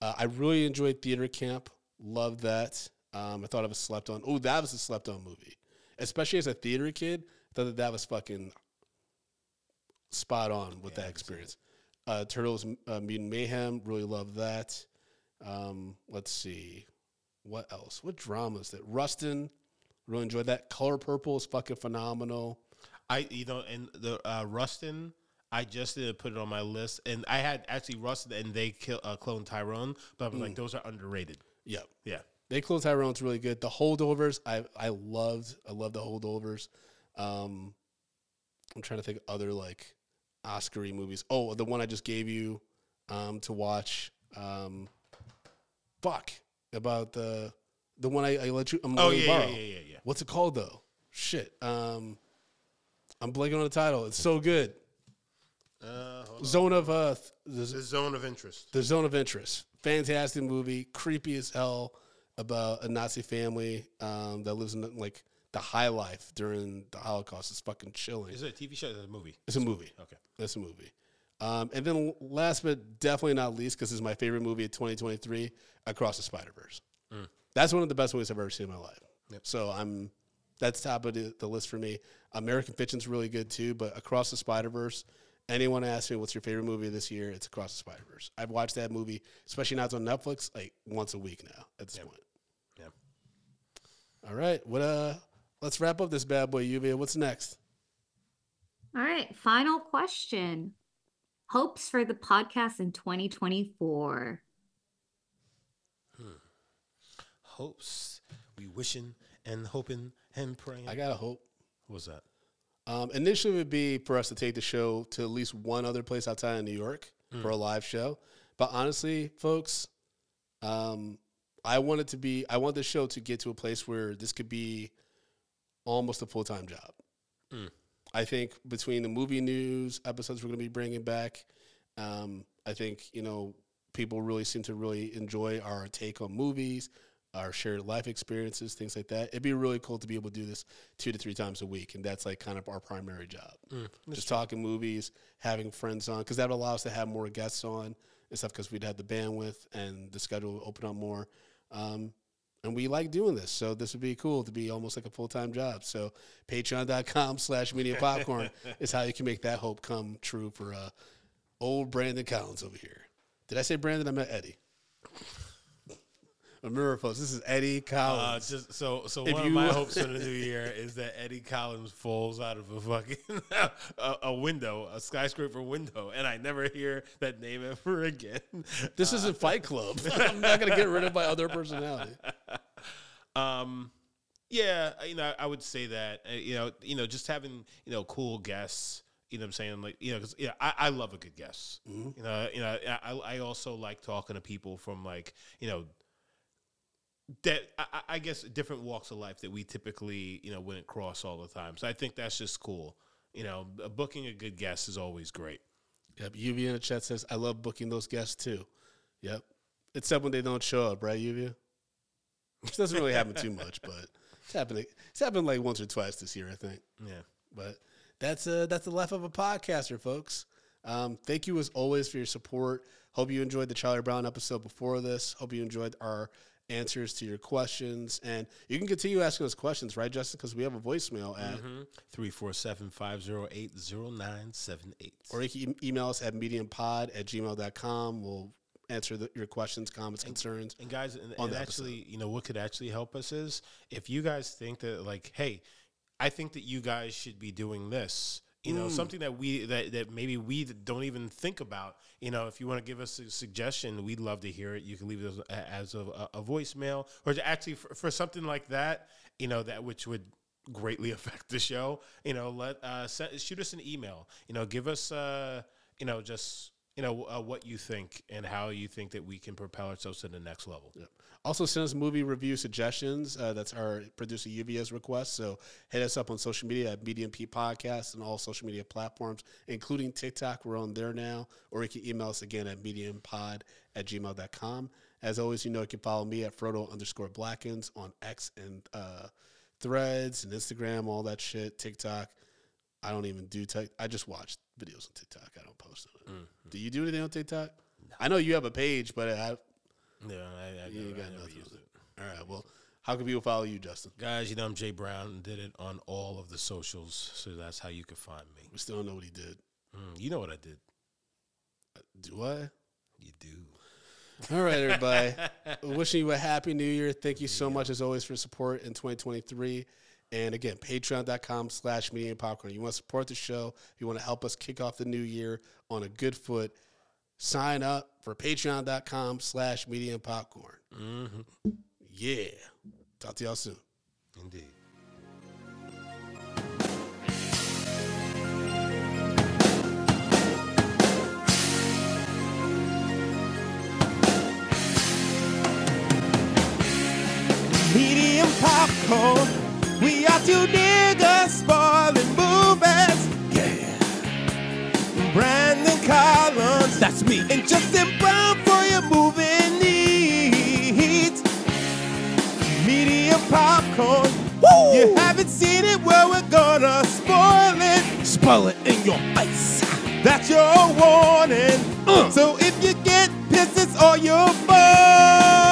Uh, I really enjoyed Theater Camp. Loved that. Um, I thought it was slept on. Oh, that was a slept on movie. Especially as a theater kid, I thought that that was fucking spot on with that experience. Uh, Turtles uh, Mutant Mayhem. Really loved that. Um, let's see. What else? What dramas that? Rustin. Really enjoyed that. Color Purple is fucking phenomenal. I you know, and the uh, Rustin, I just didn't put it on my list, and I had actually Rustin, and they kill uh, clone Tyrone, but I was like, those are underrated. Yeah, Yeah, They Cloned Tyrone's really good. The holdovers, I I loved. I love the holdovers. Um, I'm trying to think of other like Oscar-y movies. Oh, the one I just gave you um, to watch. Um, fuck about the the one I, I let you. I'm Oh yeah, yeah, yeah, yeah, yeah. What's it called though? Shit. Um, I'm blanking on the title. It's so good. Uh, hold on. Zone of uh, th- The the, zone of interest. the Zone of Interest. Fantastic movie, creepy as hell about a Nazi family um, that lives in like the high life during the Holocaust. It's fucking chilling. Is it a TV show? Or is it a movie? It's a movie. Okay. It's a movie. Um, and then last but definitely not least, because it's my favorite movie of 2023, Across the Spider Verse. That's one of the best movies I've ever seen in my life. So I'm that's top of the, the list for me. American Fiction's really good too, but Across the Spider Verse. Anyone asks me what's your favorite movie this year, it's Across the Spider Verse. I've watched that movie, especially now it's on Netflix, like once a week now at this point. Yeah. All right, what uh, let's wrap up this bad boy, Lluvia. What's next? All right, final question. Hopes for the podcast in 2024. Hopes. We wishing and hoping and praying. I got a hope. What's that? Um, initially, it would be for us to take the show to at least one other place outside of New York for a live show. But honestly, folks, um, I want it to be. I want the show to get to a place where this could be almost a full time job. Mm. I think between the movie news episodes we're going to be bringing back, um, I think you know people really seem to really enjoy our take on movies, our shared life experiences, things like that. It'd be really cool to be able to do this two to three times a week, and that's like kind of our primary job. Just talking movies, having friends on, because that would allow us to have more guests on and stuff. Because we'd have the bandwidth and the schedule would open up more. Um, and we like doing this, so this would be cool to be almost like a full time job. So patreon.com *laughs* slash medium popcorn *laughs* is how you can make that hope come true for uh, old Brandon Collins over here. Did I say Brandon? I meant Eddie. Folks, this is Eddie Uh, Collins. just so so If one you- of my hopes for the new *laughs* year is that Eddie Collins falls out of a fucking *laughs* a, a window, a skyscraper window, and I never hear that name ever *laughs* again. this isn't Fight Club. I'm not going to get rid of my other personality. Um, yeah, you know, I would say that uh, you know, you know, just having you know cool guests. You know what I'm saying? Like, you know, because yeah, I, I love a good guest. You know, you know, I I also like talking to people from like you know that I, I- guess different walks of life that we typically you know wouldn't cross all the time. So I think that's just cool. You know, booking a good guest is always great. Yep. UV in the chat says, I love booking those guests too. Yep. Except when they don't show up, right, UV? Which doesn't really happen too much, *laughs* but it's happening. It's happened like once or twice this year, I think. Yeah. But that's uh that's the life of a podcaster, folks. Um, thank you as always for your support. Hope you enjoyed the Charlie Brown episode before this. Hope you enjoyed our answers to your questions, and you can continue asking us questions, right, Justin? Because we have a voicemail at, mm-hmm. Three four seven five zero eight zero nine seven eight. or you can e- email us at mediumpod at gmail.com. We'll answer the, your questions, comments, concerns. And guys, and, on and actually, you know, what could actually help us is if you guys think that, like, hey, I think that you guys should be doing this. You know, something that we that, that maybe we don't even think about. You know, if you want to give us a suggestion, we'd love to hear it. You can leave it as, as a, a voicemail, or to actually for, for something like that. You know, that which would greatly *laughs* affect the show. You know, let uh, send, shoot us an email. You know, give us uh, you know just you know uh, what you think and how you think that we can propel ourselves to the next level. Yep. Also, send us movie review suggestions. Uh, that's our producer UVS request. So hit us up on social media at Medium P Podcast and all social media platforms, including TikTok. We're on there now. Or you can email us again at mediumpod at gmail.com. As always, you know you can follow me at Frodo underscore Blackens on X and uh, threads and Instagram, all that shit, TikTok. I don't even do tech. I just watch videos on TikTok. I don't post on it. Do you do anything on TikTok? I know you have a page, but I, Yeah, I, I, you never, got I never nothing used it. it. All right. Well, how can people follow you, Justin? Guys, you know I'm Jay Brown. Did it on all of the socials, so that's how you can find me. We still don't know what he did. Mm, you know what I did. Do I? You do. All right, everybody. *laughs* Wishing you a happy new year. Thank you so much, as always, for support in 2023. And again, patreon.com slash media and popcorn. You want to support the show, you want to help us kick off the new year on a good foot, sign up for patreon.com slash media and popcorn. Mm-hmm. Yeah. Talk to y'all soon. Indeed. medium popcorn. We are two niggas spoiling movies. Yeah. Brandon Collins, that's me. And Justin Brown for your moving needs. Medium popcorn. Woo! You haven't seen it, well, we're gonna spoil it. Spoil it in your face. That's your warning. Uh. So if you get pissed, it's all your fault.